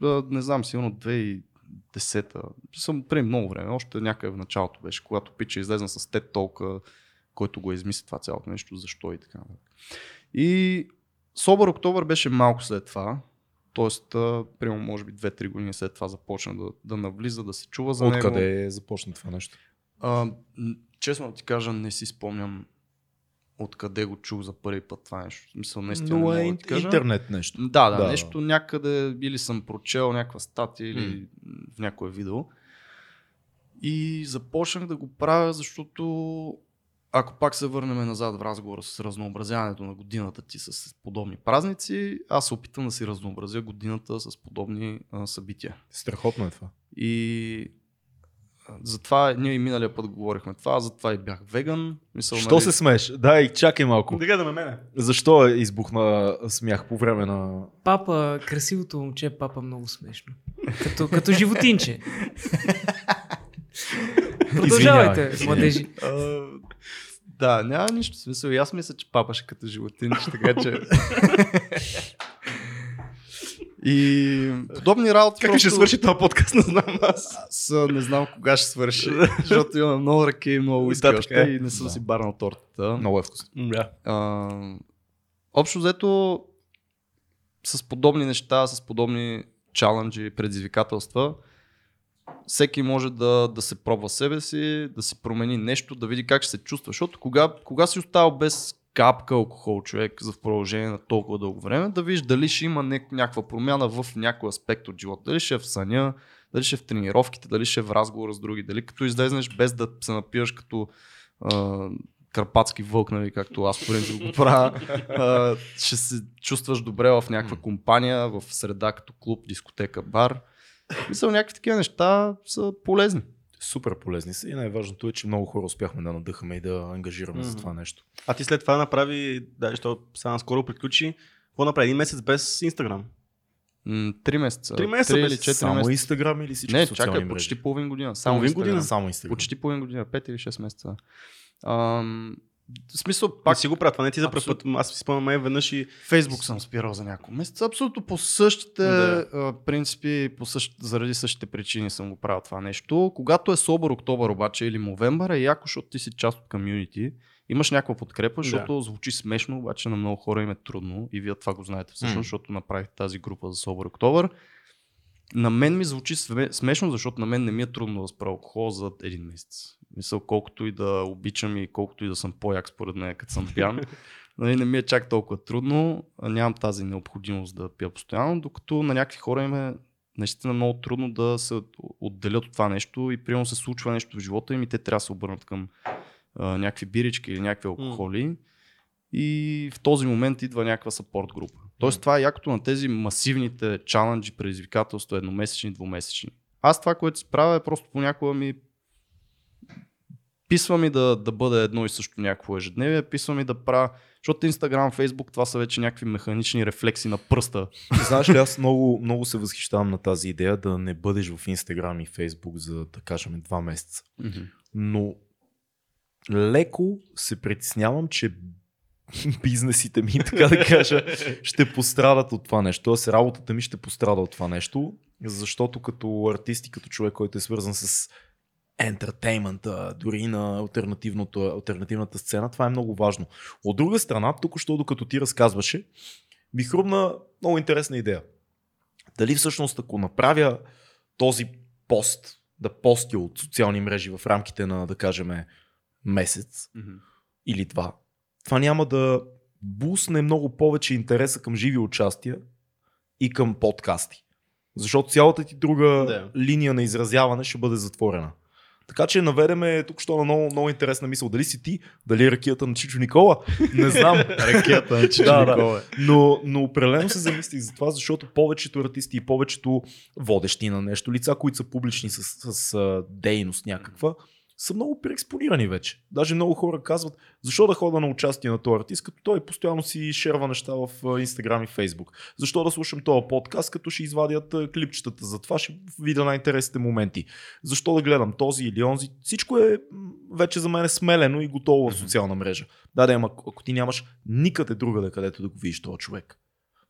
[SPEAKER 3] а, не знам, сигурно 2010-та. Съм преди много време, още някъде в началото беше, когато Пича излезна с TED толка, който го измисли това цялото нещо, защо и така. нататък. И Собър Октобър беше малко след това. Тоест, примерно, може би 2-3 години след това започна да, да навлиза, да се чува за него.
[SPEAKER 2] Откъде започна това нещо?
[SPEAKER 3] А, честно ти кажа, не си спомням откъде го чух за първи път това нещо. В Смисъл, наистина
[SPEAKER 2] Но е
[SPEAKER 3] да кажа.
[SPEAKER 2] интернет нещо.
[SPEAKER 3] Да, да,
[SPEAKER 2] Да,
[SPEAKER 3] нещо някъде или съм прочел някаква статия или в някое видео. И започнах да го правя, защото ако пак се върнем назад в разговора с разнообразяването на годината ти с подобни празници, аз се опитам да си разнообразя годината с подобни а, събития.
[SPEAKER 2] Страхотно е това.
[SPEAKER 3] И затова ние и миналия път говорихме това, затова и бях веган. Мисъл,
[SPEAKER 2] Що се смееш? Дай, чакай малко.
[SPEAKER 1] Да ме мене.
[SPEAKER 2] Защо избухна смях по време на...
[SPEAKER 4] Папа, красивото момче, папа много смешно. Като, като животинче. <laughs> Продължавайте, младежи.
[SPEAKER 3] Да, няма нищо смисъл. И аз мисля, че папа ще като животинче, така че... <laughs> И подобни работи.
[SPEAKER 1] Как ще свърши този подкаст, не знам аз.
[SPEAKER 3] Аз не знам кога ще свърши, <laughs> защото имам много ръки и много уиски
[SPEAKER 1] Да,
[SPEAKER 3] още
[SPEAKER 1] е.
[SPEAKER 3] и не съм си барнал тортата.
[SPEAKER 2] Много е вкусно.
[SPEAKER 1] Да.
[SPEAKER 3] А, общо взето, с подобни неща, с подобни чаленджи, предизвикателства, всеки може да, да се пробва себе си, да си промени нещо, да види как ще се чувства. Защото кога, кога си оставал без капка алкохол човек за в продължение на толкова дълго време, да видиш дали ще има ня- някаква промяна в някой аспект от живота. Дали ще е в съня, дали ще е в тренировките, дали ще е в разговора с други, дали като излезнеш без да се напиваш като а, карпатски вълк, нали, както аз по принцип го правя, а, ще се чувстваш добре в някаква компания, в среда като клуб, дискотека, бар. Мисля, някакви такива неща са полезни.
[SPEAKER 2] Супер полезни са и най-важното е, че много хора успяхме да надъхаме и да ангажираме за
[SPEAKER 1] Мгм.
[SPEAKER 2] това нещо.
[SPEAKER 1] А ти след това направи, да, защото сега скоро приключи, какво направи? Един месец без Инстаграм.
[SPEAKER 3] Три месеца.
[SPEAKER 1] Три месеца
[SPEAKER 3] Три
[SPEAKER 1] без-
[SPEAKER 3] или четири
[SPEAKER 2] Само
[SPEAKER 3] месеца.
[SPEAKER 2] Инстаграм или всички
[SPEAKER 3] Не,
[SPEAKER 2] социални
[SPEAKER 3] чакай,
[SPEAKER 2] мрежи?
[SPEAKER 3] почти половин година. Само
[SPEAKER 1] Половин година?
[SPEAKER 2] Само Инстаграм.
[SPEAKER 3] Почти половин година, 5 или 6 месеца. Ам, в смисъл,
[SPEAKER 1] Пак
[SPEAKER 3] пак
[SPEAKER 1] си го правя, това не ти за пръв път. Аз си спомням май веднъж и
[SPEAKER 3] Фейсбук съм спирал за няколко месеца. Абсолютно по същите
[SPEAKER 1] Да.
[SPEAKER 3] принципи, по същ, заради същите причини съм го правил това нещо. Когато е собър октобър обаче или новембър е яко, защото ти си част от комюнити. Имаш някаква подкрепа, защото звучи смешно, обаче на много хора им е трудно и вие това го знаете всъщност,
[SPEAKER 2] М.
[SPEAKER 3] защото направих тази група за собър октобър. На мен ми звучи смешно, защото на мен не ми е трудно да спра алкохол за един месец. Мисъл, колкото и да обичам и колкото и да съм по-як според мен, като съм пиян, <laughs> нали, не ми е чак толкова трудно, нямам тази необходимост да пия постоянно, докато на някакви хора им е наистина много трудно да се отделят от това нещо и примерно се случва нещо в живота им и те трябва да се обърнат към а, някакви бирички или някакви алкохоли. И в този момент идва някаква сапорт група. Тоест това е якото на тези масивните чаленджи, предизвикателства, едномесечни, двумесечни. Аз това, което си правя е просто понякога ми писва ми да, да бъде едно и също някакво ежедневие, писва ми да правя, защото Instagram, Facebook, това са вече някакви механични рефлекси на пръста.
[SPEAKER 2] Знаеш ли, аз много, много се възхищавам на тази идея да не бъдеш в Инстаграм и Фейсбук за, да кажем, два месеца. Но леко се притеснявам, че <laughs> бизнесите ми, така да кажа, ще пострадат от това нещо. Тоест работата ми ще пострада от това нещо, защото като артист и като човек, който е свързан с ентертеймента, дори на альтернативната сцена, това е много важно. От друга страна, тук що докато ти разказваше, ми хрумна много интересна идея. Дали всъщност ако направя този пост, да постя от социални мрежи в рамките на, да кажем, месец или два, това няма да бусне много повече интереса към живи участия и към подкасти. Защото цялата ти друга
[SPEAKER 1] Да.
[SPEAKER 2] линия на изразяване ще бъде затворена. Така че наведеме тук що на много, много интересна мисъл. Дали си ти, дали е ракията на Чичо Никола, не знам. <laughs>
[SPEAKER 3] Ракета на Чичо
[SPEAKER 2] Да.
[SPEAKER 3] Никола.
[SPEAKER 2] Но, но определено се замислих за това, защото повечето артисти и повечето водещи на нещо, лица, които са публични с, с, с дейност някаква, са много преекспонирани вече. Даже много хора казват, защо да хода на участие на този артист, като той постоянно си шерва неща в Instagram и Facebook. Защо да слушам този подкаст, като ще извадят клипчетата за това, ще видя най-интересните моменти. Защо да гледам този или онзи. Всичко е вече за мен е смелено и готово в социална мрежа. Да, да, ама ако ти нямаш никъде другаде, където да го видиш този човек.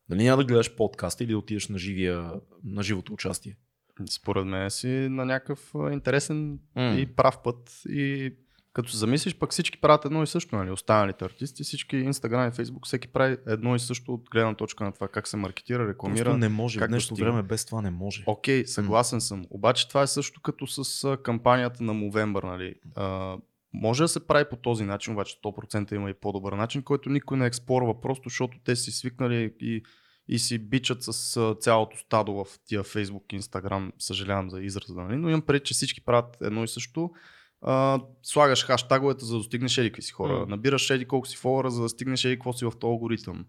[SPEAKER 2] Дали няма да гледаш подкаста или да отидеш на, живия, на живото участие?
[SPEAKER 3] Според мен си на някакъв интересен
[SPEAKER 2] М.
[SPEAKER 3] и прав път. И като се замислиш, пък всички правят едно и също, нали? Останалите артисти, всички Instagram и Facebook, всеки прави едно и също от гледна точка на това как се маркетира, рекламира.
[SPEAKER 2] Просто не може. В
[SPEAKER 3] как
[SPEAKER 2] днешно
[SPEAKER 3] достига.
[SPEAKER 2] време без това не може.
[SPEAKER 3] Окей, съгласен съм. Обаче това е също като с кампанията на Movember, нали? А, може да се прави по този начин, обаче 100% има и по-добър начин, който никой не експорва, просто защото те си свикнали и, и си бичат с цялото стадо в тия Facebook, Instagram, съжалявам за израза, нали? но имам пред, че всички правят едно и също. А, слагаш хаштаговете, за да достигнеш еди си хора.
[SPEAKER 1] М.
[SPEAKER 3] Набираш еди колко си фолуара, за да стигнеш еди какво си в този алгоритъм.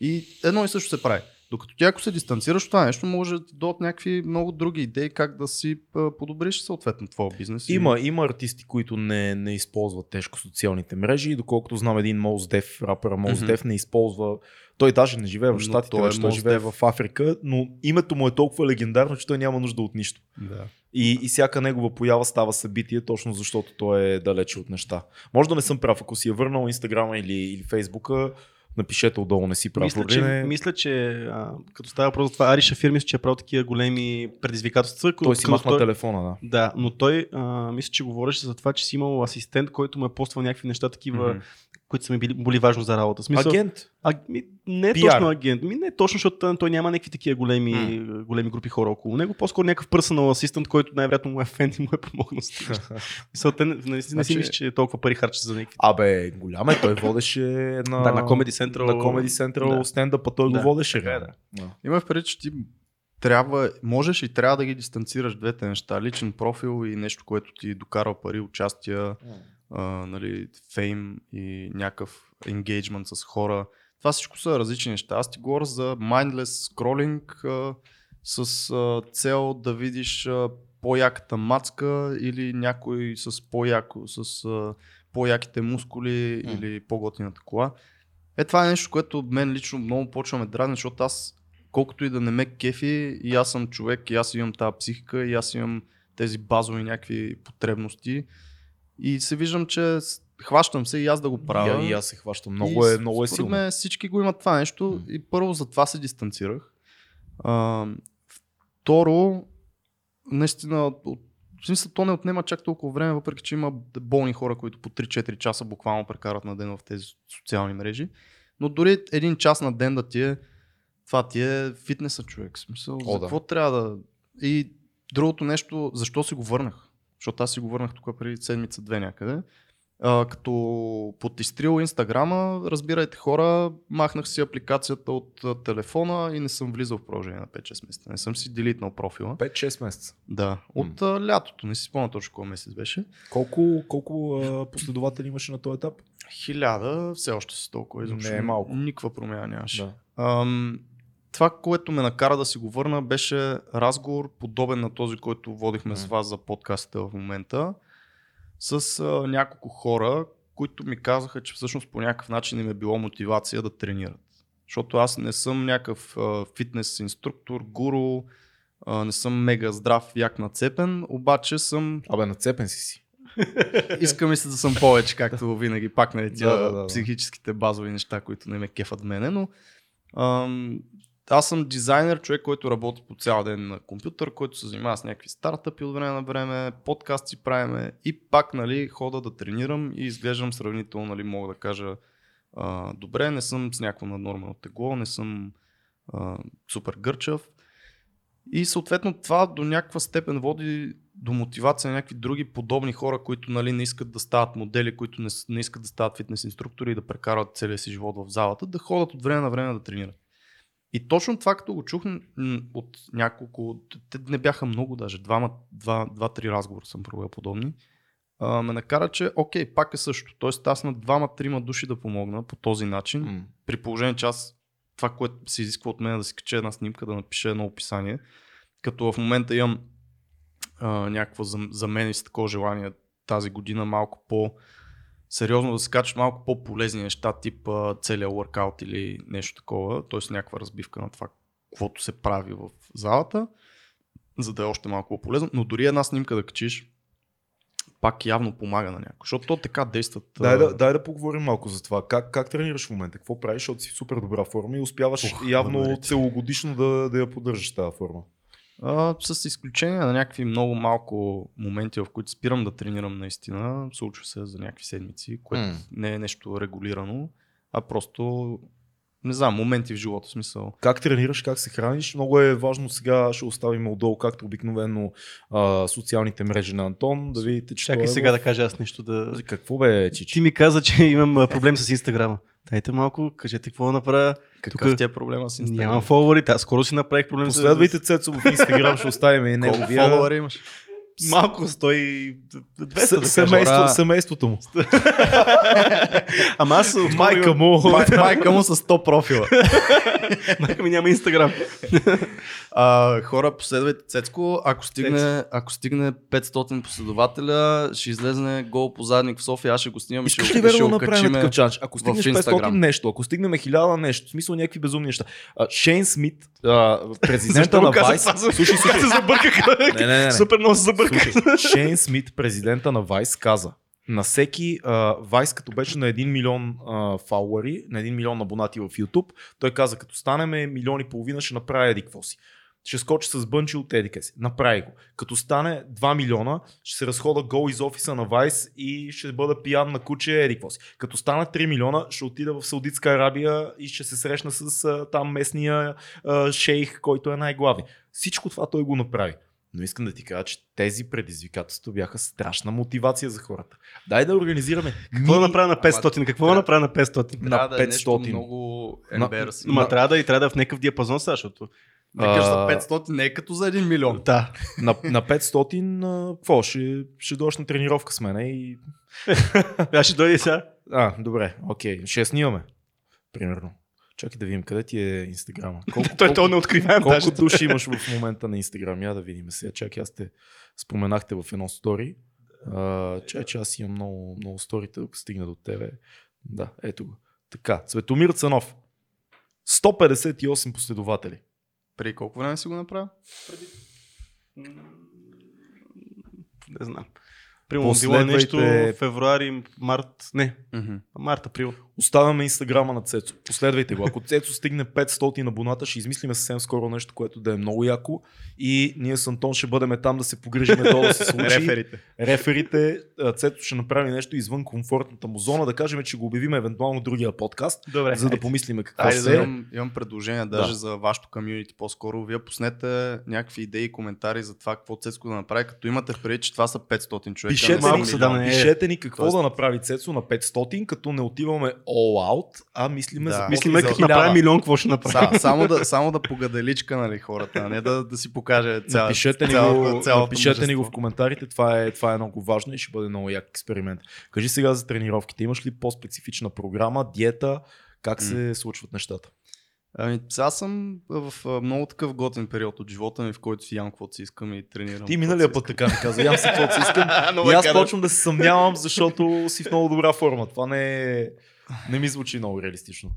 [SPEAKER 3] И едно и също се прави. Докато ти ако се дистанцираш от това нещо, може да ти дойдат някакви много други идеи как да си подобриш съответно твоя бизнес. и-
[SPEAKER 2] Има, има артисти, които не, не използват тежко социалните мрежи и доколкото знам един Мос Деф, рапъра
[SPEAKER 3] Мгм.
[SPEAKER 2] Деф не използва Той даже не живее в Штатите,
[SPEAKER 3] той е
[SPEAKER 2] той, той живее в Африка, но името му е толкова легендарно, че той няма нужда от нищо.
[SPEAKER 3] Да.
[SPEAKER 2] И, и всяка негова поява става събитие, точно защото той е далече от неща. Може да не съм прав, ако си е върнал Инстаграма или, или Фейсбука, напишете отдолу, не си прав.
[SPEAKER 1] Мисля, че,
[SPEAKER 2] Родине.
[SPEAKER 1] мисля, че а, като става въпрос за това, Ари Шафир мисля, че е правил такива големи предизвикателства.
[SPEAKER 2] той си махна телефона, да.
[SPEAKER 1] Да, но той а, мисля, че говореше за това, че си имал асистент, който му е поствал някакви неща такива,
[SPEAKER 2] Мгм.
[SPEAKER 1] Които са ми били, били важно за работа. Смисъл,
[SPEAKER 2] Агент.
[SPEAKER 1] А, ми, не е
[SPEAKER 2] PR.
[SPEAKER 1] точно агент. Ми, не е точно, защото той- няма някакви такива големи,
[SPEAKER 2] М.
[SPEAKER 1] големи групи хора около него. По-скоро някакъв персонал асистент, който най-вероятно му е фен и му е помогнал. <laughs> Мисъл, те не, не, не си
[SPEAKER 2] Значи-
[SPEAKER 1] мисля, че толкова пари харчат за някакви.
[SPEAKER 2] Абе, голям е, той водеше на,
[SPEAKER 1] Да, на Comedy Central.
[SPEAKER 2] на Comedy Central
[SPEAKER 1] Да.
[SPEAKER 2] стендъпа, той
[SPEAKER 1] Да,
[SPEAKER 2] го водеше.
[SPEAKER 1] е,
[SPEAKER 2] реално. Да.
[SPEAKER 3] Има в предвид, че ти трябва, можеш и трябва да ги дистанцираш двете неща. Личен профил и нещо, което ти докарва пари, участия, а, нали, фейм и някакъв енгейджмент с хора. Това всичко са различни неща. Аз ти говоря за mindless scrolling а, с а, цел да видиш а, по-яката мацка или някой с по-яко, с а, по-яките мускули
[SPEAKER 2] М.
[SPEAKER 3] или по-готината кола. Е, това е нещо, което мен лично много почва ме дразни, защото аз колкото и да не ме кефи, и аз съм човек, и аз имам тази психика, и аз имам тези базови някакви потребности. И се виждам, че хващам се и аз да го правя.
[SPEAKER 2] И, и аз се хващам. Много
[SPEAKER 3] И
[SPEAKER 2] е, много е
[SPEAKER 3] според
[SPEAKER 2] силно.
[SPEAKER 3] мен всички го имат това нещо и първо за това се дистанцирах. А, второ, наистина, от, в смисъл, то не отнема чак толкова време, въпреки че има болни хора, които по 3-4 часа буквално прекарат на ден в тези социални мрежи. Но дори един час на ден да ти е, това ти е фитнеса човек. В Смисъл,
[SPEAKER 2] О,
[SPEAKER 3] за
[SPEAKER 2] да.
[SPEAKER 3] какво трябва да... И другото нещо, защо си го върнах? Защото аз си го върнах тук преди седмица-две някъде. А, като потистрил Инстаграма, разбирайте хора, махнах си апликацията от а, телефона и не съм влизал в продължение на 5-6 месеца. Не съм си делитнал профила.
[SPEAKER 2] 5-6 месеца.
[SPEAKER 3] Да, от а, лятото, не си спомня точно кой месец беше.
[SPEAKER 2] Колко, колко а, последователи имаше на този етап?
[SPEAKER 3] Хиляда, все още са толкова изобщо.
[SPEAKER 2] Не е малко.
[SPEAKER 3] Никаква промяна нямаше.
[SPEAKER 2] Да.
[SPEAKER 3] Ам, това, което ме накара да си го върна, беше разговор, подобен на този, който водихме с
[SPEAKER 2] М.
[SPEAKER 3] вас за подкаста в момента, с а, няколко хора, които ми казаха, че всъщност по някакъв начин им е било мотивация да тренират. Защото аз не съм някакъв а, фитнес инструктор, гуру, а, не съм мега здрав, як нацепен, обаче съм
[SPEAKER 2] Абе, нацепен си си. <laughs>
[SPEAKER 3] Искам и се да съм повече, както винаги, пак на тия
[SPEAKER 2] Да, да, да, да.
[SPEAKER 3] психическите базови неща, които не ме кефат мене, но ам, аз съм дизайнер, човек, който работи по цял ден на компютър, който се занимава с някакви стартъпи от време на време, подкасти правиме и пак нали, хода да тренирам и изглеждам сравнително, нали, мога да кажа, а, добре, не съм с някакво наднормено тегло, не съм а, супер гърчав. И съответно това до някаква степен води до мотивация на някакви други подобни хора, които нали, не искат да стават модели, които не, не искат да стават фитнес инструктори и да прекарат целия си живот в залата, да ходят от време на време да тренират. И точно това, като го чух от няколко, те не бяха много даже, двама, два, два-три разговора съм провел подобни, а, ме накара, че окей, пак е също. Тоест аз на двама-трима души да помогна по този начин,
[SPEAKER 2] М.
[SPEAKER 3] при положение, че аз това, което се изисква от мен е да си кача една снимка, да напиша едно описание, като в момента имам а, някакво за, за мен и с такова желание тази година малко по сериозно да се качат малко по-полезни неща, тип целият workout или нещо такова, т.е. някаква разбивка на това, каквото се прави в залата, за да е още малко по-полезно, но дори една снимка да качиш, пак явно помага на някой, защото то така действат.
[SPEAKER 2] Дай да, дай да поговорим малко за това. Как, как тренираш в момента? Какво правиш? Защото си в супер добра форма и успяваш
[SPEAKER 3] Ух,
[SPEAKER 2] явно
[SPEAKER 3] ти.
[SPEAKER 2] целогодишно да, да я поддържаш тази форма.
[SPEAKER 3] А, с изключение на някакви много малко моменти, в които спирам да тренирам наистина, случва се за някакви седмици, което
[SPEAKER 2] М.
[SPEAKER 3] не е нещо регулирано, а просто, не знам, моменти в живота, в смисъл.
[SPEAKER 2] Как тренираш, как се храниш? Много е важно сега, ще оставим отдолу, както обикновено а, социалните мрежи на Антон, да видите, че
[SPEAKER 1] Чакай
[SPEAKER 2] е
[SPEAKER 1] сега
[SPEAKER 2] в-
[SPEAKER 1] да кажа аз нещо да...
[SPEAKER 2] Какво бе, Чичи?
[SPEAKER 1] Ти ми каза, че имам проблем с Инстаграма. Дайте малко, кажете какво да направя.
[SPEAKER 3] Какъв
[SPEAKER 1] Тук
[SPEAKER 3] ти е проблема с Instagram?
[SPEAKER 1] Нямам фолуари, аз скоро си направих проблем с-
[SPEAKER 2] Последвайте Цецо в Инстаграм, ще оставим и
[SPEAKER 3] Колко
[SPEAKER 2] неговия.
[SPEAKER 3] фолуари имаш?
[SPEAKER 1] Малко 100 200 да
[SPEAKER 2] семейство,
[SPEAKER 3] Хора.
[SPEAKER 2] семейството му.
[SPEAKER 1] Ама аз от
[SPEAKER 2] Майка му.
[SPEAKER 3] Май, майка му с 100 профила. <laughs>
[SPEAKER 1] Майка ми няма инстаграм.
[SPEAKER 3] А, хора, последвайте Цецко. Ако стигне, ако стигне 500 последователя, ще излезне гол по задник в София. Аз ще го снимам и ще, ще
[SPEAKER 2] да
[SPEAKER 3] го
[SPEAKER 2] направим такъв? Ако стигнеш
[SPEAKER 3] Instagram.
[SPEAKER 2] 500 нещо, ако стигнем 1000 нещо, в смисъл някакви безумни неща. А, Шейн Смит, а, <laughs> президента на
[SPEAKER 1] това?
[SPEAKER 2] слушай, <laughs>
[SPEAKER 1] се забъркаха?
[SPEAKER 2] Не, не, не, не.
[SPEAKER 1] Супер много се забъркаха.
[SPEAKER 2] Слушай, <laughs> Шейн Смит, президента на Vice, каза на всеки а, Vice, като беше на 1 милион а, фауъри, на 1 милион абонати в YouTube, той каза, като станем милион и половина, ще направя еди си. Ще скочи с бънчи от еди къде си. Направи го. Като стане 2 милиона, ще се разхода гол из офиса на Vice и ще бъда пиян на куче еди си. Като стане 3 милиона, ще отида в Саудитска Арабия и ще се срещна с а, там местния а, шейх, който е най-главни. Всичко това той го направи. Но искам да ти кажа, че тези предизвикателства бяха страшна мотивация за хората. Дай да организираме.
[SPEAKER 1] Какво да направя на 500? Какво да
[SPEAKER 3] Трябва-
[SPEAKER 1] направя на 500?
[SPEAKER 3] Трябва
[SPEAKER 2] на
[SPEAKER 3] да е нещо
[SPEAKER 2] 500.
[SPEAKER 3] много
[SPEAKER 2] На-
[SPEAKER 3] емберси.
[SPEAKER 1] Ма трябва да и трябва да е в някакъв диапазон, защото...
[SPEAKER 3] Викаш за
[SPEAKER 2] А,
[SPEAKER 3] 500, не е като за 1 милион.
[SPEAKER 1] Да.
[SPEAKER 2] На, на 500, а, какво? Ще, ще дойдеш на тренировка с мен и... <laughs>
[SPEAKER 1] Аз ще дойде сега.
[SPEAKER 2] А, добре, окей. Ще я снимаме. Примерно. Чакай да видим къде ти е Инстаграма. <laughs> Колко,
[SPEAKER 1] Той то не откриваем
[SPEAKER 2] колко
[SPEAKER 1] даже.
[SPEAKER 2] души имаш в момента на Инстаграм? Я да видим сега. Чакай, аз те споменахте в едно стори. А, чай, че аз имам много, много сторита, докато стигна до тебе. Да, ето го. Така, Светомир Цанов. 158 последователи.
[SPEAKER 3] Преди колко време си го направил?
[SPEAKER 1] Не знам. Примерно било е нещо февруари, март, не, март, април.
[SPEAKER 2] Оставяме инстаграма на Цецо. Последвайте го. Ако Цецо стигне 500 абоната, ще измислиме съвсем скоро нещо, което да е много яко. И ние с Антон ще бъдем там да се погрижиме то да се <laughs> случи.
[SPEAKER 1] Реферите.
[SPEAKER 2] Реферите, Цецо ще направи нещо извън комфортната му зона, да кажем, че го обявим евентуално другия подкаст,
[SPEAKER 1] Добре.
[SPEAKER 2] за да помислиме какво
[SPEAKER 3] Айде,
[SPEAKER 2] се
[SPEAKER 3] да
[SPEAKER 2] е.
[SPEAKER 3] имам, имам предложение даже
[SPEAKER 2] Да.
[SPEAKER 3] за вашето комьюнити по-скоро. Вие пуснете някакви идеи и коментари за това какво Цецко да направи, като имате предвид, че това са 500 човека.
[SPEAKER 2] Пишете,
[SPEAKER 1] малко
[SPEAKER 2] ни,
[SPEAKER 1] са, да, не
[SPEAKER 2] пишете ни какво
[SPEAKER 3] Тоест-
[SPEAKER 2] да направи Цецо на 500, като не отиваме all out, а мислиме
[SPEAKER 3] Да.
[SPEAKER 2] за
[SPEAKER 1] Мислиме,
[SPEAKER 2] за
[SPEAKER 1] като направим
[SPEAKER 2] 1000.
[SPEAKER 1] милион, какво ще направим?
[SPEAKER 3] Са, само, да, само да погаделичка нали, хората, а не да, да си покаже цяла,
[SPEAKER 2] Напишете, ни,
[SPEAKER 3] цялото-
[SPEAKER 2] го,
[SPEAKER 3] цялото
[SPEAKER 2] напишете ни го в коментарите, това е, това е много важно и ще бъде много як експеримент. Кажи сега за тренировките, имаш ли по-специфична програма, диета, как се случват нещата?
[SPEAKER 3] Ами, сега съм в много такъв готин период от живота ми, в който си ям каквото си искам и тренирам.
[SPEAKER 2] Ти миналия път така ми каза, ям си каквото си искам. <laughs> И аз почвам да се съмнявам, защото си в много добра форма. Това не, е, не ми звучи много реалистично.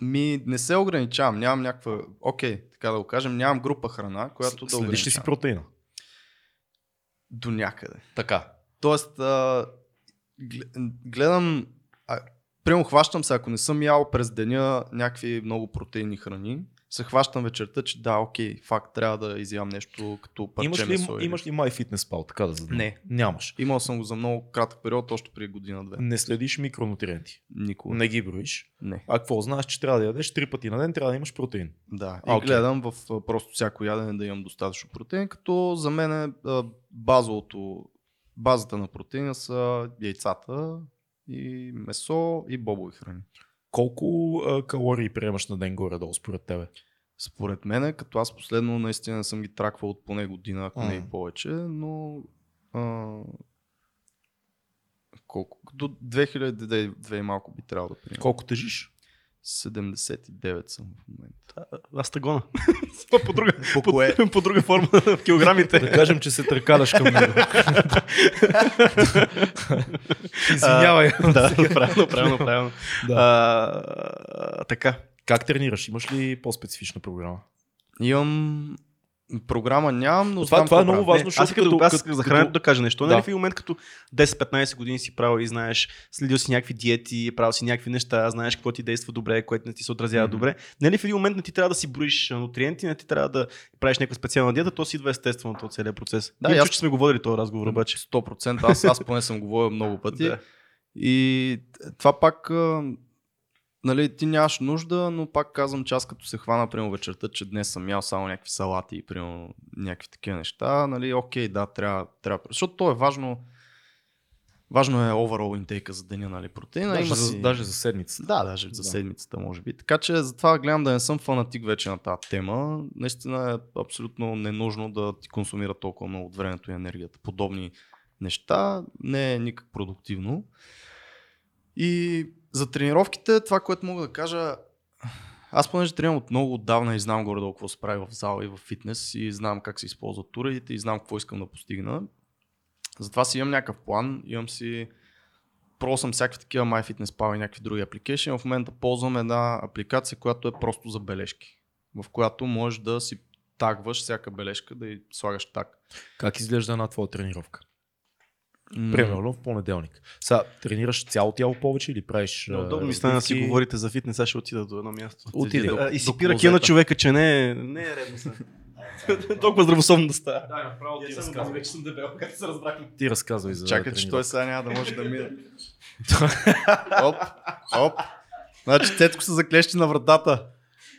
[SPEAKER 3] Ми, не се ограничавам, нямам някаква, окей, така да го кажем, нямам група храна, която да
[SPEAKER 2] Следиш ли си протеина?
[SPEAKER 3] До някъде.
[SPEAKER 2] Така.
[SPEAKER 3] Тоест, а, гле- гледам, а, прямо хващам се, ако не съм ял през деня някакви много протеинни храни, се хващам вечерта, че да, окей, факт, трябва да изям нещо като парче
[SPEAKER 2] Имаш ли,
[SPEAKER 3] месо. или-
[SPEAKER 2] имаш ли MyFitnessPal, така да задам?
[SPEAKER 3] Не.
[SPEAKER 2] Нямаш.
[SPEAKER 3] Имал съм го за много кратък период, още преди година-две.
[SPEAKER 2] Не следиш микронутриенти.
[SPEAKER 3] Никога.
[SPEAKER 2] Не ги броиш.
[SPEAKER 3] Не.
[SPEAKER 2] А какво? Знаеш, че трябва да ядеш три пъти на ден, трябва да имаш протеин.
[SPEAKER 3] Да, и
[SPEAKER 2] А,
[SPEAKER 3] гледам в просто всяко ядене да имам достатъчно протеин, като за мен е базовото, базата на протеина са яйцата и месо и бобови храни.
[SPEAKER 2] Колко а, калории приемаш на ден горе-долу според тебе?
[SPEAKER 3] Според мен, като аз последно наистина съм ги траквал от поне година, ако не и повече, но а, колко? До 2002 и малко би трябвало да приема.
[SPEAKER 2] Колко тежиш?
[SPEAKER 3] 79 съм в момента.
[SPEAKER 1] Аз тъгона. <laughs> по, друга,
[SPEAKER 3] По <laughs>
[SPEAKER 1] по,
[SPEAKER 3] кое? <laughs>
[SPEAKER 1] по друга форма в килограмите.
[SPEAKER 2] Да кажем, че се търкаляш към него. Извинявай.
[SPEAKER 1] да, правилно, правилно, правилно.
[SPEAKER 2] Да.
[SPEAKER 1] А, така.
[SPEAKER 2] Как тренираш? Имаш ли по-специфична програма?
[SPEAKER 3] Имам програма нямам, но
[SPEAKER 2] Това-
[SPEAKER 3] знам
[SPEAKER 2] това е много важно, защото
[SPEAKER 1] аз като,
[SPEAKER 2] като-
[SPEAKER 1] аз
[SPEAKER 2] като-
[SPEAKER 1] за храненето да кажа нещо.
[SPEAKER 2] Да.
[SPEAKER 1] Нали в един момент като 10-15 години си правил и знаеш, следил си някакви диети, правил си някакви неща, знаеш какво ти действа добре, което не ти се отразява
[SPEAKER 3] Мгм.
[SPEAKER 1] добре. Нали в един момент не ти трябва да си броиш нутриенти, не ти трябва да правиш някаква специална диета, то си идва естествено от целият процес.
[SPEAKER 3] Да,
[SPEAKER 1] аз... че сме говорили този разговор обаче.
[SPEAKER 3] 100%. Аз, аз поне съм говорил много пъти. <laughs>
[SPEAKER 1] Да.
[SPEAKER 3] И това пак, нали, ти нямаш нужда, но пак казвам, че аз като се хвана, примерно вечерта, че днес съм ял само някакви салати и примерно някакви такива неща, нали, окей, да, трябва, трябва. Защото то е важно, Важно е overall интейка за деня, нали, протеина.
[SPEAKER 2] Даже,
[SPEAKER 3] Има
[SPEAKER 2] за,
[SPEAKER 3] си...
[SPEAKER 2] даже за седмица.
[SPEAKER 3] Да, даже за
[SPEAKER 2] Да.
[SPEAKER 3] седмицата, може би. Така че затова гледам да не съм фанатик вече на тази тема. Наистина е абсолютно ненужно да ти консумира толкова много от времето и енергията. Подобни неща не е никак продуктивно. И за тренировките, това, което мога да кажа, аз понеже тренирам от много отдавна и знам горе-долу какво се прави в зала и в фитнес и знам как се използват уредите и знам какво искам да постигна. Затова си имам някакъв план, имам си пробвал съм всякакви такива MyFitnessPal и някакви други апликейшни. В момента ползвам една апликация, която е просто за бележки, в която можеш да си тагваш всяка бележка, да й слагаш таг.
[SPEAKER 2] Как изглежда една твоя тренировка? Примерно в понеделник. Сега тренираш цяло тяло повече или правиш... а,
[SPEAKER 1] Удобно ми стана да си говорите за фитнес, аз ще отида до едно място.
[SPEAKER 2] Отиди.
[SPEAKER 1] А, И си пира на човека, че не е, не е редно са. <laughs> Толкова здравословно да става.
[SPEAKER 2] Да, направо ти разказвай.
[SPEAKER 1] вече съм дебел, както се разбрахме.
[SPEAKER 2] Ти разказвай за
[SPEAKER 3] Чакай, че той сега няма да може да мине. <laughs> оп, оп. Значи Цецко се заклещи на вратата.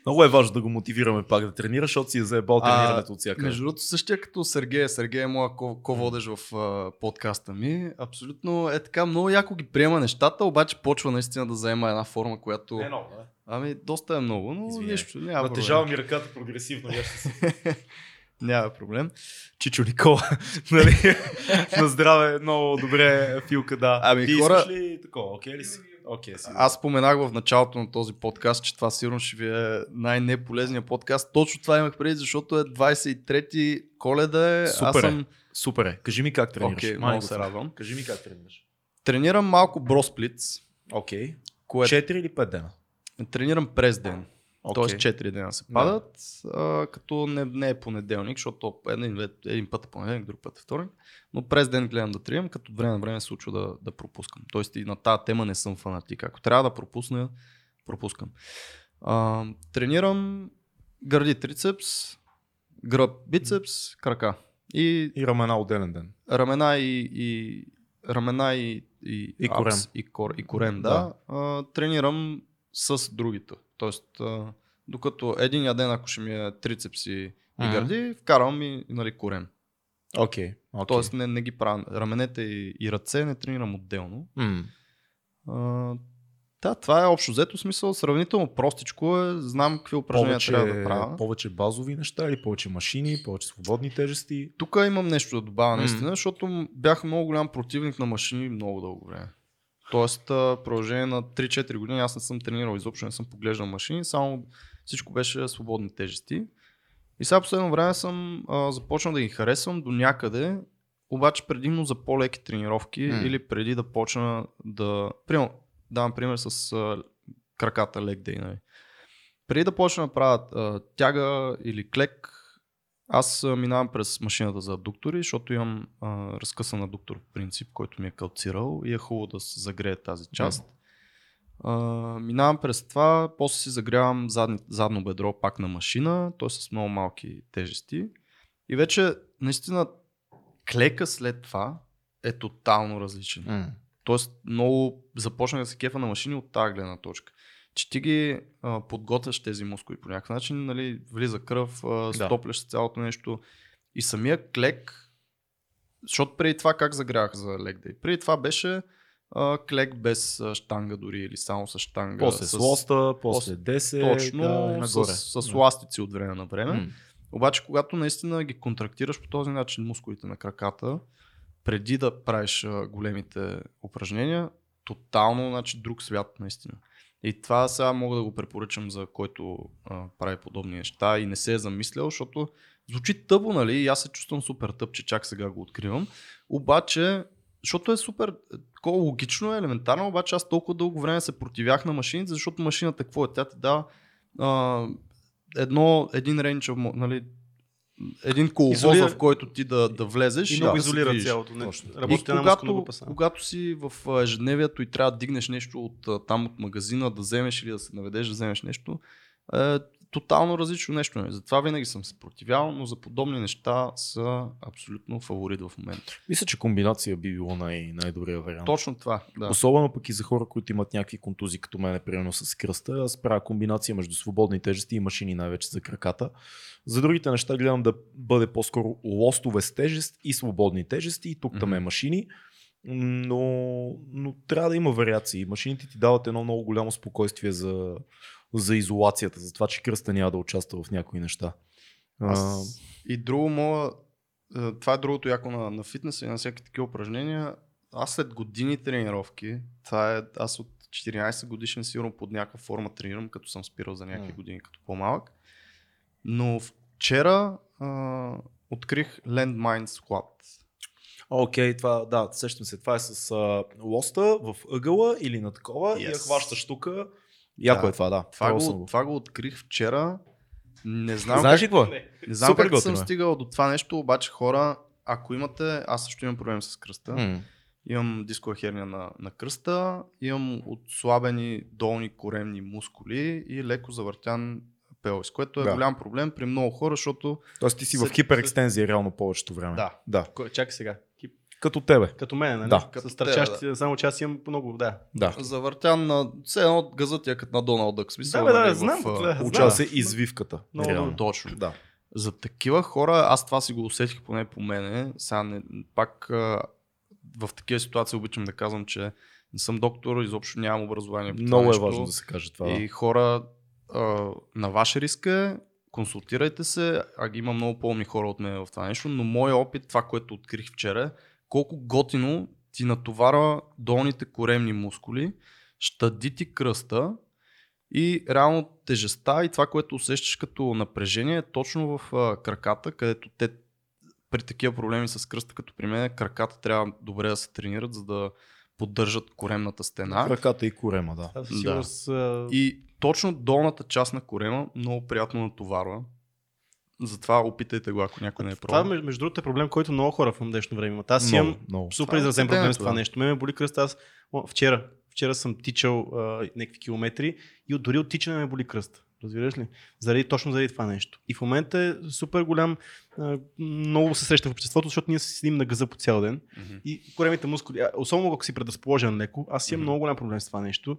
[SPEAKER 2] Много е важно да го мотивираме пак да тренира, защото си е заебал тренирането от всяка.
[SPEAKER 3] Между другото, същия като Сергей. Сергей е моя ко- ко-водеж в а, подкаста ми. Абсолютно е така, много яко ги приема нещата, обаче почва наистина да заема една форма, която...
[SPEAKER 2] Не, много, да.
[SPEAKER 3] Ами, доста е много, но
[SPEAKER 2] Извинявай.
[SPEAKER 3] нищо, няма
[SPEAKER 2] Натежава
[SPEAKER 3] проблем.
[SPEAKER 2] ми ръката прогресивно. Я ще си <laughs>
[SPEAKER 3] Няма проблем.
[SPEAKER 2] Чичо Никола. <laughs> нали? <laughs> На здраве, много добре, Филка, да.
[SPEAKER 3] Ами,
[SPEAKER 2] Ти
[SPEAKER 3] хора-
[SPEAKER 2] искаш ли такова? Окей ли си? Си.
[SPEAKER 3] Аз споменах в началото на този подкаст, че това сигурно ще ви е най-неполезният подкаст. Точно това имах преди, защото е 23-ти коледа. е.
[SPEAKER 2] Супер
[SPEAKER 3] Аз
[SPEAKER 2] е.
[SPEAKER 3] съм...
[SPEAKER 2] Супер е. Кажи ми как тренираш.
[SPEAKER 3] Окей,
[SPEAKER 2] Мани
[SPEAKER 3] много
[SPEAKER 2] го
[SPEAKER 3] се радвам.
[SPEAKER 2] Кажи ми как тренираш.
[SPEAKER 3] Тренирам малко бросплиц,
[SPEAKER 2] Окей.
[SPEAKER 3] което
[SPEAKER 2] 4 или 5 дена?
[SPEAKER 3] тренирам през ден.
[SPEAKER 2] Окей.
[SPEAKER 3] Тоест 4 дена се
[SPEAKER 2] Да.
[SPEAKER 3] падат, а, като не, не е понеделник, защото един, един път е понеделник, друг път е вторник, но през ден гледам да тренирам, като време на време се случва да, да пропускам. Тоест и на тази тема не съм фанатик. Ако трябва да пропусна, пропускам. А, тренирам гърди трицепс, гръб бицепс, крака. И
[SPEAKER 2] И ramена отделен ден.
[SPEAKER 3] рамена и, и рамена и, и,
[SPEAKER 2] И
[SPEAKER 3] апс,
[SPEAKER 2] корем.
[SPEAKER 3] И, кор, и корем, да. А, тренирам с другите. Тоест, докато един ден, ако ще ми е трицепси и
[SPEAKER 2] Мгм.
[SPEAKER 3] гърди, вкарвам и нали, корем.
[SPEAKER 2] Окей. окей.
[SPEAKER 3] Тоест не, не ги правя. Раменете и, и ръце не тренирам отделно.
[SPEAKER 2] М.
[SPEAKER 3] А, да, това е общо взето смисъл. Сравнително простичко е. Знам какви упражнения
[SPEAKER 2] повече,
[SPEAKER 3] трябва да правя.
[SPEAKER 2] повече базови неща или повече машини, повече свободни тежести.
[SPEAKER 3] Тук имам нещо да добавя наистина, защото бях много голям противник на машини много дълго време. Тоест, продължение на 3-4 години аз не съм тренирал изобщо, не съм поглеждал машини, само всичко беше свободни тежести. И сега последно време съм а, започнал да ги харесвам до някъде, обаче предимно за по-леки тренировки
[SPEAKER 2] М.
[SPEAKER 3] или преди да почна да... Примерно, давам пример с а, краката leg day. Нали. Преди да почна да правя а, тяга или клек, аз минавам през машината за адуктори, защото имам а, разкъсан адуктор по принцип, който ми е калцирал и е хубаво да се загрее тази част. А, минавам през това, после си загрявам задни, задно бедро пак на машина, т.е. с много малки тежести. И вече наистина клека след това е тотално различен.
[SPEAKER 2] М.
[SPEAKER 3] Тоест много започнах да се кефа на машини от тази гледна точка. Че ти ги а, подготвяш тези мускули по някакъв начин, нали, влиза кръв, а, стопляш се цялото нещо. И самия клек, защото преди това как загрях за лег дей? Преди това беше а, клек без а, штанга дори или само с штанга.
[SPEAKER 2] После с лоста, после 10,
[SPEAKER 3] Точно,
[SPEAKER 2] да, и нагоре.
[SPEAKER 3] с, с
[SPEAKER 2] Да.
[SPEAKER 3] ластици от време на време.
[SPEAKER 2] М.
[SPEAKER 3] Обаче, когато наистина ги контрактираш по този начин мускулите на краката, преди да правиш а, големите упражнения, тотално значи, друг свят наистина. И това сега мога да го препоръчам за който а, прави подобни неща и не се е замислял, защото звучи тъпо, нали? И аз се чувствам супер тъп, че чак сега го откривам. Обаче, защото е супер, такова логично, е, елементарно, обаче аз толкова дълго време се противях на машините, защото машината какво е? Тя ти дава а, едно, един рейндж, нали, един коловоз,
[SPEAKER 1] Изолира-
[SPEAKER 3] в който ти да, да влезеш
[SPEAKER 1] И много
[SPEAKER 3] да
[SPEAKER 1] изолира
[SPEAKER 3] движиш.
[SPEAKER 1] цялото. Не,
[SPEAKER 3] и когато, когато си в ежедневието и трябва да дигнеш нещо от там от магазина, да вземеш или да се наведеш да вземеш нещо, е тотално различно нещо. е. Затова винаги съм се противял, но за подобни неща са абсолютно фаворит в момента.
[SPEAKER 2] Мисля, че комбинация би било най- най-добрия вариант.
[SPEAKER 3] Точно това. Да.
[SPEAKER 2] Особено пък и за хора, които имат някакви контузии, като мен, примерно с кръста. Аз правя комбинация между свободни тежести и машини, най-вече за краката. За другите неща гледам да бъде по-скоро лостове с тежест и свободни тежести, и тук там е машини. но, но трябва да има вариации. Машините ти дават едно много голямо спокойствие за, за изолацията, за това, че кръста няма да участва в някои неща.
[SPEAKER 3] Аз... И друго мога, е, това е другото яко на, на фитнеса и на всякакви такива упражнения. Аз след години тренировки, това е, аз от 14 годишен сигурно под някаква форма тренирам, като съм спирал за някакви години като по-малък. Но вчера а, открих Landmine Squat.
[SPEAKER 2] Окей, okay, това, да, сещам се. Това е с а, лоста в ъгъла или на такова yes. и я хващаш тук. Яко
[SPEAKER 3] да.
[SPEAKER 2] е това, да.
[SPEAKER 3] Това, го, това го открих вчера. Не знам.
[SPEAKER 2] Знаеш ли какво?
[SPEAKER 3] Не, не знам Супер как съм е. стигал до това нещо, обаче хора, ако имате, аз също имам проблем с кръста. Mm. Имам дискова херния на, на кръста, имам отслабени долни коремни мускули и леко завъртян пелвис, което е да. голям проблем при много хора, защото...
[SPEAKER 2] Тоест ти си в хиперекстензия реално повечето време.
[SPEAKER 3] Да.
[SPEAKER 2] да.
[SPEAKER 1] Чакай сега.
[SPEAKER 2] Като тебе.
[SPEAKER 1] Като мен, нали?
[SPEAKER 2] Да.
[SPEAKER 1] Като стърчащи, да. само че аз имам много, да.
[SPEAKER 2] да.
[SPEAKER 3] Завъртян на... Все едно газът е като на Доналд Дък. Смисъл,
[SPEAKER 1] да, бе, да,
[SPEAKER 3] нали,
[SPEAKER 1] знам.
[SPEAKER 3] В,
[SPEAKER 1] да,
[SPEAKER 2] Получава се извивката.
[SPEAKER 3] Много, Реално. Точно.
[SPEAKER 2] Да.
[SPEAKER 3] За такива хора, аз това си го усетих поне по мене. Сега не, пак в такива ситуации обичам да казвам, че не съм доктор, изобщо нямам образование.
[SPEAKER 2] Много е нещо. важно да се каже това.
[SPEAKER 3] И хора а, на ваше риск е, консултирайте се, а има много по-умни хора от мен в това нещо, но моят опит, това, което открих вчера, колко готино ти натоварва долните коремни мускули, щади ти кръста и реално тежестта и това, което усещаш като напрежение е точно в а, краката, където те при такива проблеми с кръста, като при мен, краката трябва добре да се тренират, за да поддържат коремната стена.
[SPEAKER 2] Краката и корема, да.
[SPEAKER 3] да. И точно долната част на корема много приятно натоварва. Затова опитайте го, ако някой не е пробвал.
[SPEAKER 1] Това, между другото, е проблем, който много хора в днешно време имат. Аз имам много. супер изразен проблем с това нещо. Ме ме боли кръста. Аз вчера, вчера съм тичал а, някакви километри и от, дори от тичане ме боли кръст. Разбираш ли? Заради, точно заради това нещо. И в момента е супер голям, а, много се среща в обществото, защото ние седим на газа по цял ден. Mm-hmm. И коремите мускули, особено ако си предразположен леко, аз имам mm-hmm. много голям проблем с това нещо.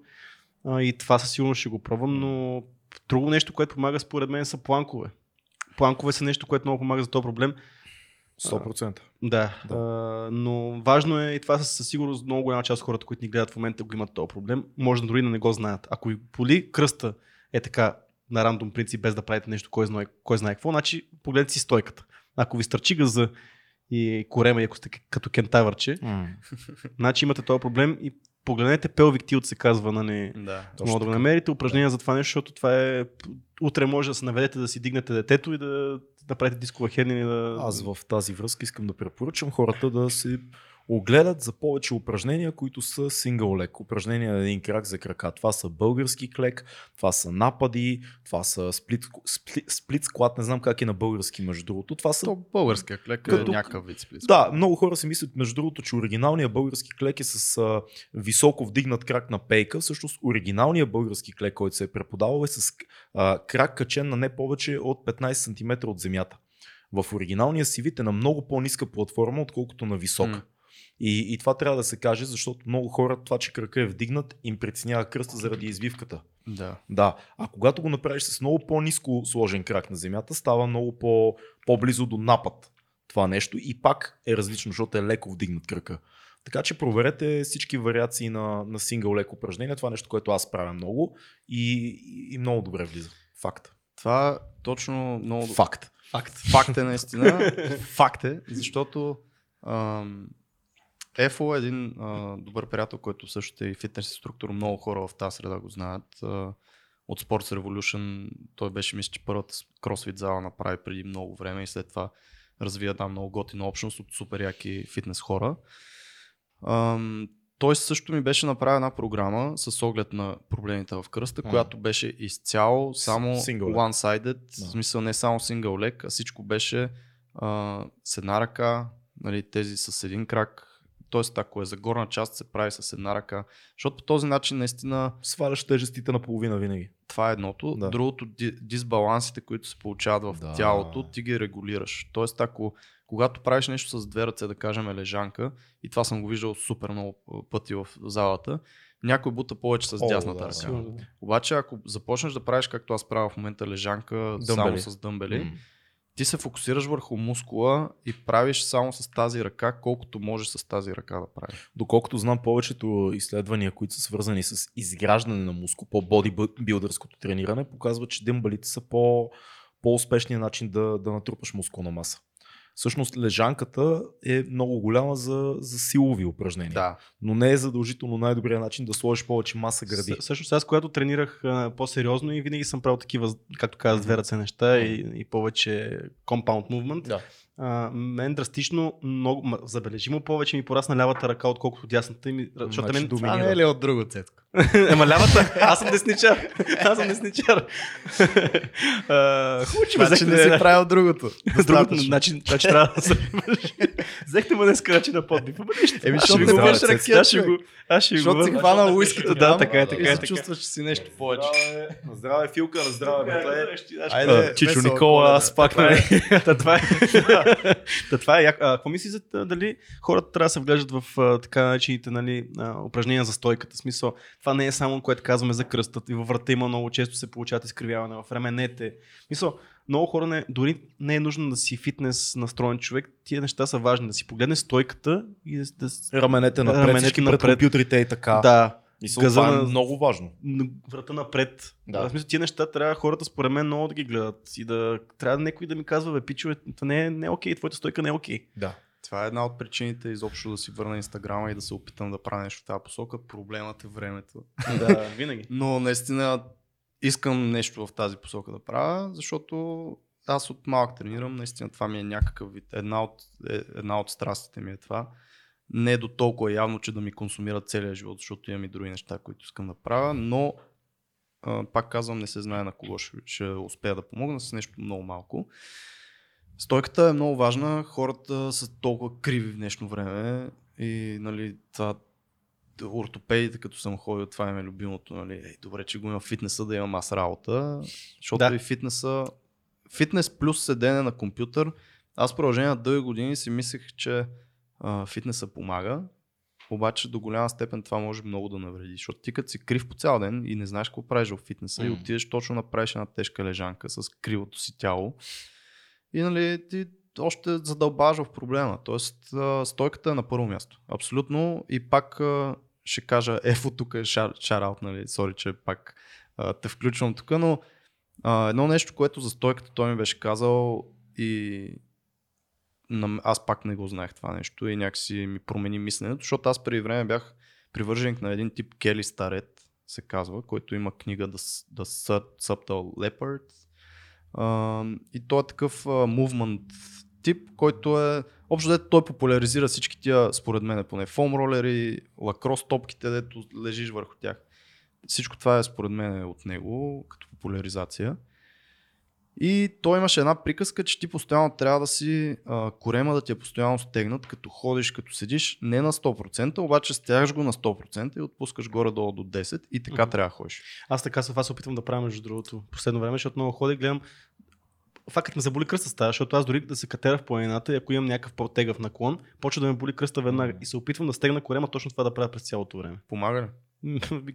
[SPEAKER 1] А, и това със сигурност ще го пробвам, но друго нещо, което помага според мен са планкове. Планкове са нещо, което много помага за този проблем.
[SPEAKER 2] 100%.
[SPEAKER 1] А, да, да. А, но важно е и това със сигурност много голяма част от хората, които ни гледат в момента, го имат този проблем. Може дори да не го знаят. Ако ви поли кръста е така на рандом принцип, без да правите нещо, кой знае, кой знае какво, значи погледнете си стойката. Ако ви стърчи газа и корема, и ако сте като кентавърче, mm. значи имате този проблем и погледнете Pelvic Tilt се казва, нали,
[SPEAKER 3] да,
[SPEAKER 1] може да го намерите упражнения да. за това нещо, защото това е утре може да се наведете да си дигнете детето и да направите дискова херния. Да...
[SPEAKER 2] Аз в тази връзка искам да препоръчам хората да си огледат за повече упражнения, които са сингъл лек. Упражнения на един крак за крака. Това са български клек, това са напади, това са сплит, сплит, сплит склад, не знам как е на български между другото. Това са...
[SPEAKER 3] То българския клек е като... някакъв вид сплит
[SPEAKER 2] Да, много хора си мислят между другото, че оригиналният български клек е с а, високо вдигнат крак на пейка. Всъщност оригиналният български клек, който се е преподавал е с а, крак качен на не повече от 15 см от земята. В оригиналния си вид е на много по-ниска платформа, отколкото на висока. Mm. И, и това трябва да се каже, защото много хора това, че кръка е вдигнат, им притеснява кръста заради извивката.
[SPEAKER 3] Да.
[SPEAKER 2] да. А когато го направиш с много по-низко сложен крак на земята, става много по- по-близо до напад това нещо и пак е различно, защото е леко вдигнат кръка. Така че проверете всички вариации на, на сингъл лек упражнения. Това е нещо, което аз правя много и, и, и много добре влиза. Факт.
[SPEAKER 3] Това точно много...
[SPEAKER 2] Факт.
[SPEAKER 3] Факт. Факт е наистина. <laughs> Факт е, защото ам, Ефо е един а, добър приятел, който също е и фитнес инструктор. Много хора в тази среда го знаят. А, от Sports Revolution той беше, мисля, че първата кросфит зала направи преди много време и след това развия там много готина общност от супер яки фитнес хора. А, той също ми беше направил една програма с оглед на проблемите в кръста, а. която беше изцяло само one-sided, да. в смисъл не само single leg, а всичко беше а, с една ръка, нали, тези с един крак, Тоест, ако е за горна част, се прави с една ръка. Защото по този начин наистина.
[SPEAKER 2] Сваляш тежестите на половина винаги.
[SPEAKER 3] Това е едното. Да. Другото, дисбалансите, които се получават в да. тялото, ти ги регулираш. Тоест, ако когато правиш нещо с две ръце, да кажем лежанка, и това съм го виждал супер много пъти в залата, някой бута повече с О, дясната да, ръка. Да. Обаче, ако започнеш да правиш както аз правя в момента лежанка, дъмбели. само с дъмбели, mm ти се фокусираш върху мускула и правиш само с тази ръка, колкото можеш с тази ръка да правиш.
[SPEAKER 2] Доколкото знам повечето изследвания, които са свързани с изграждане на мускул, по бодибилдърското трениране, показват, че дъмбалите са по, по-успешният начин да, да натрупаш мускулна маса. Всъщност лежанката е много голяма за, за силови упражнения.
[SPEAKER 3] Да.
[SPEAKER 2] Но не е задължително най-добрият начин да сложиш повече маса гради.
[SPEAKER 1] Също аз, когато тренирах а, по-сериозно и винаги съм правил такива, както казах, две ръце неща и, и повече compound movement.
[SPEAKER 2] Да
[SPEAKER 1] а, мен драстично много, забележимо повече ми порасна лявата ръка, отколкото дясната ми. Защото
[SPEAKER 3] значи,
[SPEAKER 1] мен...
[SPEAKER 3] Това не е ли от друго цетко? <laughs>
[SPEAKER 1] Ема лявата, аз съм десничар. Аз съм десничар. <laughs>
[SPEAKER 3] Хубаво, че значи не си правил другото.
[SPEAKER 1] Другото, значи, значи трябва да се Взехте ме днес крачи на подбив. Ама нищо.
[SPEAKER 3] Еми, защото не беше ракет,
[SPEAKER 1] Аз ще го... Аз ще го...
[SPEAKER 3] Защото си хванал уискито.
[SPEAKER 1] Да, така е, така
[SPEAKER 3] е.
[SPEAKER 1] И
[SPEAKER 3] се чувстваш, че си нещо повече.
[SPEAKER 2] На здраве, Филка, на здраве.
[SPEAKER 3] Айде,
[SPEAKER 2] Чичо Никола, аз пак <laughs>
[SPEAKER 1] Това е. Та това е. Какво мисли за дали хората трябва да се вглеждат в така наречените нали, упражнения за стойката? Смисъл, това не е само което казваме за кръстът. И във врата има много често се получават изкривяване в раменете. Мисъл, много хора не, дори не е нужно да си фитнес настроен човек. Тия неща са важни. Да си погледне стойката и да, да
[SPEAKER 2] раменете напред, раменете напред. пред компютрите и така.
[SPEAKER 1] Да.
[SPEAKER 2] И са газа е много важно.
[SPEAKER 1] Врата напред.
[SPEAKER 2] Да.
[SPEAKER 1] В смисъл, тия неща трябва хората според мен много да ги гледат. И да трябва някой да ми казва, бе, пичове, това не е, не е окей, твоята стойка не е окей.
[SPEAKER 2] Да.
[SPEAKER 3] Това е една от причините изобщо да си върна Инстаграма и да се опитам да правя нещо в тази посока. Проблемът е времето.
[SPEAKER 1] да, <laughs> винаги.
[SPEAKER 3] Но наистина искам нещо в тази посока да правя, защото аз от малък тренирам, наистина това ми е някакъв вид. Една от, е, една от страстите ми е това не е до толкова явно, че да ми консумира целия живот, защото имам и други неща, които искам да правя, но пак казвам, не се знае на кого ще, ще успея да помогна с нещо много малко. Стойката е много важна, хората са толкова криви в днешно време и нали, това ортопедите, като съм ходил, това е любимото. Нали. Ей, добре, че го има фитнеса, да имам аз работа, защото да. и фитнеса, фитнес плюс седене на компютър, аз продължение на дълги години си мислех, че а, фитнеса помага, обаче до голяма степен това може много да навреди, защото ти като си крив по цял ден и не знаеш какво правиш в фитнеса mm. и отидеш точно направиш една тежка лежанка с кривото си тяло и нали ти още задълбаваш в проблема. Тоест стойката е на първо място. Абсолютно и пак ще кажа ефо тук е шараут, нали, сори, че пак те включвам тук, но едно нещо, което за стойката той ми беше казал и аз пак не го знаех това нещо и някакси ми промени мисленето, защото аз преди време бях привърженик на един тип Кели Старет, се казва, който има книга The, The Subtle Leopard. И той е такъв movement тип, който е общо дето той популяризира всички тия, според мен, поне фом ролери, лакрос топките, дето лежиш върху тях. Всичко това е според мен от него като популяризация. И той имаше една приказка, че ти постоянно трябва да си а, корема да ти е постоянно стегнат, като ходиш, като седиш, не на 100%, обаче стягаш го на 100% и отпускаш горе-долу до 10% и така mm-hmm. трябва да ходиш.
[SPEAKER 1] Аз така с вас опитвам да правя между другото последно време, защото много ходя и гледам фактът ме заболи кръста става, защото аз дори да се катера в планината и ако имам някакъв по-тегъв наклон, почва да ме боли кръста веднага и се опитвам да стегна корема точно това да правя през цялото време.
[SPEAKER 3] Помага ли?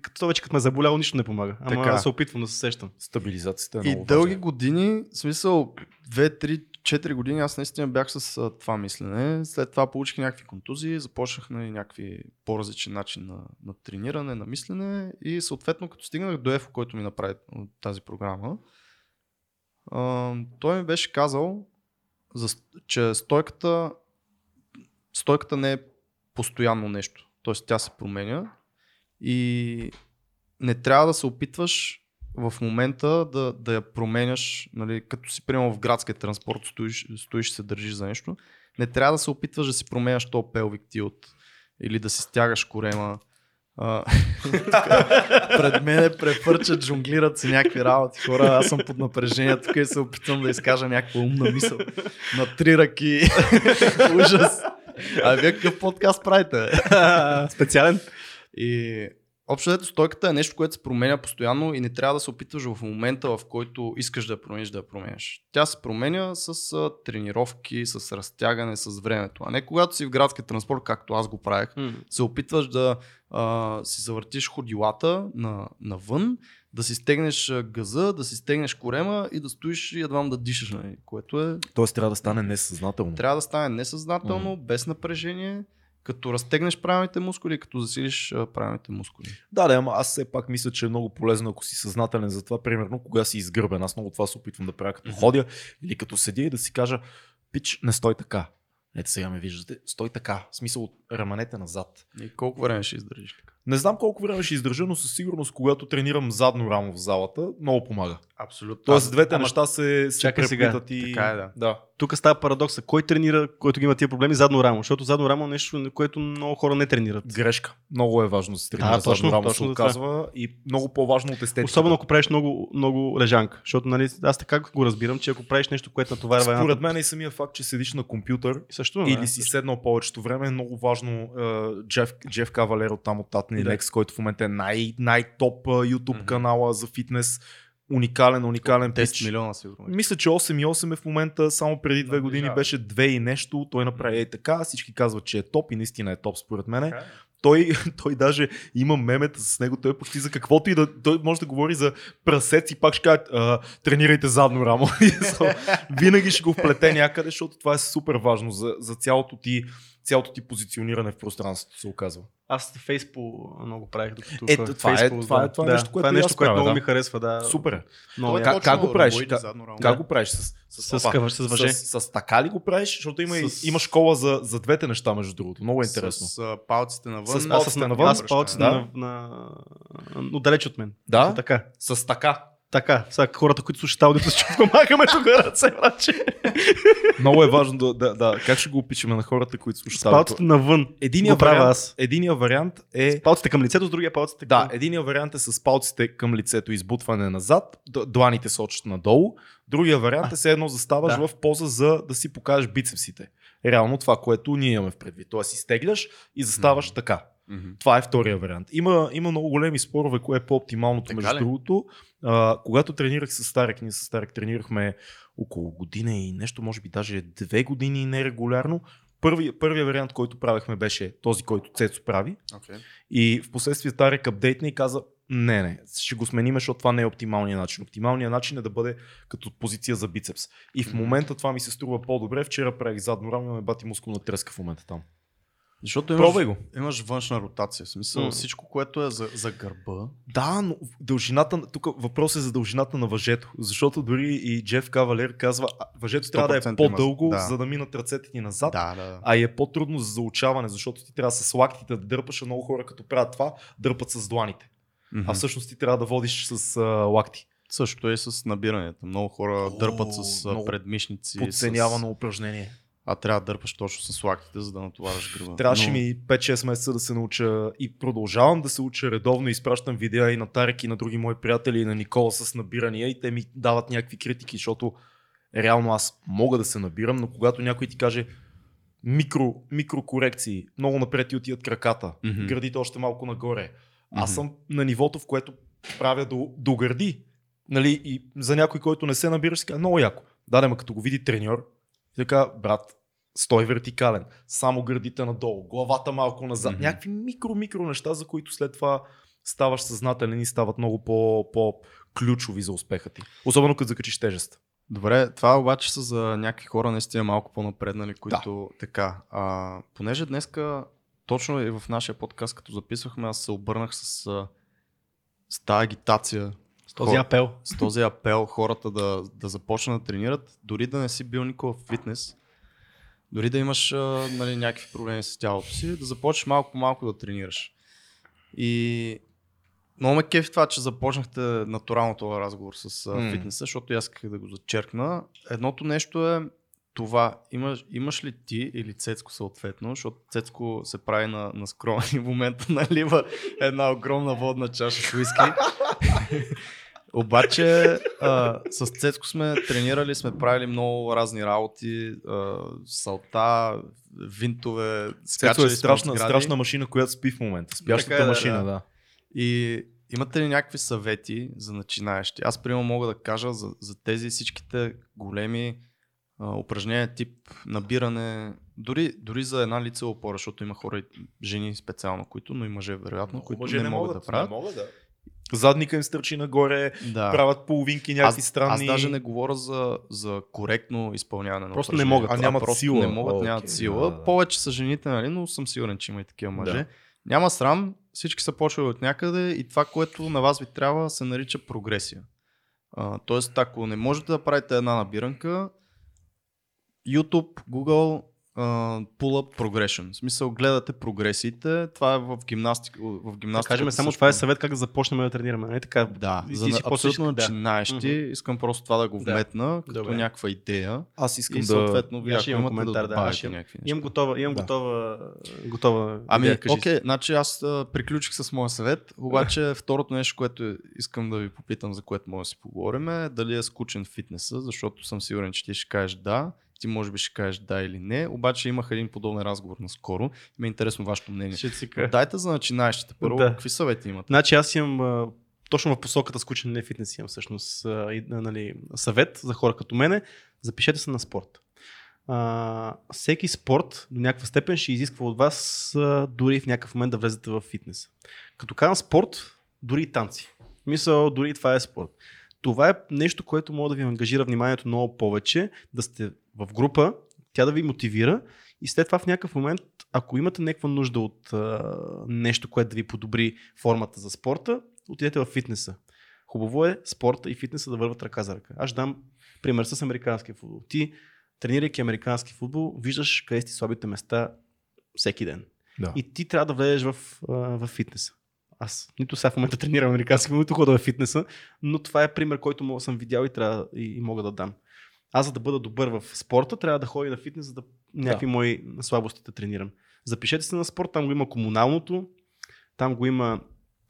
[SPEAKER 1] Като вече като ме заболяло, нищо не помага. Ама така. се опитвам да се сещам.
[SPEAKER 2] Стабилизацията е
[SPEAKER 3] много И дълги години, в смисъл 2, 3, 4 години аз наистина бях с а, това мислене. След това получих някакви контузии, започнах на някакви по-различен начин на, на трениране, на мислене и съответно като стигнах до ЕФО, който ми направи тази програма, а, той ми беше казал, за, че стойката, стойката не е постоянно нещо. Тоест тя се променя и не трябва да се опитваш в момента да, да я променяш, нали, като си приема в градския транспорт, стоиш, стоиш се държиш за нещо. Не трябва да се опитваш да си променяш то пелвик тилт или да си стягаш корема. А, <laughs> пред мен префърчат, жонглират се някакви работи. Хора, аз съм под напрежение тук и се опитвам да изкажа някаква умна мисъл. На три ръки. <laughs> Ужас. А вие какъв подкаст правите? <laughs>
[SPEAKER 1] Специален?
[SPEAKER 3] И Общо взето стойката е нещо, което се променя постоянно и не трябва да се опитваш в момента, в който искаш да промениш, да я променяш. Тя се променя с а, тренировки, с разтягане, с времето. А не когато си в градския транспорт, както аз го правех,
[SPEAKER 1] М.
[SPEAKER 3] се опитваш да а, си завъртиш ходилата на, навън, да си стегнеш газа, да си стегнеш корема и да стоиш и едва да дишаш, нали? което е
[SPEAKER 2] Тоест трябва да стане несъзнателно.
[SPEAKER 3] трябва да стане несъзнателно, без напрежение, като разтегнеш правилните мускули, като засилиш правилните мускули.
[SPEAKER 2] Да, да, ама аз все пак мисля, че е много полезно, ако си съзнателен за това, примерно кога си изгърбен. Аз много това се опитвам да правя като ходя или като седя и да си кажа, пич, не стой така. Ето сега ме виждате, стой така. В смисъл, раменете назад.
[SPEAKER 3] И колко време ще издържиш така?
[SPEAKER 2] Не знам колко време ще издържа, но със сигурност, когато тренирам задно рамо в залата, много помага.
[SPEAKER 3] Абсолютно.
[SPEAKER 2] Тоест, двете
[SPEAKER 1] ама-
[SPEAKER 2] неща се, се
[SPEAKER 1] Чакай сега.
[SPEAKER 2] и...
[SPEAKER 3] Така е, да.
[SPEAKER 2] да.
[SPEAKER 1] Тук става парадокса. Кой тренира, който ги има тия проблеми? Задно рамо. Защото задно рамо е нещо, на което много хора не тренират.
[SPEAKER 2] Грешка. Много е важно да се тренира
[SPEAKER 1] Да, точно,
[SPEAKER 2] задно рамо,
[SPEAKER 1] точно
[SPEAKER 2] се оказва и много по-важно от естетиката.
[SPEAKER 1] Особено ако правиш много, много лежанка. Защото нали, аз така го разбирам, че ако правиш нещо, което натоварва
[SPEAKER 2] Според
[SPEAKER 1] едната...
[SPEAKER 2] мен е и самия факт, че седиш на компютър
[SPEAKER 1] Също,
[SPEAKER 2] или
[SPEAKER 1] да,
[SPEAKER 2] си
[SPEAKER 1] също.
[SPEAKER 2] седнал повечето време е много важно. е, Джеф, Джеф Кавалер от там
[SPEAKER 1] Да.
[SPEAKER 2] Лекс, който в момента е най- най-топ е, YouTube
[SPEAKER 3] Мгм.
[SPEAKER 2] канала за фитнес. Уникален, уникален
[SPEAKER 3] 10
[SPEAKER 2] пич.
[SPEAKER 3] милиона сигурно.
[SPEAKER 2] Мисля, че 8,8 е в момента, само преди две години беше 2 и нещо. Той направи и така, всички казват, че е топ и наистина е топ според мен. Той, <laughs> той даже има мемета с него, той почти за каквото и да, той може да говори за прасец и пак ще каже, «А, тренирайте задно рамо. <laughs> <laughs> Винаги ще го вплете някъде, защото това е супер важно за, за цялото, ти, цялото ти позициониране в пространството, се оказва.
[SPEAKER 1] Аз фейспо много правих. Докато
[SPEAKER 2] Ето, това е- това е- това е
[SPEAKER 1] да,
[SPEAKER 2] нещо, което
[SPEAKER 1] това е нещо, което много
[SPEAKER 2] да.
[SPEAKER 1] ми харесва. Да.
[SPEAKER 2] Супер е.
[SPEAKER 3] Е
[SPEAKER 1] яко.
[SPEAKER 2] Как, как го правиш? Как, как го правиш? С, с,
[SPEAKER 1] С,
[SPEAKER 2] това?
[SPEAKER 1] къва- с въже.
[SPEAKER 2] С, с, така ли го правиш? Защото има, и-
[SPEAKER 1] С-
[SPEAKER 2] има школа за, за двете неща, между другото. Много е интересно.
[SPEAKER 3] С палците навън.
[SPEAKER 2] С палците
[SPEAKER 1] с
[SPEAKER 2] навън,
[SPEAKER 1] Аз с палците
[SPEAKER 2] да.
[SPEAKER 1] на, на, на, отдалеч от мен.
[SPEAKER 2] Да?
[SPEAKER 1] Така.
[SPEAKER 2] С така.
[SPEAKER 1] Така. Сега хората, които слушат аудиото, <laughs> се чувстват, махаме тук ръце, братче.
[SPEAKER 2] Много е важно да, да, да. Как ще го опишем на хората, които слушат?
[SPEAKER 1] палците навън.
[SPEAKER 2] Единия вариант,
[SPEAKER 1] аз.
[SPEAKER 2] единия вариант е...
[SPEAKER 1] С палците към лицето, с другия палците
[SPEAKER 2] Да,
[SPEAKER 1] към...
[SPEAKER 2] единия вариант е с палците към лицето, избутване назад, дланите сочат надолу. Другия вариант е все едно заставаш
[SPEAKER 1] да.
[SPEAKER 2] в поза за да си покажеш бицепсите. Реално това, което ние имаме в предвид. Тоест изтегляш и заставаш така.
[SPEAKER 3] Мгм.
[SPEAKER 2] Това е втория вариант. Има, има много големи спорове, кое е по-оптималното,
[SPEAKER 3] Така
[SPEAKER 2] между
[SPEAKER 3] ли?
[SPEAKER 2] другото. А, когато тренирах с Старек, ние с Старек тренирахме около година и нещо, може би даже две години нерегулярно. Първи, първия вариант, който правехме беше този, който Цецо прави.
[SPEAKER 3] Okay.
[SPEAKER 2] И в последствие Старек апдейтна и каза, не, не, ще го сменим, защото това не е оптималният начин. Оптималният начин е да бъде като позиция за бицепс. И в момента това ми се струва по-добре. Вчера правих задно рамо, имаме бати мускулна треска в момента там.
[SPEAKER 3] Защото имаш,
[SPEAKER 2] Пробвай го.
[SPEAKER 3] имаш външна ротация. В смисъл,
[SPEAKER 1] М.
[SPEAKER 3] всичко, което е за, за гърба.
[SPEAKER 2] Да, но дължината, тук въпрос е за дължината на въжето, защото дори и Джеф Кавалер казва, въжето трябва да е
[SPEAKER 3] 100%
[SPEAKER 2] по-дълго,
[SPEAKER 3] да.
[SPEAKER 2] за да минат ръцете ти назад,
[SPEAKER 3] Да, да.
[SPEAKER 2] а и е по-трудно за заучаване, защото ти трябва с лактите да дърпаш, а много хора като правят това, дърпат с дланите.
[SPEAKER 3] Мгм.
[SPEAKER 2] А всъщност ти трябва да водиш с а, лакти.
[SPEAKER 3] Също е с набиранията. Много хора
[SPEAKER 2] О,
[SPEAKER 3] дърпат с предмишници.
[SPEAKER 2] Подценявано
[SPEAKER 3] С...
[SPEAKER 2] упражнение.
[SPEAKER 3] А трябва да дърпаш точно с лактите, за да натовариш гръба.
[SPEAKER 2] Трябваше
[SPEAKER 3] Но-
[SPEAKER 2] ми 5-6 месеца да се науча и продължавам да се уча редовно. Изпращам видеа и на Тарек и на други мои приятели и на Никола с набирания и те ми дават някакви критики, защото реално аз мога да се набирам, но когато някой ти каже микро, микрокорекции, много напред ти отиват краката,
[SPEAKER 3] Мгм.
[SPEAKER 2] гърдите още малко нагоре. Аз
[SPEAKER 3] Мгм.
[SPEAKER 2] съм на нивото, в което правя до, до гърди. Нали, и за някой, който не се набира, си каже, много яко. Да, ма като го види треньор, така, брат, стой вертикален, само гърдите надолу, главата малко назад.
[SPEAKER 3] Мгм.
[SPEAKER 2] Някакви микро-микро неща, за които след това ставаш съзнателен и стават много по, по-ключови за успеха ти. Особено като закачиш тежест.
[SPEAKER 3] Добре, това обаче са за някакви хора наистина малко по-напреднали, които така. А, понеже днеска, точно и в нашия подкаст, като записвахме, аз се обърнах с, с тази агитация,
[SPEAKER 1] този апел.
[SPEAKER 3] с този апел хората да, да започнат да тренират, дори да не си бил никога в фитнес, дори да имаш нали, някакви проблеми с тялото си, да започнеш малко по малко да тренираш. И много ме кефи това, че започнахте натурално този разговор с
[SPEAKER 2] М.
[SPEAKER 3] фитнеса, защото аз исках да го зачеркна. Едното нещо е това. Имаш, имаш ли ти или Цецко съответно, защото Цецко се прави на, на скромен и <laughs> в момента налива една огромна водна чаша с уиски. <laughs> Обаче а, с Цецко сме тренирали, сме правили много разни работи, а, салта, винтове,
[SPEAKER 2] Цецо
[SPEAKER 3] скачали
[SPEAKER 2] е страшна, страшна машина, която спи в момента. Спящата
[SPEAKER 1] е,
[SPEAKER 2] машина,
[SPEAKER 1] да.
[SPEAKER 2] да.
[SPEAKER 3] И имате ли някакви съвети за начинаещи? Аз, примерно, мога да кажа за, за тези всичките големи а, упражнения тип набиране, дори, дори за една лицева опора, защото има хора, жени специално, които, но и мъже, вероятно, които
[SPEAKER 2] мъже
[SPEAKER 3] не, могат, да правят.
[SPEAKER 2] Не могат, да. Задника им стърчи нагоре,
[SPEAKER 3] Да.
[SPEAKER 2] правят половинки някакви
[SPEAKER 3] аз,
[SPEAKER 2] странни.
[SPEAKER 3] аз даже не говоря за, за коректно изпълняване на
[SPEAKER 1] Просто не
[SPEAKER 3] упражнения.
[SPEAKER 1] могат.
[SPEAKER 2] А нямат
[SPEAKER 3] просто
[SPEAKER 2] сила.
[SPEAKER 3] Не могат,
[SPEAKER 2] О,
[SPEAKER 3] нямат
[SPEAKER 2] окей,
[SPEAKER 3] сила.
[SPEAKER 2] да, да.
[SPEAKER 3] Повече са жените, нали, но съм сигурен, че има и такива мъже.
[SPEAKER 2] Да.
[SPEAKER 3] Няма срам, всички са почвали от някъде и това, което на вас ви трябва, се нарича прогресия. А, тоест, ако не можете да правите една набиранка, YouTube, Google, uh, pull up progression. В смисъл, гледате прогресиите. Това е в гимнастика. В
[SPEAKER 1] Да
[SPEAKER 3] гимнастика
[SPEAKER 1] кажем само, това е съвет как да започнем да тренираме. Не така.
[SPEAKER 3] Да,
[SPEAKER 1] И
[SPEAKER 3] за
[SPEAKER 1] си
[SPEAKER 3] абсолютно
[SPEAKER 1] ще- да.
[SPEAKER 3] начинаещи. Искам просто това да го
[SPEAKER 1] Да.
[SPEAKER 3] вметна, като
[SPEAKER 1] Добре.
[SPEAKER 3] някаква идея.
[SPEAKER 2] Аз искам
[SPEAKER 3] И
[SPEAKER 2] да...
[SPEAKER 3] съответно, вие ако
[SPEAKER 1] имам
[SPEAKER 3] имате
[SPEAKER 1] коментар,
[SPEAKER 3] да
[SPEAKER 1] да,
[SPEAKER 3] добавите някакви неща.
[SPEAKER 1] Имам готова, имам
[SPEAKER 2] Да.
[SPEAKER 1] готова, готова
[SPEAKER 3] Ами,
[SPEAKER 1] идея,
[SPEAKER 3] окей, значи аз а, приключих с моя съвет, обаче второто нещо, което искам да ви попитам, за което може да си поговорим е дали е скучен фитнеса, защото съм сигурен, че ти ще кажеш да, ти може би ще кажеш да или не, обаче имах един подобен разговор наскоро и ме е интересно вашето мнение.
[SPEAKER 1] Ще.
[SPEAKER 3] Дайте за начинаещите първо,
[SPEAKER 1] Да.
[SPEAKER 3] какви съвети имате?
[SPEAKER 1] Значи аз имам точно в посоката скучен не фитнес имам всъщност нали, съвет за хора като мене. Запишете се на спорт. А, всеки спорт до някаква степен ще изисква от вас а, дори в някакъв момент да влезете в фитнес. Като казвам спорт, дори и танци. Мисъл, дори и това е спорт. Това е нещо, което може да ви ангажира вниманието много повече, да сте в група, тя да ви мотивира и след това в някакъв момент, ако имате някаква нужда от а, нещо, което да ви подобри формата за спорта, отидете в фитнеса. Хубаво е спорта и фитнеса да върват ръка за ръка. Аз дам пример с американския футбол. Ти, тренирайки американски футбол, виждаш къде си слабите места всеки ден.
[SPEAKER 2] Да.
[SPEAKER 1] И ти трябва да влезеш в, а, в фитнеса. Аз нито сега в момента тренирам американски футбол, нито ходя в фитнеса, но това е пример, който съм видял и, трябва, и, и мога да дам. Аз за да бъда добър в спорта, трябва да ходя на фитнес, за да някакви мои слабости да тренирам. Запишете се на спорт, там го има комуналното, там го има,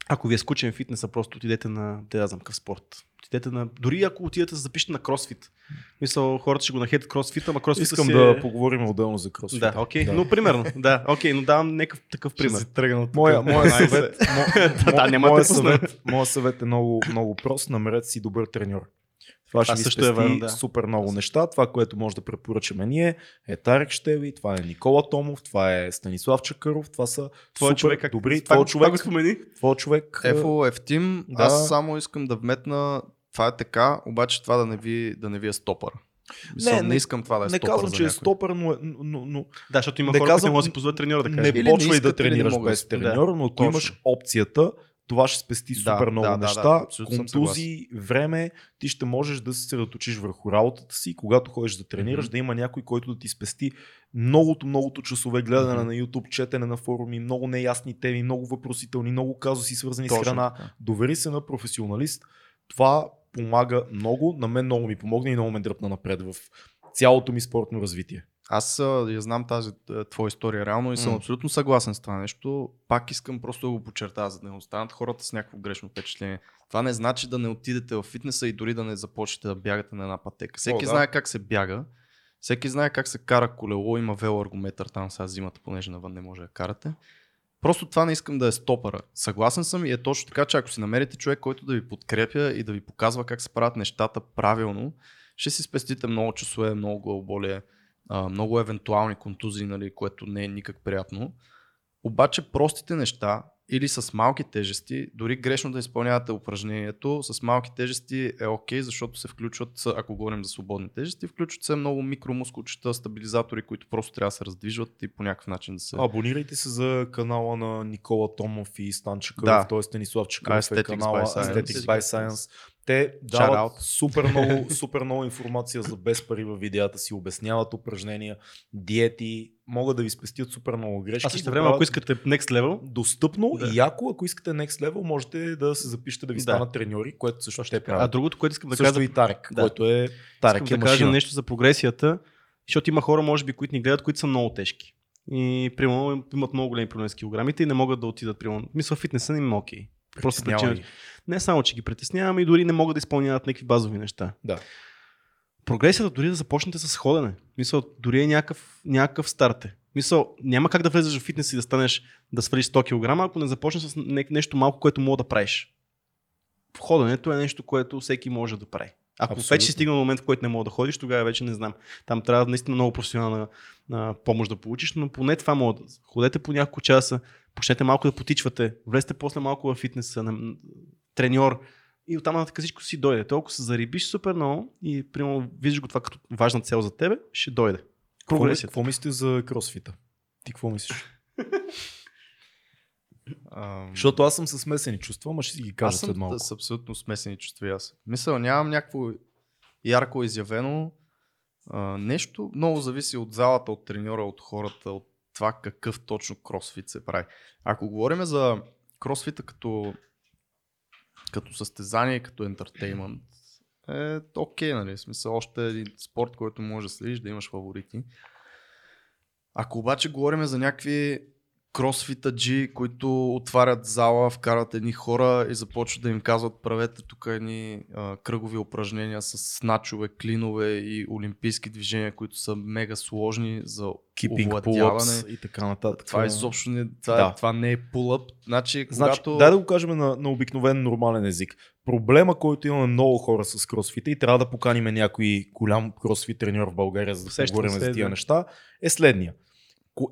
[SPEAKER 1] ако ви е скучен фитнеса, просто отидете на, те да знам, какъв спорт. Отидете на, дори ако отидете, запишете на кросфит. Мисля, хората ще го нахетят кросфита, ама кросфит
[SPEAKER 2] Искам
[SPEAKER 1] си
[SPEAKER 2] да
[SPEAKER 1] е...
[SPEAKER 2] поговорим отделно за кросфит.
[SPEAKER 1] Да, окей, но примерно, да, окей, но давам някакъв такъв пример.
[SPEAKER 3] тръгна от
[SPEAKER 2] Моя, моя съвет, мо, <laughs> <laughs>
[SPEAKER 1] Да,
[SPEAKER 2] мо,
[SPEAKER 1] няма да
[SPEAKER 2] моя,
[SPEAKER 1] те пусна.
[SPEAKER 2] съвет, моя съвет е много, много прост. Намерете си добър треньор. Това ще ви
[SPEAKER 1] също е
[SPEAKER 2] спести
[SPEAKER 1] верно, да.
[SPEAKER 2] супер много неща. Това, което може да препоръчаме ние е Тарек Штеви, това е Никола Томов, това е Станислав Чакъров, това са
[SPEAKER 1] Твой
[SPEAKER 2] супер
[SPEAKER 1] човек, как,
[SPEAKER 2] добри.
[SPEAKER 1] това,
[SPEAKER 2] Твой
[SPEAKER 1] това
[SPEAKER 2] човек,
[SPEAKER 1] го спомени.
[SPEAKER 2] твой човек е,
[SPEAKER 3] Ефо, Ефтим,
[SPEAKER 2] Да.
[SPEAKER 3] аз само искам да вметна, това е така, обаче това да не ви, да не ви е стопър. Мисъл,
[SPEAKER 2] Не,
[SPEAKER 3] не,
[SPEAKER 2] не-
[SPEAKER 3] искам това да е
[SPEAKER 2] не
[SPEAKER 3] стопър
[SPEAKER 2] казвам,
[SPEAKER 3] за
[SPEAKER 2] че е стопър, но, е- но, но
[SPEAKER 1] Да, защото има
[SPEAKER 2] Не
[SPEAKER 1] хора, които
[SPEAKER 2] казвам-
[SPEAKER 1] не могат да си позволят треньора да
[SPEAKER 2] не
[SPEAKER 1] каже.
[SPEAKER 3] Или не
[SPEAKER 2] почвай да
[SPEAKER 3] не
[SPEAKER 2] тренираш без
[SPEAKER 3] Да,
[SPEAKER 2] треньор, но ако имаш опцията, това ще спести
[SPEAKER 3] Да,
[SPEAKER 2] супер много
[SPEAKER 3] да, да, да,
[SPEAKER 2] неща,
[SPEAKER 3] абсолютно съм
[SPEAKER 2] контузии, време, ти ще можеш да се съсредоточиш върху работата си, когато ходиш да тренираш,
[SPEAKER 3] Мгм.
[SPEAKER 2] да има някой, който да ти спести многото, многото часове гледане
[SPEAKER 3] Мгм.
[SPEAKER 2] на YouTube, четене на форуми, много неясни теми, много въпросителни, много казуси свързани с
[SPEAKER 3] Точно
[SPEAKER 2] храна.
[SPEAKER 3] така.
[SPEAKER 2] Довери се на професионалист. Това помага много, на мен много ми помогна и много ме дръпна напред в цялото ми спортно развитие.
[SPEAKER 3] Аз я знам тази а, твоя история реално и съм
[SPEAKER 2] М.
[SPEAKER 3] абсолютно съгласен с това нещо. Пак искам просто да го подчертая, за да не останат хората с някакво грешно впечатление. Това не значи да не отидете в фитнеса и дори да не започнете да бягате на една пътека. Всеки
[SPEAKER 2] да.
[SPEAKER 3] знае как се бяга, всеки знае как се кара колело, има велоаргометър там сега зимата, понеже навън не може да карате. Просто това не искам да е стопъра. Съгласен съм и е точно така, че ако си намерите човек, който да ви подкрепя и да ви показва как се правят нещата правилно, ще си спестите много часове, много главоболие, а, много евентуални контузии, нали, което не е никак приятно. Обаче простите неща или с малки тежести, дори грешно да изпълнявате упражнението, с малки тежести е окей, защото се включват, ако говорим за свободни тежести, включват се много микромускулчета, стабилизатори, които просто трябва да се раздвижват и по някакъв начин да се...
[SPEAKER 2] Абонирайте се за канала на Никола Томов и Стан Чакъров,
[SPEAKER 3] Да.
[SPEAKER 2] т.е. Станислав Чакъров е
[SPEAKER 3] Aesthetics
[SPEAKER 2] канала
[SPEAKER 3] by Science.
[SPEAKER 2] Aesthetics by Science. Те дават супер много, <laughs> супер много информация за без пари във видеята си, обясняват упражнения, диети, могат да ви спестят супер много грешки.
[SPEAKER 1] А също време, ако искате next level,
[SPEAKER 2] достъпно
[SPEAKER 1] Да.
[SPEAKER 2] и яко, ако искате next level, можете да се запишете да ви
[SPEAKER 1] Да.
[SPEAKER 2] станат треньори, което също ще
[SPEAKER 1] а
[SPEAKER 2] правят.
[SPEAKER 1] другото, което искам да
[SPEAKER 2] Също
[SPEAKER 1] кажа,
[SPEAKER 2] и Тарек,
[SPEAKER 1] Да.
[SPEAKER 2] който е
[SPEAKER 1] искам
[SPEAKER 2] Тарек е
[SPEAKER 1] да кажа нещо за прогресията, защото има хора, може би, които ни гледат, които са много тежки. И, примерно, имат много големи проблеми с килограмите и не могат да отидат, примерно. Мисля, фитнеса не им е окей. Просто причина. Не само, че ги притесняваме, и дори не могат да изпълняват някакви базови неща.
[SPEAKER 2] Да.
[SPEAKER 1] Прогресията дори да започнете с ходене. Мисля, дори е някакъв, някакъв старт е. Мисъл, няма как да влезеш в фитнес и да станеш да свалиш 100 кг, ако не започнеш с не- нещо малко, което мога да правиш. Ходенето е нещо, което всеки може да прави. Ако
[SPEAKER 2] Абсолютно.
[SPEAKER 1] вече си стигна до момент, в който не мога да ходиш, тогава вече не знам. Там трябва наистина много професионална а, помощ да получиш, но поне това може да. Ходете по няколко часа, почнете малко да потичвате, влезте после малко в фитнеса, треньор и оттам нататък всичко си дойде. Толкова се зарибиш супер много и примерно виждаш го това като важна цел за тебе, ще дойде.
[SPEAKER 2] Какво,
[SPEAKER 1] Прогресията.
[SPEAKER 2] какво мислите за кросфита? Ти какво мислиш? <laughs> Защото аз съм със смесени чувства, ама ще си ги кажа
[SPEAKER 3] аз съм
[SPEAKER 2] след малко.
[SPEAKER 3] с абсолютно смесени чувства и аз. Мисля, нямам някакво ярко изявено а, нещо. Много зависи от залата, от треньора, от хората, от това какъв точно кросфит се прави. Ако говорим за кросфита като, като състезание, като ентертеймент, е окей, нали? В смисъл, още един спорт, който може да следиш, да имаш фаворити. Ако обаче говорим за някакви кросфитаджи, които отварят зала, вкарат едни хора и започват да им казват правете тук едни а, кръгови упражнения с сначове, клинове и олимпийски движения, които са мега сложни за
[SPEAKER 2] Keeping
[SPEAKER 3] овладяване.
[SPEAKER 2] и така нататък.
[SPEAKER 3] Това изобщо не, това,
[SPEAKER 2] Да.
[SPEAKER 3] това не е pull-up. Значи,
[SPEAKER 2] Значи,
[SPEAKER 3] когато...
[SPEAKER 2] дай да го кажем на, на обикновен нормален език. Проблема, който имаме много хора с кросфита и трябва да поканим някой голям кросфит треньор в България, за да поговорим
[SPEAKER 1] се,
[SPEAKER 2] за тия
[SPEAKER 1] да.
[SPEAKER 2] неща, е следния.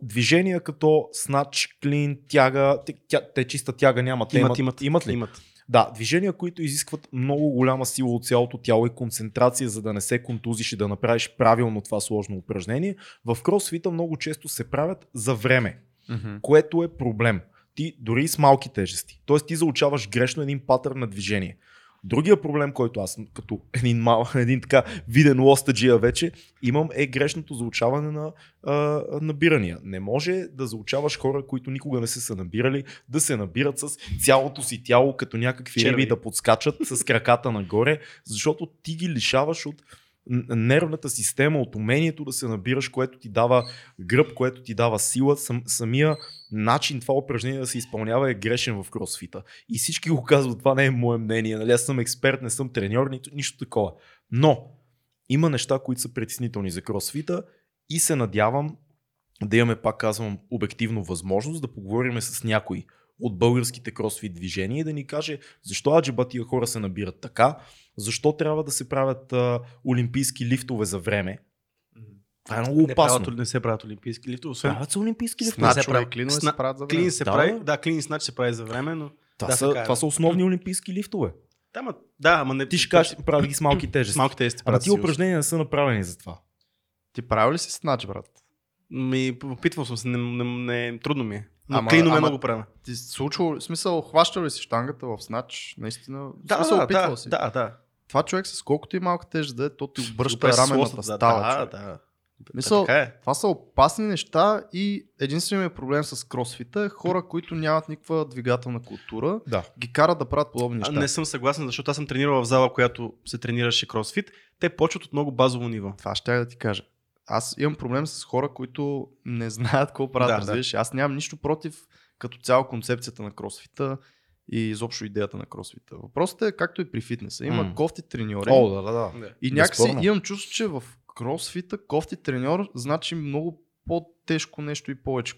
[SPEAKER 2] Движения като снач, клин, тяга, те, тя, те чиста тяга нямат. Те
[SPEAKER 1] Имат, имат,
[SPEAKER 2] имат ли?
[SPEAKER 1] Имат.
[SPEAKER 2] Да, движения, които изискват много голяма сила от цялото тяло и концентрация, за да не се контузиш и да направиш правилно това сложно упражнение. В кросфита много често се правят за време,
[SPEAKER 3] Мгм.
[SPEAKER 2] което е проблем. Ти дори и с малки тежести. Тоест ти заучаваш грешно един патърн на движение. Другия проблем, който аз като един, мал, <laughs> един така виден лостаджия вече имам е грешното заучаване на а, набирания. Не може да заучаваш хора, които никога не са се набирали, да се набират с цялото си тяло като някакви
[SPEAKER 1] Черви.
[SPEAKER 2] риби да подскачат с краката нагоре, защото ти ги лишаваш от нервната система, от умението да се набираш, което ти дава гръб, което ти дава сила. Сам, самия начин това упражнение да се изпълнява е грешен в кросфита. И всички го казват, това не е мое мнение. Нали? Аз съм експерт, не съм треньор, нито, нищо такова. Но има неща, които са притеснителни за кросфита и се надявам да имаме, пак казвам, обективно възможност да поговорим с някой от българските кросфит движения и да ни каже защо аджеба тия хора се набират така, защо трябва да се правят а, олимпийски лифтове за време. Това е много
[SPEAKER 1] Не,
[SPEAKER 2] опасно.
[SPEAKER 1] правят, не се правят олимпийски лифтове. Освен
[SPEAKER 2] Правят се олимпийски лифтове.
[SPEAKER 1] не се прави.
[SPEAKER 3] и клинове
[SPEAKER 1] Сна-
[SPEAKER 3] се правят за време.
[SPEAKER 1] клин се
[SPEAKER 2] Да,
[SPEAKER 1] прави, да, клин и снач се прави за време, но
[SPEAKER 2] Това,
[SPEAKER 1] Да,
[SPEAKER 2] са,
[SPEAKER 1] така е,
[SPEAKER 2] това
[SPEAKER 1] да.
[SPEAKER 2] са основни олимпийски лифтове.
[SPEAKER 1] да, ма, да, ама не...
[SPEAKER 2] Ти ще кажеш, прави ги с малки <clears throat> тежести.
[SPEAKER 1] С малки тежести.
[SPEAKER 2] Ама ти упражнения не са направени за това.
[SPEAKER 3] Ти правил ли си снач, брат?
[SPEAKER 1] Ми, опитвал съм се, не, не, не, трудно ми е. Но
[SPEAKER 3] Ама-
[SPEAKER 1] клинове
[SPEAKER 3] ама-
[SPEAKER 1] много правя.
[SPEAKER 3] Ти се случва, смисъл, хващал ли си штангата в снач? Наистина,
[SPEAKER 1] Да,
[SPEAKER 3] смисъл,
[SPEAKER 1] да,
[SPEAKER 3] опитвал
[SPEAKER 1] да,
[SPEAKER 3] си.
[SPEAKER 1] да, да.
[SPEAKER 3] Това човек с колкото и малка тежест да е, то ти обръща рамената става.
[SPEAKER 1] Да, да, да.
[SPEAKER 3] Мисъл,
[SPEAKER 1] така е.
[SPEAKER 3] Това са опасни неща и единственият проблем с кросфита е хора, които нямат никаква двигателна култура,
[SPEAKER 2] Да.
[SPEAKER 3] ги карат да правят подобни
[SPEAKER 1] А,
[SPEAKER 3] неща.
[SPEAKER 1] не съм съгласен, защото аз съм тренирал в зала, която се тренираше кросфит. Те почват от много базово ниво.
[SPEAKER 3] Това ще да ти кажа. Аз имам проблем с хора, които не знаят какво правят,
[SPEAKER 1] Да,
[SPEAKER 3] да, разбираш. Аз нямам нищо против като цяло концепцията на кросфита и изобщо идеята на кросфита. Въпросът е както и при фитнеса. Има
[SPEAKER 2] М.
[SPEAKER 3] кофти треньори
[SPEAKER 2] О, да, да, да.
[SPEAKER 3] и някакси
[SPEAKER 2] безспорно.
[SPEAKER 3] имам чувство, че в кросфита кофти треньор значи много по-тежко нещо и повече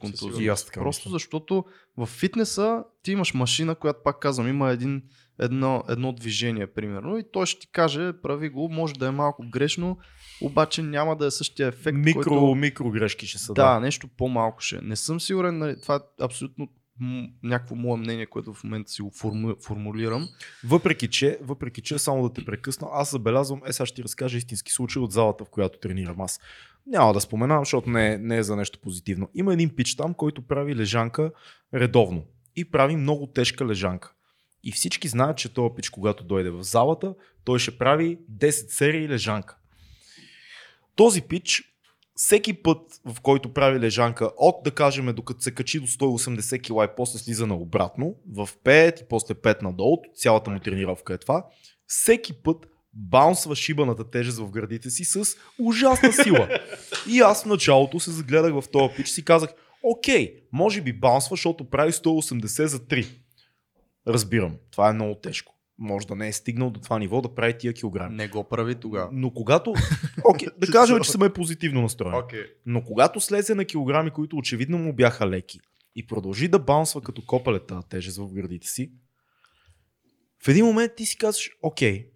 [SPEAKER 2] така
[SPEAKER 3] Просто защото в фитнеса ти имаш машина, която пак казвам, има един, едно, едно движение, примерно, и той ще ти каже, прави го, може да е малко грешно, обаче няма да е същия ефект.
[SPEAKER 2] Микро,
[SPEAKER 3] който...
[SPEAKER 2] микро грешки ще са.
[SPEAKER 3] Да, нещо по-малко ще. е. Не съм сигурен, нали, това е абсолютно някакво мое мнение, което в момента си го форму... формулирам.
[SPEAKER 2] Въпреки че, въпреки че, само да те прекъсна, аз забелязвам, е сега ще ти разкажа истински случай от залата, в която тренирам аз. Няма да споменавам, защото не не е за нещо позитивно. Има един пич там, който прави лежанка редовно. И прави много тежка лежанка. И всички знаят, че този пич, когато дойде в залата, той ще прави 10 серии лежанка. Този пич, всеки път, в който прави лежанка, от да кажем, докато се качи до 180 кг и после слиза на обратно, в 5 и после 5 надолу, цялата му тренировка е това, всеки път баунсва шибаната тежест в гърдите си с ужасна сила. <laughs> И аз в началото се загледах в този пич и си казах, окей, може би баунсва, защото прави 180 за 3. Разбирам, това е много тежко. Може да не е стигнал до това ниво да прави тия килограми.
[SPEAKER 3] Не го прави тогава.
[SPEAKER 2] Но когато, окей, да <laughs> кажем, че съм е позитивно настроен.
[SPEAKER 3] Okay.
[SPEAKER 2] Но когато слезе на килограми, които очевидно му бяха леки и продължи да баунсва като копалета тежест в гърдите си, в един момент ти си казваш, окей,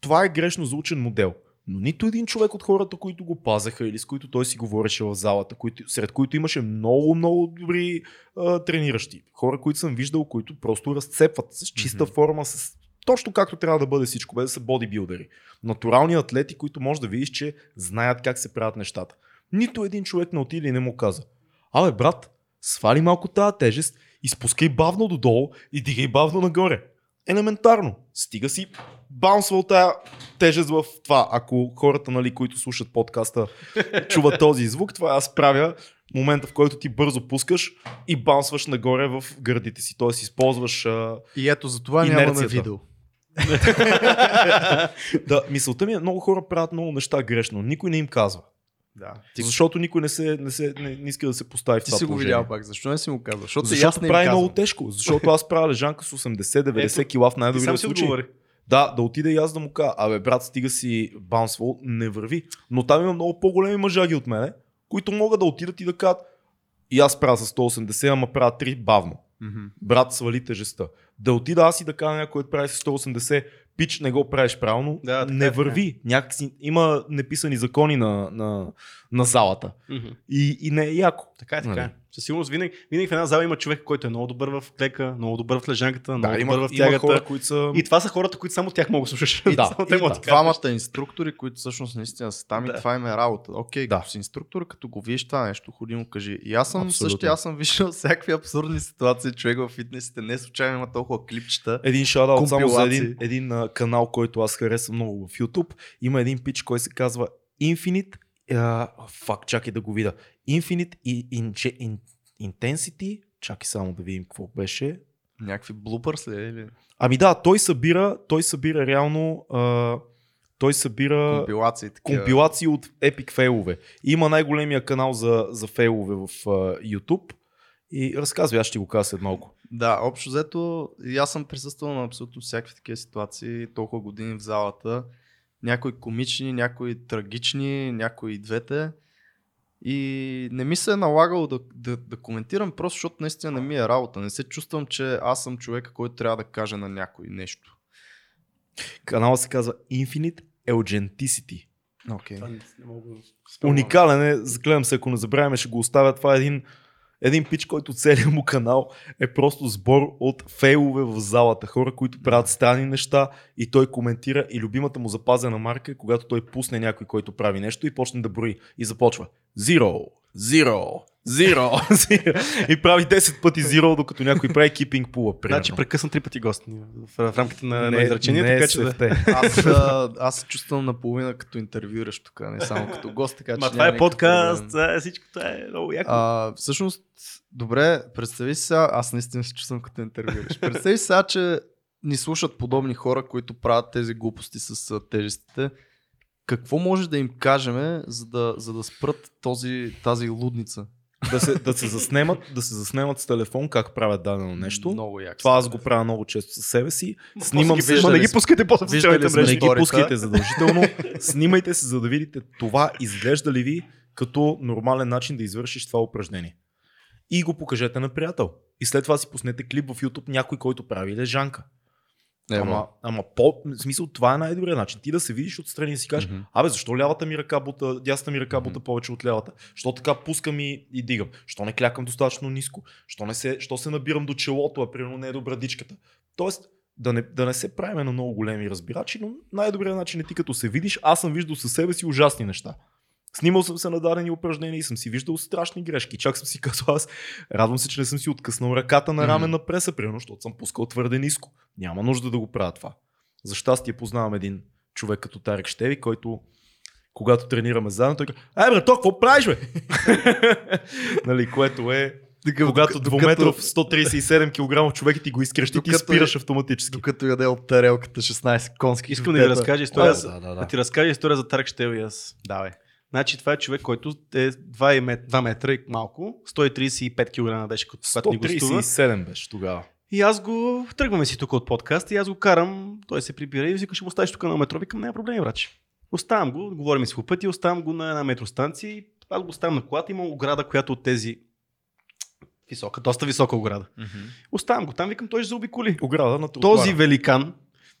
[SPEAKER 2] това е грешно заучен модел. Но нито един човек от хората, които го пазеха или с които той си говореше в залата, които, сред които имаше много, много добри а, трениращи. Хора, които съм виждал, които просто разцепват с чиста mm-hmm. форма, с точно както трябва да бъде всичко, без да са бодибилдери. Натурални атлети, които може да видиш, че знаят как се правят нещата. Нито един човек не отиде и не му каза. Абе, брат, свали малко тази тежест, изпускай бавно додолу и дигай бавно нагоре. Елементарно. Стига си баунсвал тая тежест в това. Ако хората, нали, които слушат подкаста, чуват този звук, това аз правя момента, в който ти бързо пускаш и баунсваш нагоре в гърдите си. Тоест използваш а,
[SPEAKER 3] И ето за това нямаме видео. <laughs>
[SPEAKER 2] да, мисълта ми е, много хора правят много неща грешно. Никой не им казва.
[SPEAKER 3] Да.
[SPEAKER 2] Ти... Защото никой не, се, не, се, не, не иска да се постави в
[SPEAKER 3] Ти
[SPEAKER 2] това
[SPEAKER 3] си го
[SPEAKER 2] положение.
[SPEAKER 3] видял пак. Защо не си му казал? Защото,
[SPEAKER 2] Защото прави
[SPEAKER 3] казвам.
[SPEAKER 2] много тежко. Защото аз правя лежанка с 80-90
[SPEAKER 1] Ето,
[SPEAKER 2] кила в
[SPEAKER 1] Ти
[SPEAKER 2] най-добрия
[SPEAKER 1] си
[SPEAKER 2] случай.
[SPEAKER 1] отговори.
[SPEAKER 2] Да, да отида и аз да му кажа, абе брат, стига си баунсвал, не върви. Но там има много по-големи мъжаги от мене, които могат да отидат и да кажат, и аз правя с 180, ама правя 3 бавно.
[SPEAKER 3] Мгм.
[SPEAKER 2] Брат, свали тежестта. Да отида аз и да кажа някой, който прави с 180, пич, не го правиш правилно,
[SPEAKER 1] Да, така
[SPEAKER 2] не
[SPEAKER 1] е,
[SPEAKER 2] върви. Някакси, има неписани закони на, на, на залата.
[SPEAKER 1] Мгм.
[SPEAKER 2] И, и не е яко.
[SPEAKER 1] Така е, така е.
[SPEAKER 2] Нали?
[SPEAKER 1] Със сигурност винаги, винаги в една зала има човек, който е много добър в клека, много добър в лежанката, много
[SPEAKER 2] Да,
[SPEAKER 1] добър
[SPEAKER 2] има,
[SPEAKER 1] в
[SPEAKER 2] има
[SPEAKER 1] тягата.
[SPEAKER 2] хора, които са...
[SPEAKER 1] И това са хората, които само тях могат да слушаш.
[SPEAKER 2] И да, <laughs>
[SPEAKER 1] Само те
[SPEAKER 2] и да.
[SPEAKER 3] Двамата инструктори, които всъщност наистина са там
[SPEAKER 1] Да.
[SPEAKER 3] и това им е работа. Окей,
[SPEAKER 2] Да.
[SPEAKER 3] като си инструктор, като го видиш това нещо, ходи му кажи. И аз съм
[SPEAKER 2] Абсолютно.
[SPEAKER 3] същия, аз съм виждал всякакви абсурдни ситуации, човек в фитнесите. Не случайно има толкова клипчета.
[SPEAKER 2] Един шараут само за един, един канал, който аз харесвам много в YouTube. Има един пич, който се казва Infinite. Uh, фак, чакай да го видя. Infinite и in, in, Intensity. Чакай само да видим какво беше.
[SPEAKER 3] Някакви блупърс ли е? Или
[SPEAKER 2] Ами да, той събира, той събира реално. А, той събира
[SPEAKER 3] компилации. Такива.
[SPEAKER 2] компилации от епик фейлове. Има най-големия канал за, за фейлове в а, YouTube. И разказвай, аз ще го кажа след малко.
[SPEAKER 3] Да, общо взето, аз съм присъствал на абсолютно всякакви такива ситуации, толкова години в залата. Някои комични, някои трагични, някои и двете. И не ми се е налагало да, да, да коментирам, просто защото наистина не ми е работа. Не се чувствам, че аз съм човека, който трябва да каже на някой нещо.
[SPEAKER 2] Канала се казва Infinite Authenticity.
[SPEAKER 3] Okay.
[SPEAKER 2] Уникален е, загледам се, ако не забравяме, ще го оставя. Това е един, един пич, който целият му канал е просто сбор от фейлове в залата. Хора, които правят странни неща и той коментира и любимата му запазена марка е когато той пусне някой, който прави нещо и почне да брои и започва. Zero, zero, zero, zero. <laughs> и прави 10 пъти zero, докато някой прави keeping pull
[SPEAKER 1] Значи прекъсна три пъти гост в, в рамките на, на изречение,
[SPEAKER 2] не е
[SPEAKER 1] така че да.
[SPEAKER 3] Аз, а, аз се чувствам наполовина като интервюиращ тук, не само като гост, така че
[SPEAKER 1] Ма това е подкаст, е всичко, това е много яко.
[SPEAKER 3] А, всъщност, добре, представи си сега, аз наистина се чувствам като интервюираш. Представи си сега, че ни слушат подобни хора, които правят тези глупости с тежестите. Какво може да им кажем, за да, за да спрат този, тази лудница?
[SPEAKER 2] Да, се, да, се заснемат, да се заснемат с телефон как правят дадено нещо.
[SPEAKER 3] Много яко.
[SPEAKER 2] Това аз го правя много често със себе си. Снимам
[SPEAKER 3] ги
[SPEAKER 2] се.
[SPEAKER 1] Ма не ги пускайте по
[SPEAKER 3] Виждали
[SPEAKER 1] социалните
[SPEAKER 3] сме
[SPEAKER 2] Не
[SPEAKER 1] мрежи.
[SPEAKER 2] ги пускайте задължително. Снимайте се, за да видите това изглежда ли ви като нормален начин да извършиш това упражнение. И го покажете на приятел. И след това си пуснете клип в YouTube някой, който прави лежанка.
[SPEAKER 3] Ево.
[SPEAKER 2] Ама, ама по, в смисъл, това е най-добрият начин. Ти да се видиш отстрани и си кажеш,
[SPEAKER 3] Мгм.
[SPEAKER 2] абе, защо лявата ми ръка бута, дясната ми ръка бута повече от лявата? Що така пускам и, и дигам? Що не клякам достатъчно ниско? Що не се, що се набирам до челото, а примерно не е до брадичката? Тоест, да не, да не се правим на много големи разбирачи, но най-добрият начин е ти като се видиш, аз съм виждал със себе си ужасни неща. Снимал съм се на дадени упражнения и съм си виждал страшни грешки. Чак съм си казал аз, радвам се, че не съм си откъснал ръката на рамен на преса, примерно, защото съм пускал твърде ниско. Няма нужда да го правя това. За щастие познавам един човек като Тарик Штеви, който когато тренираме заедно, той казва, ай бре, то, какво правиш, бе? <laughs> нали, което е, когато двуметров 137 кг човек ти го изкрещи, ти
[SPEAKER 3] Докато е-
[SPEAKER 2] спираш автоматически.
[SPEAKER 3] Докато яде от тарелката 16 конски.
[SPEAKER 1] Искам да ви разкажа история,
[SPEAKER 2] А,
[SPEAKER 1] за-
[SPEAKER 2] да, да,
[SPEAKER 1] да
[SPEAKER 2] да.
[SPEAKER 1] ти разкажа история за Тарк Штел и аз.
[SPEAKER 3] Давай.
[SPEAKER 1] Значи това е човек, който е 2, мет, 2 метра и малко, 135 кг беше, когато ни гостува.
[SPEAKER 2] 137 беше тогава.
[SPEAKER 1] И аз го, тръгваме си тук от подкаст и аз го карам, той се прибира и вика, ще му оставиш тук на метро, викам, няма проблеми, врачи. Оставам го, говорим си по пъти, оставам го на една метростанция и аз го оставям на колата, има ограда, която от тези висока, доста висока ограда. Оставам го там, викам, той ще заобиколи.
[SPEAKER 2] Ограда на
[SPEAKER 1] Този великан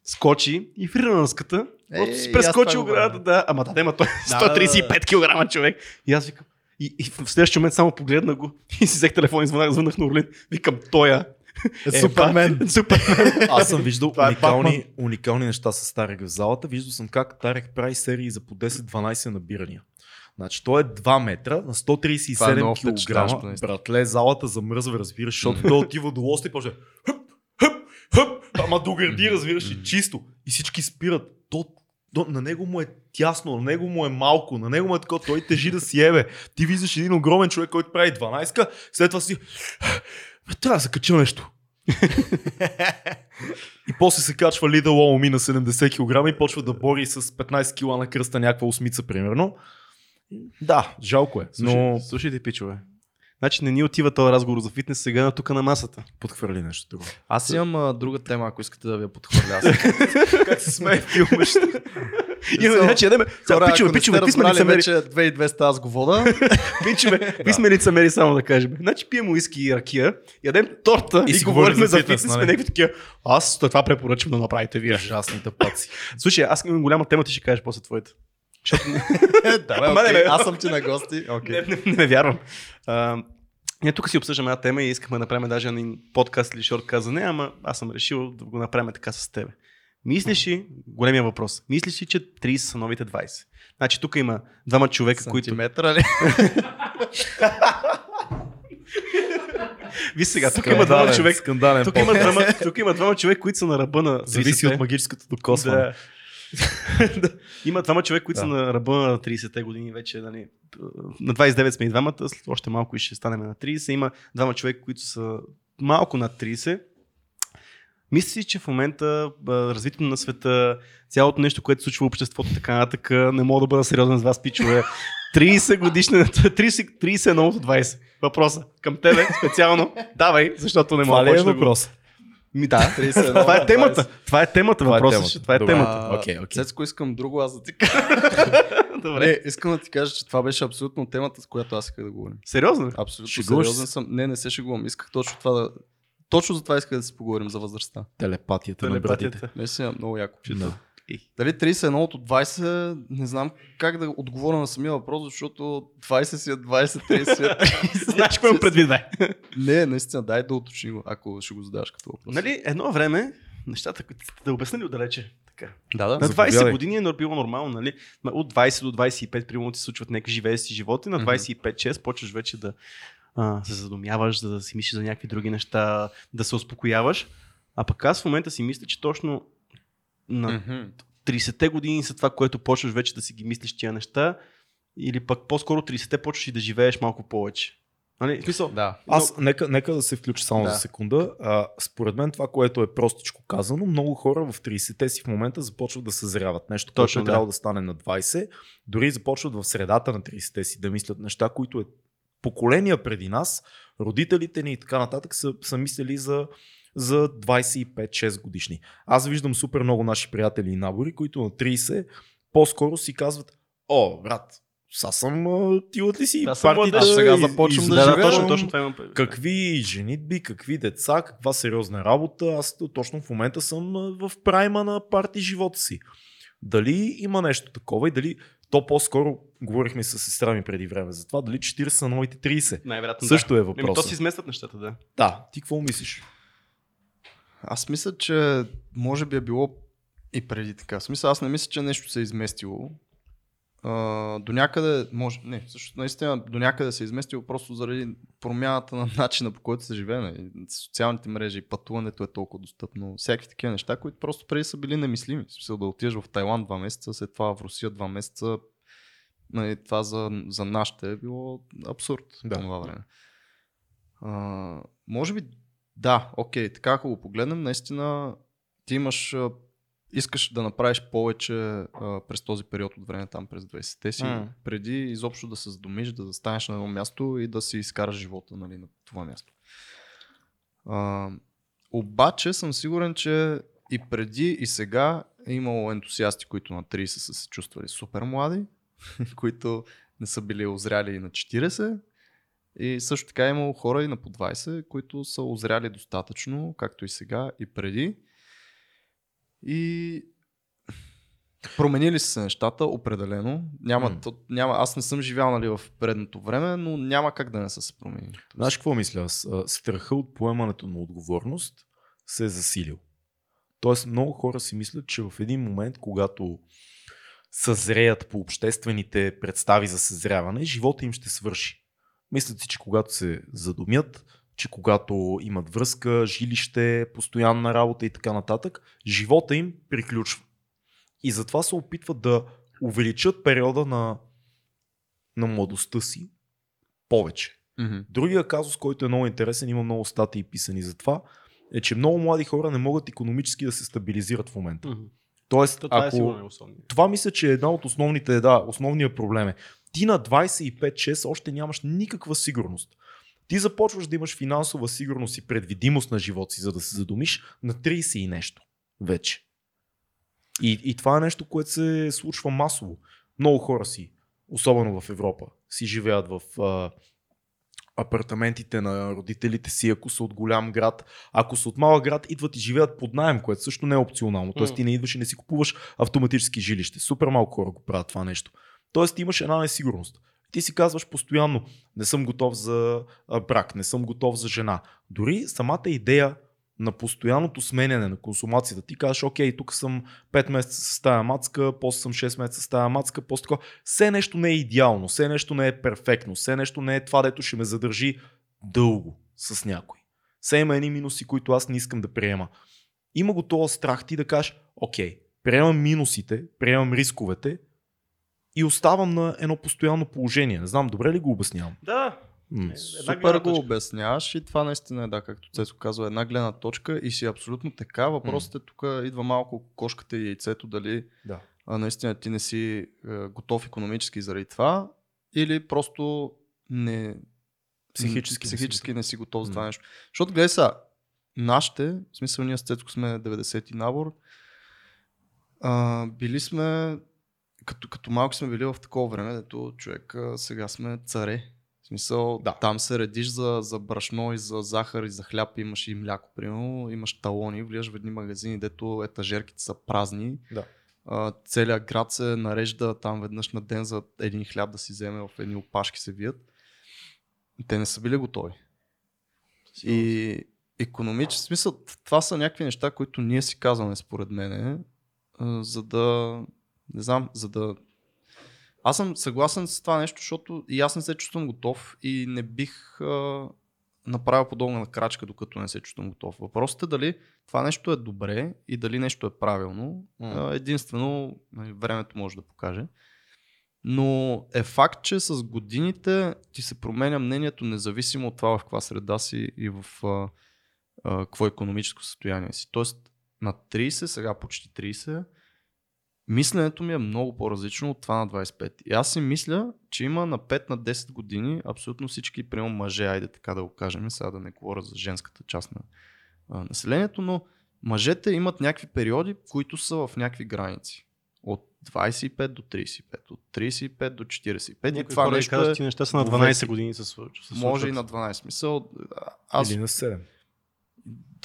[SPEAKER 1] скочи и в риранската,
[SPEAKER 3] Е,
[SPEAKER 1] просто
[SPEAKER 3] и
[SPEAKER 1] си прескочи оградата, да. Ама да, ама той е
[SPEAKER 3] Да, да, да.
[SPEAKER 1] 135 кг човек. И аз викам, и, и в следващия момент само погледна го <laughs> и си взех телефон и звънах, звънах на Орлин. Викам, тоя.
[SPEAKER 3] Е, Супермен.
[SPEAKER 1] бат, Супермен. <laughs>
[SPEAKER 2] Аз съм виждал
[SPEAKER 3] Това е
[SPEAKER 2] уникални, уникални неща с Тарек в залата. Виждал съм как Тарек прави серии за по 10-12 набирания. Значи той е 2 метра на
[SPEAKER 3] Това е
[SPEAKER 2] 137
[SPEAKER 3] много
[SPEAKER 2] кг. Братле, залата замръзва, разбираш, защото <laughs> той отива до лоста и почва хъп, ама до гърди, разбираш, и чисто. И всички спират. То, то, на него му е тясно, на него му е малко, на него му е такова, той тежи да си ебе. Ти виждаш един огромен човек, който прави 12 след това си «Бе, трябва да се кача нещо. И после се качва Лида Лоуми на 70 кг и почва да бори с 15 кг на кръста някаква осмица, примерно. Да, жалко е. Но...
[SPEAKER 1] Слушайте, пичове. Значи не ни отива този разговор за фитнес сега на тук на масата.
[SPEAKER 2] подхвърли нещо друго.
[SPEAKER 3] Аз имам а, друга тема, ако искате да ви я подхвърля. <laughs>
[SPEAKER 1] Как се смее филма? <laughs> Има,
[SPEAKER 3] Само-
[SPEAKER 1] значи. Сега,
[SPEAKER 3] Хора,
[SPEAKER 1] пичове,
[SPEAKER 3] ако не
[SPEAKER 1] пичове,
[SPEAKER 3] сте
[SPEAKER 1] какви сме
[SPEAKER 3] разбрали
[SPEAKER 1] лицемери?
[SPEAKER 3] вече 2200 аз го вода. <laughs>
[SPEAKER 1] Пичове, какви сме лицемери, само да кажем. Значи пием уиски и ракия, ядем торта и,
[SPEAKER 2] И
[SPEAKER 1] говорим за фитнес, сме
[SPEAKER 2] нали?
[SPEAKER 1] някакви такива. Аз това препоръчвам да направите вие.
[SPEAKER 2] Ужасните паци.
[SPEAKER 1] Слушай, аз имам голяма тема, ти ще кажеш после твоята. <laughs>
[SPEAKER 3] да,
[SPEAKER 1] Ама не, бе.
[SPEAKER 3] аз съм ти на гости. Okay.
[SPEAKER 1] Не, не, не, не вярвам. А, ние тук си обсъждаме една тема и искахме да направим даже един подкаст или шорткаст за нея, ама аз съм решил да го направим така с тебе. Мислиш ли, големия въпрос, мислиш ли, че 30 са новите 20? Значи тук има двама човека, които...
[SPEAKER 3] Сантиметра ли?
[SPEAKER 1] Виж сега, тук има двама човека, тук има, двама, тук има двама човека, които са на ръба на 30
[SPEAKER 2] Зависи от магическото докосване.
[SPEAKER 1] Да. <laughs> Има двама човека, които са
[SPEAKER 2] Да.
[SPEAKER 1] на ръба на 30-те години вече. Нали. На 29 сме и двамата, след още малко и ще станем на 30. Има двама човека, които са малко над 30. Мисля си, че в момента развитието на света, цялото нещо, което се случва в обществото, така нататък, не мога да бъда сериозен с вас, пичове. <laughs> 30 годишна, 30, 30 е новото 20. Въпроса към тебе специално. Давай, защото не мога
[SPEAKER 2] е
[SPEAKER 1] да го-
[SPEAKER 2] въпрос?
[SPEAKER 1] Ми, да,
[SPEAKER 3] 31,
[SPEAKER 1] това е
[SPEAKER 3] 20.
[SPEAKER 1] темата. Това е темата.
[SPEAKER 2] Това е
[SPEAKER 1] Въпросът,
[SPEAKER 2] темата.
[SPEAKER 1] че това е
[SPEAKER 2] Добре.
[SPEAKER 1] темата.
[SPEAKER 3] А,
[SPEAKER 2] Окей, окей.
[SPEAKER 3] Цецко, искам друго аз да ти кажа. <laughs>
[SPEAKER 1] Добре.
[SPEAKER 3] Не, искам да ти кажа, че това беше абсолютно темата, с която аз исках да говорим.
[SPEAKER 1] Сериозно?
[SPEAKER 3] Абсолютно
[SPEAKER 2] Шегуваш
[SPEAKER 3] сериозен
[SPEAKER 2] се?
[SPEAKER 3] съм. Не, не се шегувам. Исках точно това да... Точно за това исках да си поговорим за възрастта.
[SPEAKER 2] Телепатията, на братите.
[SPEAKER 1] Телепатията.
[SPEAKER 3] Наистина много яко.
[SPEAKER 2] Да.
[SPEAKER 3] Дали 31 от 20, не знам как да отговоря на самия въпрос, защото 20 си е 20, 30 си е 30. <laughs>
[SPEAKER 1] Знаеш какво имам предвид, бе?
[SPEAKER 3] Не, наистина, дай да уточни го, ако ще го задаваш като въпрос.
[SPEAKER 1] Нали, едно време, нещата, които да обясня ли отдалече? Така.
[SPEAKER 3] Да, да.
[SPEAKER 1] На 20
[SPEAKER 2] Заповядай.
[SPEAKER 1] години е било нормално, нали? От 20 до 25, примерно ти се случват някакви живее си животи, на
[SPEAKER 3] Мгм.
[SPEAKER 1] 25-6 почваш вече да а, се задумяваш, да, да си мислиш за някакви други неща, да се успокояваш. А пък аз в момента си мисля, че точно на
[SPEAKER 3] Мгм.
[SPEAKER 1] 30-те години са това, което почваш вече да си ги мислиш тия неща, или пък по-скоро 30-те почваш и да живееш малко повече. Нали? Смисъл,
[SPEAKER 3] Да.
[SPEAKER 2] Аз, нека, нека да се включа само
[SPEAKER 3] Да.
[SPEAKER 2] за секунда. А, според мен това, което е простичко казано, много хора в 30-те си в момента започват да съзряват. Нещо, което
[SPEAKER 1] Точно,
[SPEAKER 2] е
[SPEAKER 1] да.
[SPEAKER 2] трябвало да стане на 20, дори започват в средата на 30-те си да мислят неща, които е поколения преди нас, родителите ни и така нататък са, са мислили за, за 25-6 годишни. Аз виждам супер много наши приятели и набори, които на 30 по-скоро си казват, о, брат, са съм, ти от ли си
[SPEAKER 1] Аз съм
[SPEAKER 2] партията
[SPEAKER 1] младеж,
[SPEAKER 3] сега започвам да
[SPEAKER 1] да, да,
[SPEAKER 3] живея,
[SPEAKER 1] точно,
[SPEAKER 3] но-
[SPEAKER 1] точно това имам. предвид.
[SPEAKER 2] Какви женитби, какви деца, каква сериозна работа. Аз точно в момента съм в прайма на парти живота си. Дали има нещо такова и дали то по-скоро, говорихме с сестра ми преди време за това, дали 40 са новите 30.
[SPEAKER 1] Най-вероятно
[SPEAKER 2] Също е
[SPEAKER 1] да. Еми, то
[SPEAKER 2] въпросът.
[SPEAKER 1] си изместват нещата, да.
[SPEAKER 2] Да, ти какво мислиш?
[SPEAKER 3] Аз мисля, че може би е било и преди така. В смисъл, аз не мисля, че нещо се е изместило. А, до някъде, може, не, също наистина до някъде се е изместило просто заради промяната на <laughs> начина по който се живее. нали. Социалните мрежи, пътуването е толкова достъпно, всякакви такива неща, които просто преди са били немислими. В смисъл да отидеш в Тайланд два месеца, след това в Русия два месеца. Нали, това за, за нашите е било абсурд
[SPEAKER 2] да.
[SPEAKER 3] това време. А, може би да, окей, така ако го погледнем, наистина ти имаш, искаш да направиш повече а, през този период от време, там през 20-те си,
[SPEAKER 2] М.
[SPEAKER 3] преди изобщо да се задумиш, да застанеш на едно място и да си изкараш живота нали, на това място. А, Обаче съм сигурен, че и преди и сега е имало ентусиасти, които на 30 са се чувствали супер млади, <laughs> които не са били озряли и на 40. И също така е имало хора и на по 20, които са озряли достатъчно, както и сега и преди. И променили са се нещата, определено. Няма,
[SPEAKER 2] М.
[SPEAKER 3] то, няма, аз не съм живял нали, в предното време, но няма как да не са се променили.
[SPEAKER 2] Знаеш какво мисля аз? Страха от поемането на отговорност се е засилил. Тоест много хора си мислят, че в един момент, когато съзреят по обществените представи за съзряване, живота им ще свърши. Мислят си, че когато се задумят, че когато имат връзка, жилище, постоянна работа и така нататък, живота им приключва. И затова се опитват да увеличат периода на, на младостта си повече.
[SPEAKER 3] Mm-hmm.
[SPEAKER 2] Другия казус, който е много интересен, има много статии писани за това, е, че много млади хора не могат економически да се стабилизират в момента.
[SPEAKER 1] Мгм.
[SPEAKER 2] Тоест,
[SPEAKER 1] То, това е
[SPEAKER 2] ако...
[SPEAKER 1] сигурно най-особено.
[SPEAKER 2] Това мисля, че е една от основните, да, основния проблем е. Ти на 25-6 още нямаш никаква сигурност. Ти започваш да имаш финансова сигурност и предвидимост на живота си, за да се задумиш на 30 и нещо вече. И, и това е нещо, което се случва масово. Много хора си, особено в Европа, си живеят в а, апартаментите на родителите си, ако са от голям град. Ако са от малък град, идват и живеят под найем, което също не е опционално. Тоест ти не идваш и не си купуваш автоматически жилище. Супер малко хора го правят това нещо. Тоест ти имаш една несигурност. Ти си казваш постоянно, не съм готов за брак, не съм готов за жена. Дори самата идея на постоянното сменяне на консумацията. Ти кажеш, окей, тук съм 5 месеца с тая мацка, после съм 6 месеца с тая мацка, после такова. Все нещо не е идеално, все нещо не е перфектно, все нещо не е това, дето ще ме задържи дълго с някой. Все има едни минуси, които аз не искам да приема. Има го този страх ти да кажеш, окей, приемам минусите, приемам рисковете и оставам на едно постоянно положение. Не знам, добре ли го обяснявам?
[SPEAKER 1] Да,
[SPEAKER 3] Супер
[SPEAKER 1] гледна
[SPEAKER 3] го обясняваш и това наистина е, да, както Цецо казва, една гледна точка и си абсолютно така. Въпросът е тук идва малко кошката и яйцето, дали
[SPEAKER 2] Да.
[SPEAKER 3] а, наистина ти не си е, готов економически заради това или просто не
[SPEAKER 2] Психически
[SPEAKER 3] психически не си готов за това нещо. Защото гледай сега, нашите, в смисъл ние с Цецко сме 90-ти набор, а, били сме, като, като малки сме били в такова време, дето човек а, сега сме царе. В смисъл,
[SPEAKER 2] Да.
[SPEAKER 3] там се редиш за, за брашно и за захар и за хляб, имаш и мляко, примерно, имаш талони, влизаш в едни магазини, дето етажерките са празни.
[SPEAKER 2] Да.
[SPEAKER 3] А, целият град се нарежда там веднъж на ден за един хляб да си вземе в едни опашки се вият. Те не са били готови. И економически смисъл, това са някакви неща, които ние си казваме според мен, за да, не знам, за да... Аз съм съгласен с това нещо, защото и аз не се чувствам готов и не бих а, направил подобна крачка, докато не се чувствам готов. Въпросът е дали това нещо е добре и дали нещо е правилно. А, единствено, нали, времето може да покаже. Но е факт, че с годините ти се променя мнението, независимо от това в каква среда си и в а, а, какво економическо състояние си. Тоест на 30, сега почти 30, мисленето ми е много по-различно от това на 25. И аз си мисля, че има на 5 на 10 години абсолютно всички, примерно мъже, айде така да го кажем, сега да не говоря за женската част на а, населението, но мъжете имат някакви периоди, които са в някакви граници. От 25 до 35, от 35 до 45. и
[SPEAKER 1] Някои
[SPEAKER 3] това
[SPEAKER 1] хора
[SPEAKER 3] нещо
[SPEAKER 1] казват,
[SPEAKER 3] е,
[SPEAKER 1] че неща са на
[SPEAKER 3] вовеки.
[SPEAKER 1] 12 години се случват.
[SPEAKER 3] може и на 12. Мисъл, аз
[SPEAKER 2] Или на 7.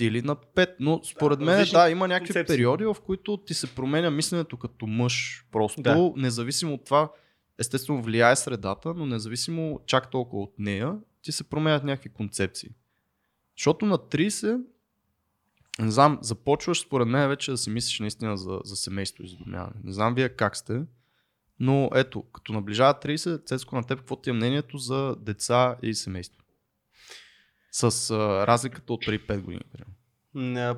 [SPEAKER 3] Или на 5, но според
[SPEAKER 1] Да,
[SPEAKER 3] мен да, има някакви
[SPEAKER 1] концепции.
[SPEAKER 3] периоди, в които ти се променя мисленето като мъж. Просто,
[SPEAKER 1] Да.
[SPEAKER 3] независимо от това, естествено влияе средата, но независимо чак толкова от нея, ти се променят някакви концепции. Защото на 30, не знам, започваш според мен вече да си мислиш наистина за, за семейство и за домяване. Не знам вие как сте, но ето, като наближава 30, Цецко на теб, какво ти е мнението за деца и семейство? С а, разликата от преди 5 години.
[SPEAKER 1] Не,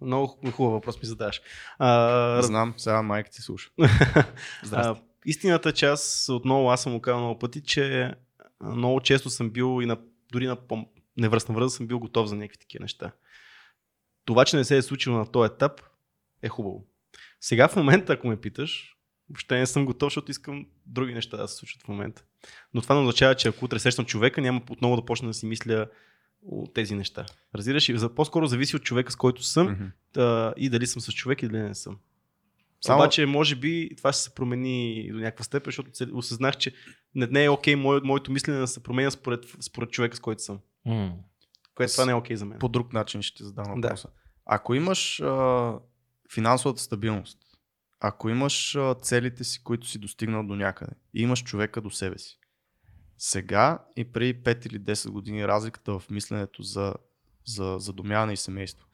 [SPEAKER 1] Много хубав въпрос ми задаш. А,
[SPEAKER 3] Знам, сега майка ти слуша. <laughs>
[SPEAKER 1] А, истината част, отново аз съм го казал много пъти, че много често съм бил и на, дори на невръстна възраст съм бил готов за някакви такива неща. Това, че не се е случило на този етап, е хубаво. Сега в момента, ако ме питаш, въобще не съм готов, защото искам други неща да се случат в момента. Но това не означава, че ако утре срещам човека, няма отново да почна да си мисля от тези неща. Разбираш, и за- по-скоро зависи от човека, с който съм
[SPEAKER 3] Мгм.
[SPEAKER 1] а, и дали съм с човек или не съм.
[SPEAKER 3] Само-
[SPEAKER 1] Обаче, може би това ще се промени до някаква степен, защото осъзнах, че не, не е окей мое, моето мислене да се променя според, според човека, с който съм.
[SPEAKER 2] М.
[SPEAKER 1] Което това не е окей за мен.
[SPEAKER 3] По друг начин ще ти задам
[SPEAKER 1] Да.
[SPEAKER 3] въпроса. Ако имаш а, финансовата стабилност, ако имаш целите си, които си достигнал до някъде, и имаш човека до себе си, сега и преди 5 или 10 години разликата в мисленето за, за задумяване и семейство.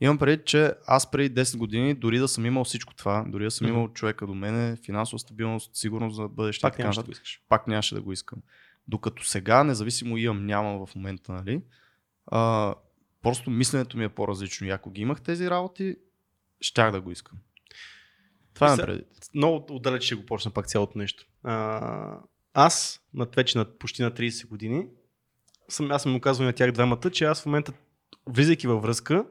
[SPEAKER 3] Имам преди, че аз преди 10 години, дори да съм имал всичко това, дори да съм имал човека до мене, финансова стабилност, сигурност за бъдеще,
[SPEAKER 1] Пак нямаше да го искаш.
[SPEAKER 3] пак нямаше да го искам. Докато сега, независимо имам, нямам в момента, нали, а, просто мисленето ми е по-различно. И ако ги имах тези работи, щях да го искам. Това е преди.
[SPEAKER 1] Много отдалеч ще го почна пак цялото нещо. А, аз, над вече на почти на 30 години, съм, аз съм му казвал на тях двамата, че аз в момента, влизайки във връзка,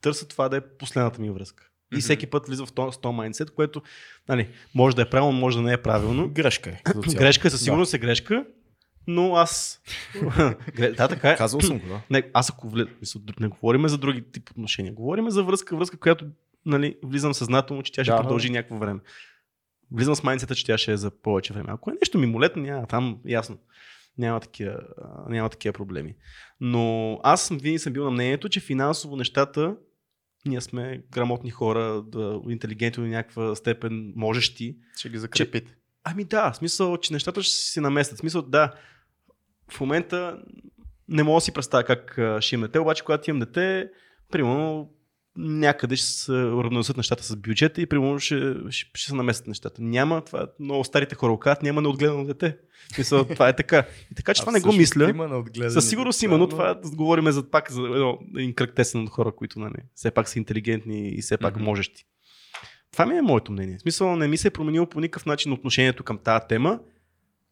[SPEAKER 1] търся това да е последната ми връзка. И
[SPEAKER 3] Мгм.
[SPEAKER 1] всеки път влиза в този 100 майндсет, което нали, може да е правилно, може да не е правилно.
[SPEAKER 2] Грешка е.
[SPEAKER 1] Грешка е, със сигурност е грешка, но аз... <laughs> Да, така е.
[SPEAKER 2] Казвал съм го, да. <clears throat>
[SPEAKER 1] Не, аз ако влез, не говорим за други тип отношения, говорим за връзка, връзка, която нали, влизам съзнателно, че тя ще
[SPEAKER 2] Да,
[SPEAKER 1] продължи някакво време. Влизам с майнцета, че тя ще е за повече време. Ако е нещо мимолетно, няма там, ясно. Няма такива, няма такива проблеми. Но аз винаги съм бил на мнението, че финансово нещата, ние сме грамотни хора, да, интелигентни до някаква степен, можещи.
[SPEAKER 3] Ще ги закрепите.
[SPEAKER 1] Ами да, в смисъл, че нещата ще се наместят. В смисъл, да, в момента не мога да си представя как ще имам дете, обаче когато имам дете, примерно някъде ще се уравновесят нещата с бюджета и примерно ще, ще, ще се наместят нещата. Няма, това много старите хора казват, няма неотгледано дете. Смисъл, това е така. И така, че това не го мисля. Със сигурност има, но това да говорим за пак за едно, един кръг тесен от хора, които нали, все пак са интелигентни и все пак
[SPEAKER 3] Мгм.
[SPEAKER 1] можещи. Това ми е моето мнение. В смисъл не ми се е променило по никакъв начин отношението към тази тема,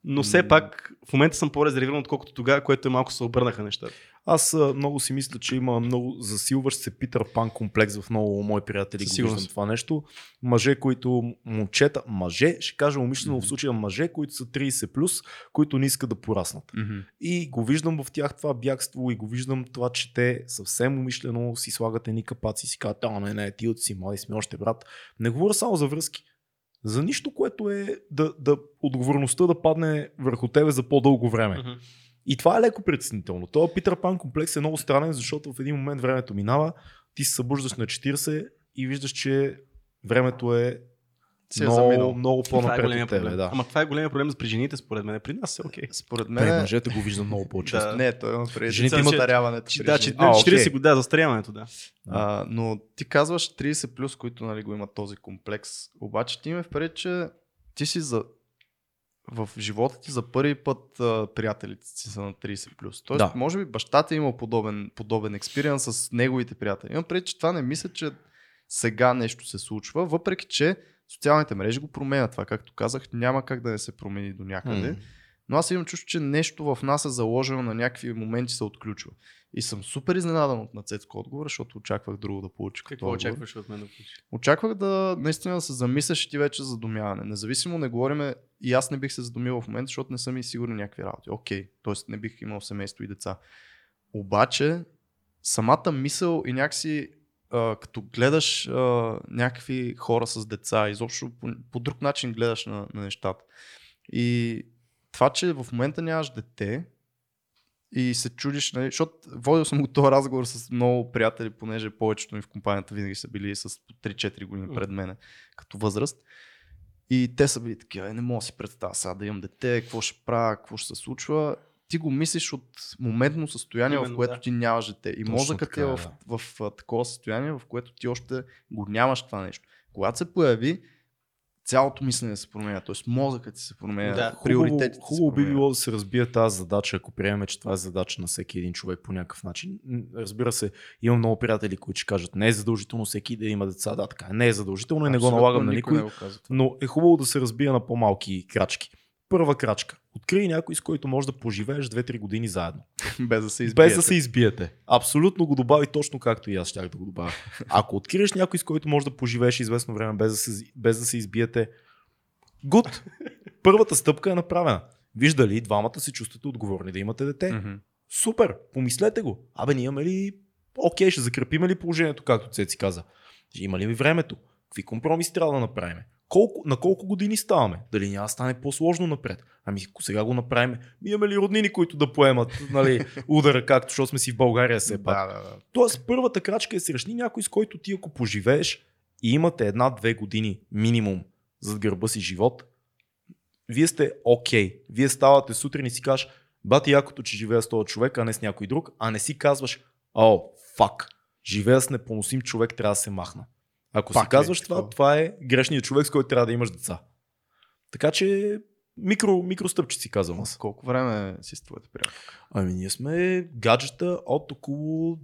[SPEAKER 1] но все пак в момента съм по-резервиран, отколкото тогава, което е малко се обърнаха нещата.
[SPEAKER 2] Аз много си мисля, че има много засилващ се Питър Пан комплекс в много мои приятели. Го виждам това нещо. Мъже, които момчета, мъже, ще кажа умишлено в случая мъже, които са 30 плюс, които не искат да пораснат.
[SPEAKER 3] Мгм.
[SPEAKER 2] И го виждам в тях това бягство и го виждам това, че те съвсем умишлено си слагат едни капаци и си казват, а не, не, ти от си млади сме още брат. Не говоря само за връзки. За нищо, което е да, да отговорността да падне върху тебе за по-дълго време. И това е леко притеснително. Това Питър Пан комплекс е много странен, защото в един момент времето минава, ти се събуждаш на 40 и виждаш, че времето е
[SPEAKER 3] Си е
[SPEAKER 2] много,
[SPEAKER 3] заминал.
[SPEAKER 2] много
[SPEAKER 1] Това е
[SPEAKER 2] по-напред от тебе.
[SPEAKER 1] проблем.
[SPEAKER 2] Да.
[SPEAKER 1] Ама това е големия проблем при жените, според мен. При нас е окей.
[SPEAKER 3] Според
[SPEAKER 2] При
[SPEAKER 3] мен...
[SPEAKER 2] мъжете го виждам много по-често.
[SPEAKER 1] Да.
[SPEAKER 3] Не, той има преди.
[SPEAKER 2] Жените имат-
[SPEAKER 3] при
[SPEAKER 1] да, че
[SPEAKER 3] жените.
[SPEAKER 2] А,
[SPEAKER 1] 40
[SPEAKER 2] окей.
[SPEAKER 1] години, да, застаряването, да.
[SPEAKER 3] А, но ти казваш 30 плюс, които нали, го имат този комплекс. Обаче ти ме впред, че ти си за... в живота ти за първи път а, приятелите си са на 30 плюс. Тоест,
[SPEAKER 2] Да.
[SPEAKER 3] може би бащата е имал подобен, подобен експириенс с неговите приятели. Имам пред, че това не мисля, че сега нещо се случва, въпреки че социалните мрежи го променят. Това, както казах, няма как да не се промени до някъде.
[SPEAKER 2] М.
[SPEAKER 3] Но аз имам чувство, че нещо в нас е заложено на някакви моменти се отключва. И съм супер изненадан от нацетско отговор, защото очаквах друго да получа. като
[SPEAKER 1] Какво
[SPEAKER 3] отговор.
[SPEAKER 1] очакваш от мен да получиш?
[SPEAKER 3] Очаквах да наистина да се замисляш и ти вече за домяване. Независимо не говориме, и аз не бих се задумил в момента, защото не съм и сигурни някакви работи. Окей, т.е. не бих имал семейство и деца. Обаче, самата мисъл и някакси а, като гледаш а, някакви хора с деца, изобщо по, по друг начин гледаш на, на нещата. И това, че в момента нямаш дете и се чудиш, нали, защото водил съм го този разговор с много приятели, понеже повечето ми в компанията винаги са били с по 3-4 години пред мене като възраст. И те са били такива, «Е, не мога да си представя сега да имам дете, какво ще правя, какво ще се случва. Ти го мислиш от моментно състояние, в
[SPEAKER 1] Именно,
[SPEAKER 3] което
[SPEAKER 1] да.
[SPEAKER 3] ти нямаш дете. И
[SPEAKER 2] Точно
[SPEAKER 3] мозъкът е в,
[SPEAKER 2] да.
[SPEAKER 3] в, в, такова състояние, в което ти още го нямаш това нещо. Когато се появи, цялото мислене се променя. Тоест мозъкът ти се променя.
[SPEAKER 1] Да,
[SPEAKER 3] приоритетите се
[SPEAKER 2] хубаво би било да се разбие тази задача, ако приемем, че това е задача на всеки един човек по някакъв начин. Разбира се, имам много приятели, които ще кажат, не е задължително всеки да има деца. Да, така е. Не е задължително и не го
[SPEAKER 3] Абсолютно
[SPEAKER 2] налагам на
[SPEAKER 3] никой не
[SPEAKER 2] но е хубаво да се разбие на по-малки крачки. Първа крачка. Открий някой, с който можеш да поживееш 2-3 години заедно. <laughs>
[SPEAKER 3] Без да се избиете.
[SPEAKER 2] Без да се избиете. Абсолютно го добави точно както и аз щях да го добавя. Ако откриеш някой, с който можеш да поживееш известно време без да се, без да се избиете, гуд. Първата стъпка е направена. Вижда ли, двамата се чувствате отговорни да имате дете.
[SPEAKER 3] Мгм.
[SPEAKER 2] Супер, помислете го. Абе, ние имаме ли... Окей, ще закрепиме ли положението, както Цеци каза? Има ли времето? Какви компромиси трябва да направим? Колко, на колко години ставаме? Дали няма да стане по-сложно напред? Ами сега го направим, ми имаме ли роднини, които да поемат нали, <laughs> удара, както защото сме си в България все пак.
[SPEAKER 3] Да, да, да.
[SPEAKER 2] Тоест първата крачка е срещни някой, с който ти ако поживееш и имате една-две години минимум зад гърба си живот, вие сте окей. Okay. Вие ставате сутрин и си кажеш, бати якото, че живея с този човек, а не с някой друг, а не си казваш, о, фак, живея с непоносим човек, трябва да се махна. Ако
[SPEAKER 3] Пак
[SPEAKER 2] си казваш това,
[SPEAKER 3] Такова.
[SPEAKER 2] това е грешният човек, с който трябва да имаш деца. Така че микро, микростъпчици казвам аз.
[SPEAKER 3] Колко време си с твоята приятелка?
[SPEAKER 2] Ами ние сме гаджета от около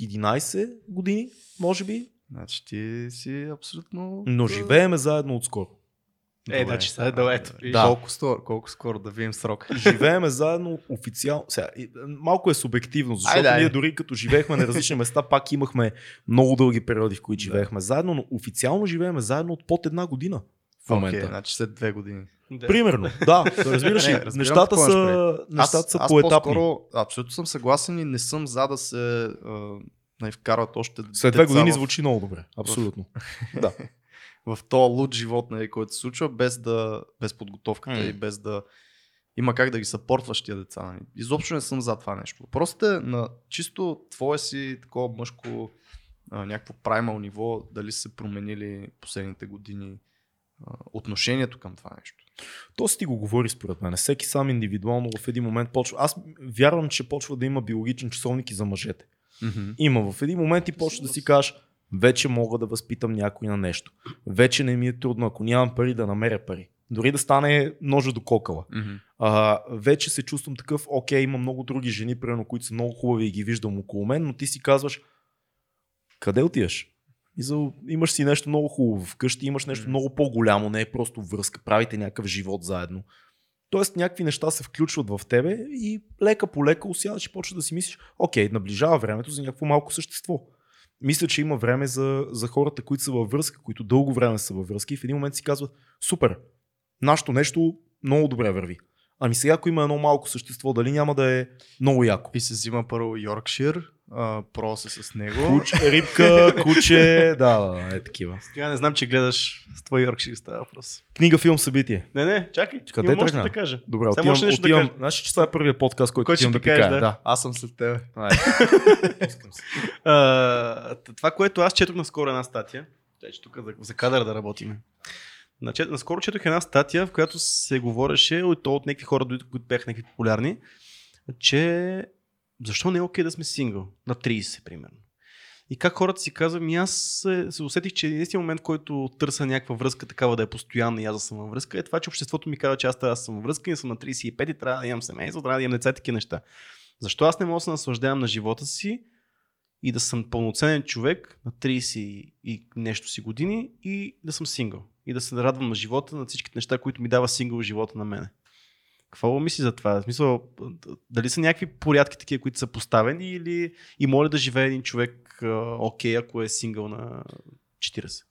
[SPEAKER 2] 11 години, може би,
[SPEAKER 3] Значи ти си абсолютно...
[SPEAKER 2] но живееме заедно отскоро.
[SPEAKER 1] Е,
[SPEAKER 3] Добре.
[SPEAKER 1] значи сега, да, ето.
[SPEAKER 2] Да.
[SPEAKER 3] Колко, скоро, колко скоро да видим срок?
[SPEAKER 2] Живееме заедно официално. Сега, малко е субективно, защото
[SPEAKER 3] Айде,
[SPEAKER 2] ние дори като живеехме на различни места, пак имахме много дълги периоди, в които живеехме заедно, но официално живееме заедно от под една година в момента.
[SPEAKER 3] Окей, значи след две години.
[SPEAKER 1] Да.
[SPEAKER 2] Примерно, да, разбираш ли, нещата са, нещата са поетапни.
[SPEAKER 3] абсолютно съм съгласен и не съм за да се а, нали, вкарват още
[SPEAKER 2] След две години
[SPEAKER 3] в,
[SPEAKER 2] звучи много добре, абсолютно. <laughs> да.
[SPEAKER 3] В този луд живот, нали, който се случва, без, да, без подготовката
[SPEAKER 2] М.
[SPEAKER 3] и без да има как да ги съпортваш тия деца. Нали. Изобщо не съм за това нещо. Просто е на чисто твое си такова мъжко а, някакво праймал ниво, дали са се променили последните години а, отношението към това нещо.
[SPEAKER 2] То си ти го говори според мен. Всеки сам индивидуално в един момент почва. Аз вярвам, че почва да има биологичен часовник и за мъжете. Има в един момент и почва да си кажеш, вече мога да възпитам някой на нещо. Вече не ми е трудно, ако нямам пари да намеря пари. Дори да стане ножа до кокала.
[SPEAKER 3] Мгм.
[SPEAKER 2] А, вече се чувствам такъв, окей, има много други жени, примерно, които са много хубави и ги виждам около мен, но ти си казваш, къде отиваш? И за, имаш си нещо много хубаво вкъщи, имаш нещо
[SPEAKER 3] М.
[SPEAKER 2] много по-голямо, не е просто връзка, правите някакъв живот заедно. Тоест някакви неща се включват в тебе и лека по лека осядаш и почваш да си мислиш, окей, наближава времето за някакво малко същество. Мисля, че има време за, за хората, които са във връзка, които дълго време са във връзка и в един момент си казват, супер, нашето нещо много добре върви. Ами сега, ако има едно малко същество, дали няма да е много яко?
[SPEAKER 3] И се взима първо Йоркшир, про се с него.
[SPEAKER 2] Куче, <laughs> рибка, куче, да, да, да, е такива.
[SPEAKER 1] Сега не знам, че гледаш с твой Йоркшир става въпрос.
[SPEAKER 2] Книга, филм, събитие.
[SPEAKER 1] Не, не, чакай.
[SPEAKER 2] Къде
[SPEAKER 1] имам
[SPEAKER 2] тръгна?
[SPEAKER 1] да кажа.
[SPEAKER 2] Добре, отивам,
[SPEAKER 1] можеш нещо да
[SPEAKER 2] отивам.
[SPEAKER 1] кажеш.
[SPEAKER 2] Значи, че това е първият подкаст, който
[SPEAKER 1] Който ще
[SPEAKER 2] отивам да пикая.
[SPEAKER 1] да.
[SPEAKER 2] Да.
[SPEAKER 3] Аз съм след тебе. <laughs>
[SPEAKER 2] Айде.
[SPEAKER 1] А, т- това, което аз четох наскоро една статия, че тук за, за кадър да работим. Наскоро четох една статия, в която се говореше от, от някакви хора, които бяха някакви популярни, че защо не е окей да сме сингъл на 30, примерно. И как хората си казват, ми аз се, се усетих, че единственият момент, който търся някаква връзка, такава да е постоянна и аз да съм във връзка, е това, че обществото ми казва, че аз да съм във връзка и съм на 35 и трябва да имам семейство, трябва да имам деца и такива неща. Защо аз не мога да се наслаждавам на живота си и да съм пълноценен човек на 30 и нещо си години и да съм сингъл. И да се радвам на живота, на всичките неща, които ми дава сингъл живота на мене. Какво мисли за това? В смисъл, дали са някакви порядки такива, които са поставени или и моля да живее един човек окей, ако е сингъл на 40?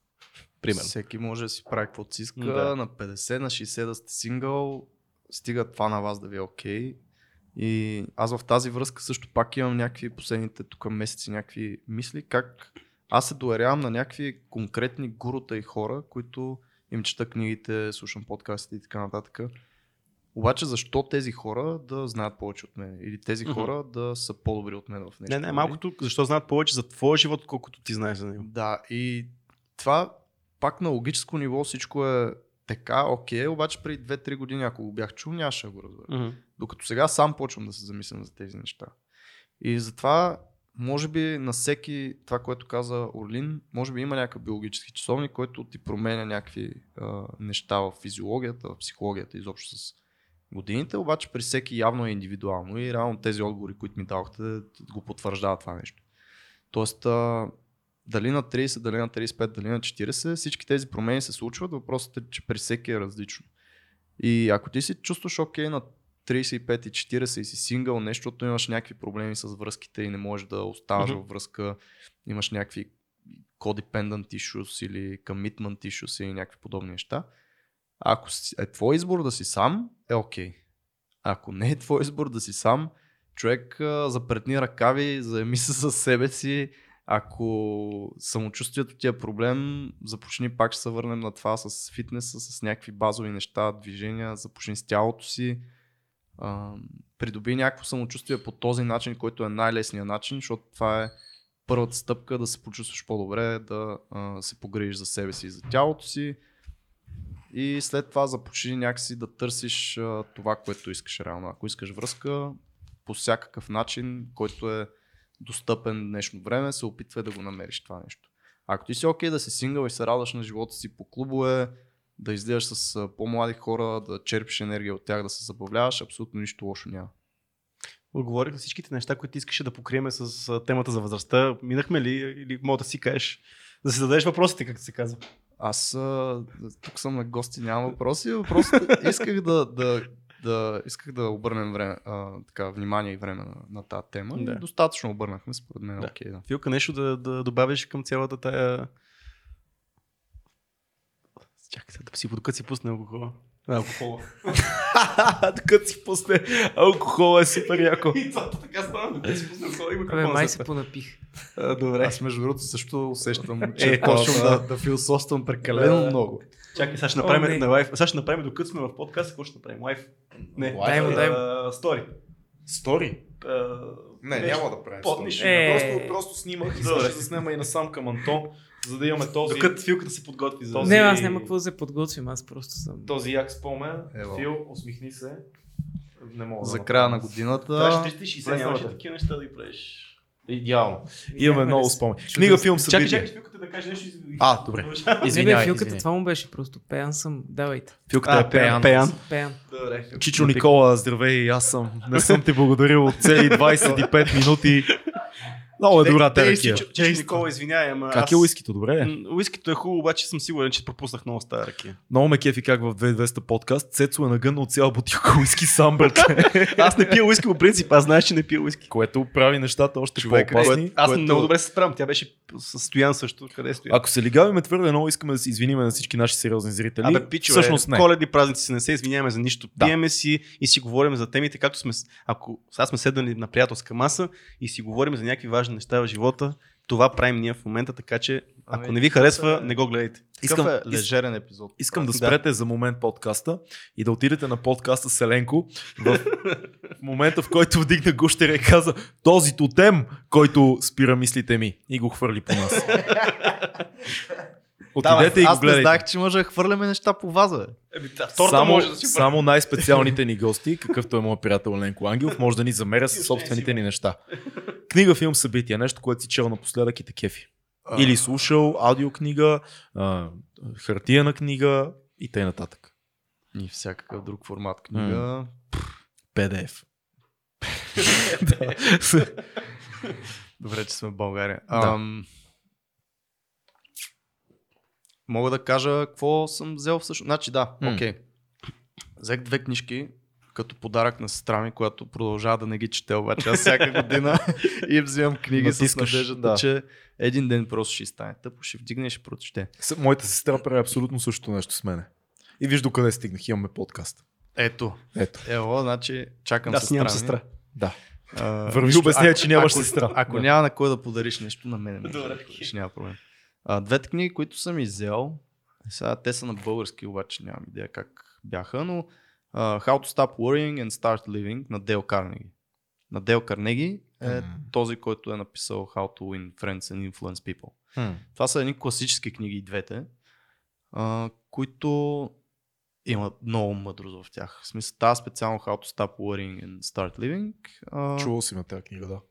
[SPEAKER 1] Примерно.
[SPEAKER 3] Всеки може да си прави каквото си иска.
[SPEAKER 1] Да.
[SPEAKER 3] На 50, на 60 да сте сингъл. Стига това на вас да ви е окей. И аз в тази връзка също пак имам някакви последните тук месеци някакви мисли, как аз се доверявам на някакви конкретни гурута и хора, които им чета книгите, слушам подкастите и така нататък. Обаче защо тези хора да знаят повече от мен? Или тези
[SPEAKER 1] Мгм.
[SPEAKER 3] хора да са по-добри от мен в нещо?
[SPEAKER 1] Не, не,
[SPEAKER 3] нали?
[SPEAKER 1] малкото, защо знаят повече за твоя живот, колкото ти знаеш за него.
[SPEAKER 3] Да, и това пак на логическо ниво всичко е така, окей, обаче преди 2-3 години, ако го бях чул, нямаше да го разбера.
[SPEAKER 1] Мгм.
[SPEAKER 3] Докато сега сам почвам да се замислям за тези неща. И затова, може би на всеки, това, което каза Орлин, може би има някакъв биологически часовник, който ти променя някакви а, неща в физиологията, в психологията, изобщо с годините, обаче при всеки явно е индивидуално и реално тези отговори, които ми дадохте, го потвърждават това нещо. Тоест, а, дали на 30, дали на 35, дали на 40, всички тези промени се случват, въпросът е, че при всеки е различно. И ако ти си чувстваш окей на 35 и 40 и си сингъл, нещо, защото имаш някакви проблеми с връзките и не можеш да оставаш
[SPEAKER 1] Мгм.
[SPEAKER 3] във връзка, имаш някакви codependent issues или commitment issues или някакви подобни неща. Ако е твой избор да си сам, е окей. Ако не е твой избор да си сам, човек запретни ръкави, заеми се със себе си. Ако самочувствието ти е проблем, започни пак ще се върнем на това с фитнеса, с някакви базови неща, движения, започни с тялото си. Придоби някакво самочувствие по този начин, който е най-лесният начин, защото това е първата стъпка да се почувстваш по-добре, да а, се погрижиш за себе си и за тялото си. И след това започни някакси да търсиш а, това, което искаш реално. Ако искаш връзка, по всякакъв начин, който е достъпен днешно време, се опитвай да го намериш това нещо. Ако ти си окей okay да си сингъл и се радваш на живота си по клубове, да излизаш с по-млади хора, да черпиш енергия от тях, да се забавляваш, абсолютно нищо лошо няма.
[SPEAKER 1] Отговорих на всичките неща, които искаше да покриеме с темата за възрастта. Минахме ли или мога да си кажеш, да си зададеш въпросите, както се казва?
[SPEAKER 3] Аз тук съм на гости, нямам въпроси. Въпросите исках да, да, да, исках да обърнем време, а, така, внимание и време на, на тази тема. Да. Достатъчно обърнахме, според мен. Да. Okay, да.
[SPEAKER 1] Филка, нещо да, да добавиш към цялата тая... Чакай сега да си, докато си пусне алкохола. Алкохола. <laughs> докато си пусне алкохола е супер яко.
[SPEAKER 4] И това така стана, докато си пусне алкохола и Абе, май се понапих.
[SPEAKER 3] А, добре. Аз между другото също усещам, <laughs> че е, почвам да, да философствам прекалено много.
[SPEAKER 1] Чакай, сега ще направим О, на лайф. Сега ще направим докато сме в подкаст, какво ще направим? Лайф.
[SPEAKER 4] Не, дай му, дай
[SPEAKER 1] му. Стори.
[SPEAKER 2] Стори?
[SPEAKER 3] Не, няма да правим.
[SPEAKER 2] Под е... просто, просто снимах и сега ще заснема и насам към Антон, за да имаме този...
[SPEAKER 1] Докато Филката се подготви за
[SPEAKER 4] този... Не, аз няма какво да се подготвим, аз просто съм...
[SPEAKER 2] Този як спомен. Фил, усмихни се.
[SPEAKER 3] Не мога За края на годината...
[SPEAKER 1] Това ще 360, нямаше такива неща да ги правиш.
[SPEAKER 2] Идеално. Имаме много спомени. Книга, филм, събитие.
[SPEAKER 1] Чакай, чакай, филката да каже нещо.
[SPEAKER 2] А, добре.
[SPEAKER 4] Извинявай, филката това му беше просто пеян съм. Давайте.
[SPEAKER 2] Филката е пеян. Пеян.
[SPEAKER 4] пеян.
[SPEAKER 2] Добре. Чичо Никола, здравей, аз съм. Не съм ти благодарил от цели 25 минути. Много е добра
[SPEAKER 1] тази ракия. Че, Никола, извинявай, ама
[SPEAKER 2] Как е уискито, добре?
[SPEAKER 1] Уискито е хубаво, обаче съм сигурен, че пропуснах много стара ракия.
[SPEAKER 2] Много ме кефи как в 2200 подкаст Цецо е нагънал цяла бутилка уиски сам, <laughs>
[SPEAKER 1] аз не пия уиски по принцип, аз знаеш, че не пия уиски.
[SPEAKER 2] Което прави нещата още Човек, по-опасни.
[SPEAKER 1] Аз
[SPEAKER 2] което...
[SPEAKER 1] много добре се справям. Тя беше с Стоян също. Къде е Стоян?
[SPEAKER 2] Ако се лигавиме твърде много, искаме да се извиниме на всички наши сериозни зрители. Абе,
[SPEAKER 1] пичо, Всъщност не. Коледи празници не се извиняваме за нищо. Да. Пиеме си и си говорим за темите, както сме. Ако сега сме седнали на приятелска маса и си говорим за някакви важни неща в живота, това правим ние в момента, така че ако ами, не ви харесва, не го гледайте.
[SPEAKER 3] Искам е лежерен епизод.
[SPEAKER 2] Искам да спрете да. за момент подкаста и да отидете на подкаста Селенко в, в <laughs> момента, в който вдигна гущера и каза този тотем, който спира мислите ми и го хвърли по нас. <laughs>
[SPEAKER 3] Отидете да, и го гледайте. Аз не знаех, че може да хвърляме неща по ваза.
[SPEAKER 1] Еми,
[SPEAKER 2] да, само, може да си само най-специалните ни гости, какъвто е моят приятел Ленко Ангелов, може да ни замеря с собствените ни неща. Книга, филм, събития, нещо, което си чел напоследък и те кефи. Или слушал аудиокнига, хартияна книга и т.н. нататък.
[SPEAKER 3] И всякакъв друг формат книга.
[SPEAKER 2] PDF. <laughs>
[SPEAKER 3] Добре, че сме в България. Да. Ам... Мога да кажа какво съм взел всъщност. Значи да, окей. Okay. Взех две книжки като подарък на сестра ми, която продължава да не ги чете, обаче аз всяка година <laughs> и взимам книги с надеждата, да. че един ден просто ще стане тъпо, ще вдигне и ще прочете.
[SPEAKER 2] Моята сестра прави абсолютно същото нещо с мене. И виж къде стигнах, имаме подкаст.
[SPEAKER 3] Ето.
[SPEAKER 2] Ето.
[SPEAKER 3] Ево, значи чакам
[SPEAKER 2] да,
[SPEAKER 3] сестра.
[SPEAKER 2] сестра. Да. Върви обясня, че нямаш
[SPEAKER 3] ако,
[SPEAKER 2] сестра.
[SPEAKER 3] Ако
[SPEAKER 2] да.
[SPEAKER 3] няма на кой да подариш нещо, на мен Добре, ще няма проблем. А, двете книги, които съм иззел, сега те са на български, обаче нямам идея как бяха, но uh, How to Stop Worrying and Start Living на Дел Карнеги. На Дел Карнеги е mm. този, който е написал How to Win Friends and Influence People. Mm. Това са едни класически книги, двете, uh, които има много мъдрост в тях. В смисъл, тази специално How to Stop Worrying and Start Living.
[SPEAKER 2] Uh, Чувал си на тази книга, да.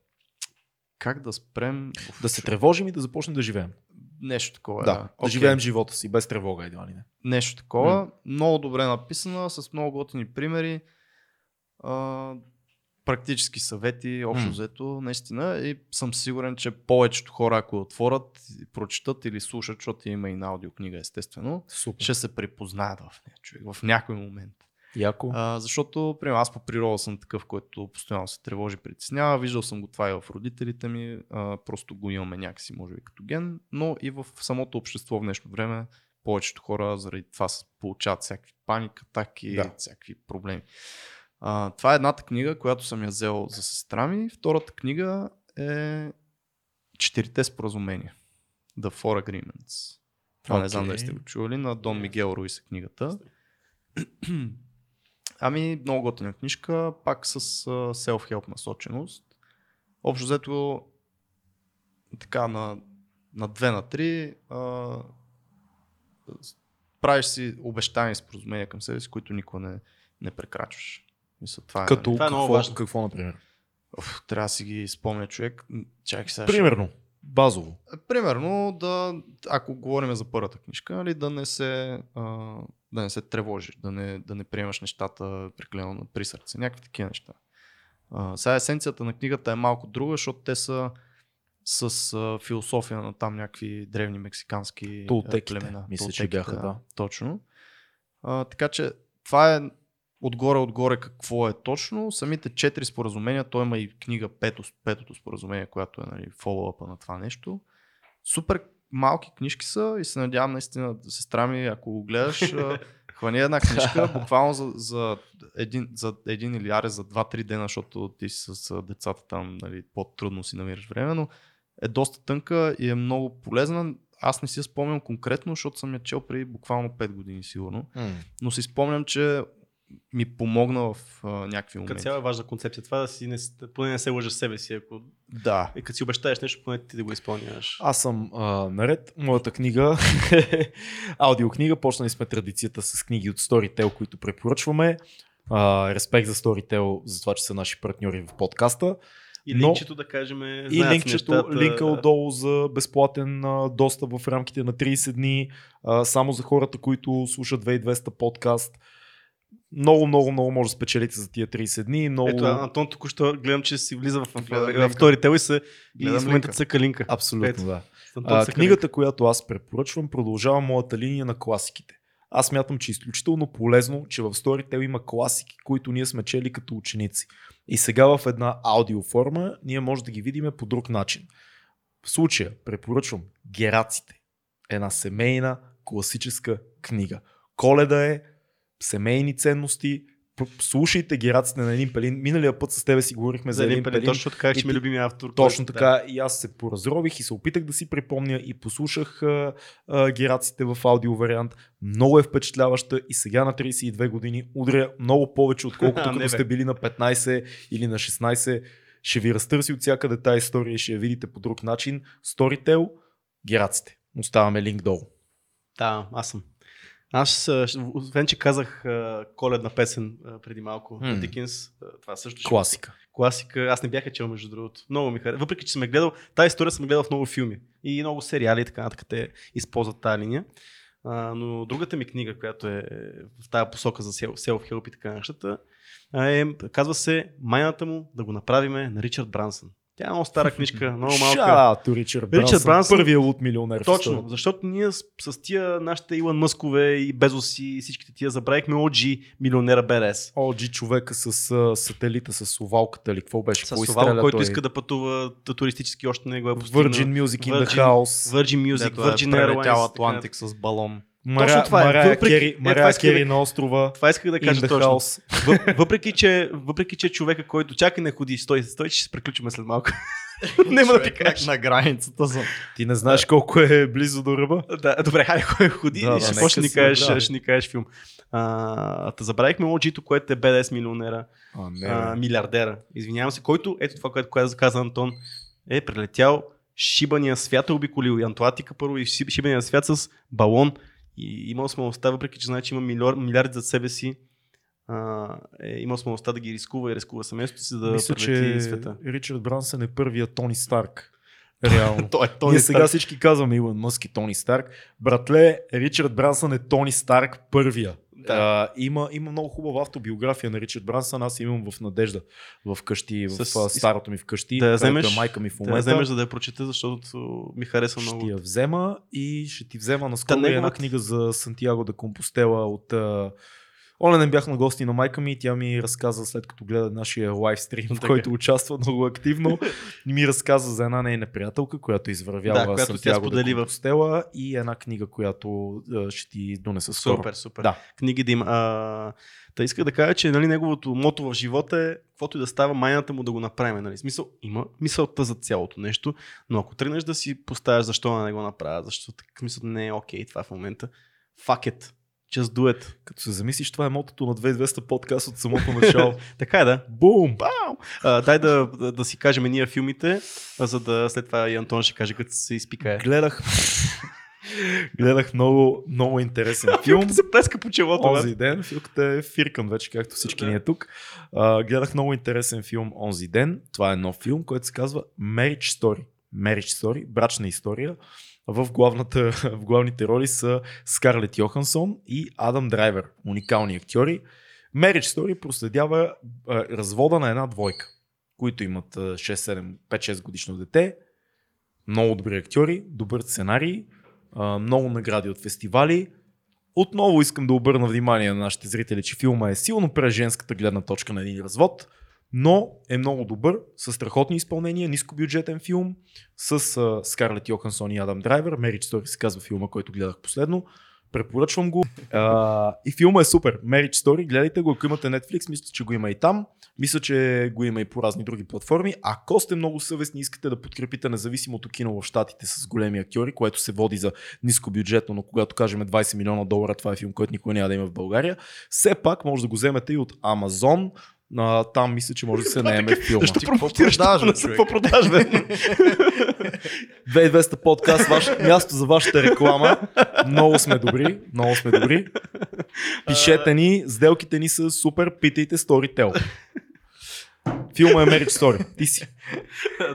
[SPEAKER 3] Как да спрем...
[SPEAKER 2] Да се тревожим и да започнем да живеем.
[SPEAKER 3] Нещо такова.
[SPEAKER 2] Да, да, да живеем живота си без тревога, едва ли не.
[SPEAKER 3] Нещо такова. Mm. Много добре написана, с много готини примери. А, практически съвети, общо mm. взето, наистина. И съм сигурен, че повечето хора, ако отворят, прочитат или слушат, защото има и на аудиокнига, естествено,
[SPEAKER 2] Супер.
[SPEAKER 3] ще се припознаят в нея, човек, в някой момент.
[SPEAKER 2] Яко.
[SPEAKER 3] А, защото, примерно, аз по природа съм такъв, който постоянно се тревожи, притеснява. Виждал съм го това и в родителите ми. А, просто го имаме някакси, може би, като ген. Но и в самото общество в днешно време повечето хора заради това се получават всякакви паника, атаки, да. всякакви проблеми. А, това е едната книга, която съм я взел за сестра ми. Втората книга е Четирите споразумения. The Four Agreements. Това okay. не знам дали сте го чували. На Дон Мигел Руис е книгата. Ами, много готина книжка, пак с uh, self-help насоченост. Общо взето така на, на две на три uh, правиш си обещания и споразумения към себе си, които никога не, не прекрачваш. Мисля, това е,
[SPEAKER 2] Като
[SPEAKER 1] това е
[SPEAKER 2] какво,
[SPEAKER 1] важно.
[SPEAKER 2] какво, например?
[SPEAKER 3] Оф, трябва да си ги спомня човек. Чакай сега.
[SPEAKER 2] Примерно, базово.
[SPEAKER 3] Ще... Примерно, да, ако говорим за първата книжка, нали, да не се, а, да не се тревожиш, да не, да не приемаш нещата прекалено при сърце. Някакви такива неща. А, сега есенцията на книгата е малко друга, защото те са с а, философия на там някакви древни мексикански а,
[SPEAKER 2] Толтеките,
[SPEAKER 3] племена.
[SPEAKER 2] мисля, че
[SPEAKER 3] Толтеките,
[SPEAKER 2] бяха, да.
[SPEAKER 3] Точно. А, така че това е отгоре-отгоре какво е точно. Самите четири споразумения, той има и книга пето, петото споразумение, която е нали, фоллоуъпа на това нещо. Супер малки книжки са и се надявам наистина, сестра ми, ако го гледаш, <laughs> хвани една книжка, буквално за, за, един, за един или аре за 2-3 дена, защото ти си с децата там, нали, по-трудно си намираш време, но е доста тънка и е много полезна. Аз не си я спомням конкретно, защото съм я чел преди буквално 5 години сигурно, но си спомням, че ми помогна в а, някакви
[SPEAKER 1] Като
[SPEAKER 3] моменти.
[SPEAKER 1] цяло е важна концепция. Това да си не, поне не се лъжа себе си. Ако,
[SPEAKER 3] Да.
[SPEAKER 1] и като си обещаеш нещо, поне ти да го изпълняваш.
[SPEAKER 2] Аз съм а, наред. Моята книга е <laughs> аудиокнига. Почнали сме традицията с книги от Storytel, които препоръчваме. А, респект за Storytel, за това, че са наши партньори в подкаста.
[SPEAKER 1] И
[SPEAKER 2] но-
[SPEAKER 1] линкчето да кажем.
[SPEAKER 2] И
[SPEAKER 1] знаят
[SPEAKER 2] линкчето,
[SPEAKER 1] нещата.
[SPEAKER 2] линка отдолу за безплатен а, достъп в рамките на 30 дни, а, само за хората, които слушат 2200 подкаст. Много, много, много може да спечелите за тия 30 дни. Много...
[SPEAKER 1] Ето, Антон току-що гледам, че си влиза в, в,
[SPEAKER 3] Гледам
[SPEAKER 1] в,
[SPEAKER 3] линка.
[SPEAKER 1] втори тел и, се, и в момента цъка линка.
[SPEAKER 2] Абсолютно,
[SPEAKER 1] Ето.
[SPEAKER 2] да. А, книгата, която аз препоръчвам, продължава моята линия на класиките. Аз мятам, че е изключително полезно, че в Storytel има класики, които ние сме чели като ученици. И сега в една аудиоформа ние може да ги видим по друг начин. В случая препоръчвам Гераците. Една семейна, класическа книга. Коледа е, семейни ценности. Слушайте Гераците на един пелин. Миналия път с тебе си говорихме за,
[SPEAKER 1] За един
[SPEAKER 2] един
[SPEAKER 1] пелин, точно така,
[SPEAKER 2] и
[SPEAKER 1] че ми е любимия автор.
[SPEAKER 2] точно
[SPEAKER 1] който-
[SPEAKER 2] така. И аз се поразрових и се опитах да си припомня и послушах а, а, гераците в аудио вариант. Много е впечатляваща и сега на 32 години удря много повече, отколкото <laughs> като сте били на 15 или на 16. Ще ви разтърси от всякъде тази история и ще я видите по друг начин. Storytel, гераците. Оставаме линк долу.
[SPEAKER 1] Да, аз съм. Аз, освен че казах коледна песен преди малко на Дикинс, това също ще
[SPEAKER 2] Класика.
[SPEAKER 1] класика. Аз не бях чел, между другото. Много ми харесва. Въпреки, че съм гледал, тази история съм гледал в много филми и много сериали и така нататък. Те използват тази линия. А, но другата ми книга, която е в тази посока за self-help и така нещата, е, казва се Майната му да го направиме на Ричард Брансън. Тя е много стара книжка, <laughs> много малка.
[SPEAKER 2] Шато, Ричард Брансън.
[SPEAKER 1] Ричард Брансън-
[SPEAKER 2] Първият лут милионер.
[SPEAKER 1] Точно, защото ние с, с тия нашите Илон Мъскове и Безоси и всичките тия забравихме OG милионера БРС.
[SPEAKER 2] Оджи човека с а, сателита, с овалката или какво беше?
[SPEAKER 1] С
[SPEAKER 2] изстреля
[SPEAKER 1] който
[SPEAKER 2] той?
[SPEAKER 1] иска да пътува т- туристически, още не го е постигнал.
[SPEAKER 2] Virgin Music in the
[SPEAKER 1] Virgin-
[SPEAKER 2] House.
[SPEAKER 1] Virgin Music,
[SPEAKER 3] е
[SPEAKER 1] Virgin Airlines.
[SPEAKER 3] Атлантик с балон.
[SPEAKER 2] Маря,
[SPEAKER 1] Точно това е.
[SPEAKER 2] Марая
[SPEAKER 1] Въпреки-
[SPEAKER 2] Кери,
[SPEAKER 1] е, това
[SPEAKER 2] Марая
[SPEAKER 1] исках
[SPEAKER 2] Кери
[SPEAKER 1] да-
[SPEAKER 2] на острова.
[SPEAKER 1] Това исках да кажа точно.
[SPEAKER 2] house.
[SPEAKER 1] Въп- Въпреки че, въпреки, че човека, който чака не ходи, стой, стой, че ще се приключим след малко. <laughs> Няма да ти кажа.
[SPEAKER 3] на, границата съм.
[SPEAKER 2] Ти не знаеш колко е близо до ръба?
[SPEAKER 1] Да, добре, хайде, кой ходи
[SPEAKER 2] Да,
[SPEAKER 1] и
[SPEAKER 2] да,
[SPEAKER 1] ще
[SPEAKER 2] нека
[SPEAKER 1] почне ни кажеш,
[SPEAKER 2] оправи.
[SPEAKER 1] ще ни кажеш филм. А, та забравихме OG-то, което е БДС милионера.
[SPEAKER 2] А, не,
[SPEAKER 1] а, милиардера. Извинявам се, който, ето това, което каза, каза Антон, е прелетял шибания свят, е обиколил и Антуатика първо и шиб- шибания свят с балон и имал смелостта, въпреки че знае, че има милиар, милиарди зад себе си, а, е имал смелостта да ги рискува и рискува семейството си, за да
[SPEAKER 2] Мисля, че
[SPEAKER 1] света.
[SPEAKER 2] Ричард Брансън е първия Тони Старк. Реално. <laughs>
[SPEAKER 1] Той е
[SPEAKER 2] Ние
[SPEAKER 1] Тони
[SPEAKER 2] сега
[SPEAKER 1] Старк.
[SPEAKER 2] всички казваме Илон Мъск и Тони Старк. Братле, Ричард Брансън е Тони Старк първия.
[SPEAKER 1] Да.
[SPEAKER 2] А, има, има много хубава автобиография на Ричард Брансън. Аз имам в Надежда в къщи, в
[SPEAKER 1] С-
[SPEAKER 2] старото ми вкъщи.
[SPEAKER 1] да я
[SPEAKER 2] е
[SPEAKER 1] вземеш-
[SPEAKER 2] майка ми в
[SPEAKER 1] Да я
[SPEAKER 2] момента.
[SPEAKER 1] вземеш, за да я прочета, защото ми хареса
[SPEAKER 2] Ще
[SPEAKER 1] много.
[SPEAKER 2] я взема и ще ти взема наскоро и една книга за Сантьяго да Компостела от ден бях на гости на майка ми и тя ми разказа след като гледа нашия лайв стрим, в който участва много активно. И ми разказа за една нейна приятелка, която извървява
[SPEAKER 1] Да, която тя сподели в-
[SPEAKER 2] Компостела и една книга, която а, ще ти донеса скоро.
[SPEAKER 1] Супер, супер.
[SPEAKER 2] Да.
[SPEAKER 1] Книги да има. А, та иска да кажа, че нали, неговото мото в живота е, каквото и да става, майната му да го направим. Нали? Смисъл, има мисълта за цялото нещо, но ако тръгнеш да си поставяш защо не го направя, защото така мисъл не е окей това в момента, fuck it. Just do it.
[SPEAKER 2] Като се замислиш, това е мотото на 2200 подкаст от самото <laughs> начало.
[SPEAKER 1] Така е, да.
[SPEAKER 2] Бум!
[SPEAKER 1] Бау! А, дай да, да, да си кажем ние филмите, за да след това и Антон ще каже, като се изпикае.
[SPEAKER 2] Гледах, гледах много, много интересен <laughs> филм.
[SPEAKER 1] се плеска по челото.
[SPEAKER 2] Онзи ден, филката е фиркан вече, както всички ние тук. А, гледах много интересен филм Онзи ден. Това е нов филм, който се казва Marriage Story. Marriage Story, брачна история. В, главната, <laughs> в главните роли са Скарлет Йохансон и Адам Драйвер, уникални актьори. Marriage Story проследява а, развода на една двойка, които имат а, 6-7, 5-6 годишно дете. Много добри актьори, добър сценарий, а, много награди от фестивали. Отново искам да обърна внимание на нашите зрители, че филма е силно през женската гледна точка на един развод, но е много добър, с страхотни изпълнения, нискобюджетен филм, с а, Скарлет Йохансон и Адам Драйвер. Marriage Story се казва филма, който гледах последно. Препоръчвам го. А, и филма е супер. Marriage Story, гледайте го, ако имате Netflix, мисля, че го има и там. Мисля, че го има и по разни други платформи. Ако сте много съвестни искате да подкрепите независимото кино в Штатите с големи актьори, което се води за нискобюджетно, но когато кажем 20 милиона долара, това е филм, който никой няма да има в България, все пак може да го вземете и от Amazon. А, там мисля, че може да се наеме филма.
[SPEAKER 1] Защо промотираш
[SPEAKER 3] продажа,
[SPEAKER 1] това? Не са
[SPEAKER 3] човек?
[SPEAKER 1] какво продажа, бе?
[SPEAKER 2] 2200 подкаст, ваш, място за вашата реклама. Много сме добри, много сме добри. Пишете ни, сделките ни са супер, питайте Storytel. Филма е Marriage Story. Ти си.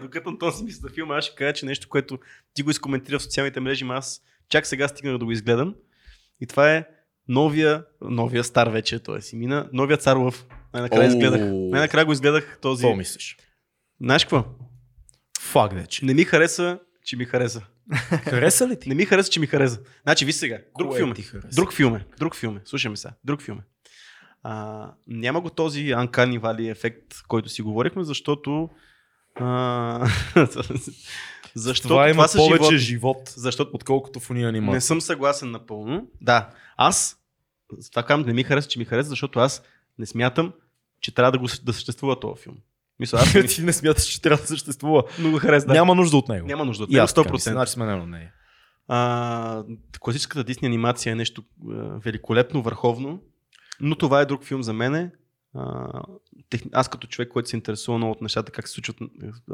[SPEAKER 1] Докато Антон си мисли за филма, аз ще кажа, че нещо, което ти го изкоментира в социалните мрежи, аз чак сега стигнах да го изгледам. И това е новия, новия стар вече, т.е. си мина, новия цар лъв. Най-накрая изгледах. Най-накрая го изгледах този.
[SPEAKER 2] Какво мислиш?
[SPEAKER 1] Знаеш какво?
[SPEAKER 2] Фак вече.
[SPEAKER 1] Не ми хареса, че ми хареса. <laughs>
[SPEAKER 2] Хареса ли ти?
[SPEAKER 1] Не ми хареса, че ми хареса. Значи, виж сега. Друг
[SPEAKER 2] Кое
[SPEAKER 1] филм. е. Друг филм е. Друг филм е. Слушаме сега. Друг филм е. А, няма го този Uncanny Valley ефект, който си говорихме, защото а, <laughs> защото
[SPEAKER 2] това има
[SPEAKER 1] са
[SPEAKER 2] повече
[SPEAKER 1] животни.
[SPEAKER 2] живот,
[SPEAKER 1] Защото
[SPEAKER 2] отколкото в уния анимация.
[SPEAKER 1] не съм съгласен напълно. Да, аз това казвам, не ми хареса, че ми хареса, защото аз не смятам, че трябва да, го, да съществува този филм. Мисля, аз <laughs> не,
[SPEAKER 2] ти не смяташ, че трябва да съществува.
[SPEAKER 1] но го хареса. Да.
[SPEAKER 2] Няма нужда от него.
[SPEAKER 1] Няма нужда от
[SPEAKER 2] И
[SPEAKER 1] него,
[SPEAKER 2] аз така мисля,
[SPEAKER 1] 100%.
[SPEAKER 2] Значи сме на нея.
[SPEAKER 1] А, класическата Дисни анимация е нещо а, великолепно, върховно, но това е друг филм за мене. Тех... Аз като човек, който се интересува много от нещата, как се случват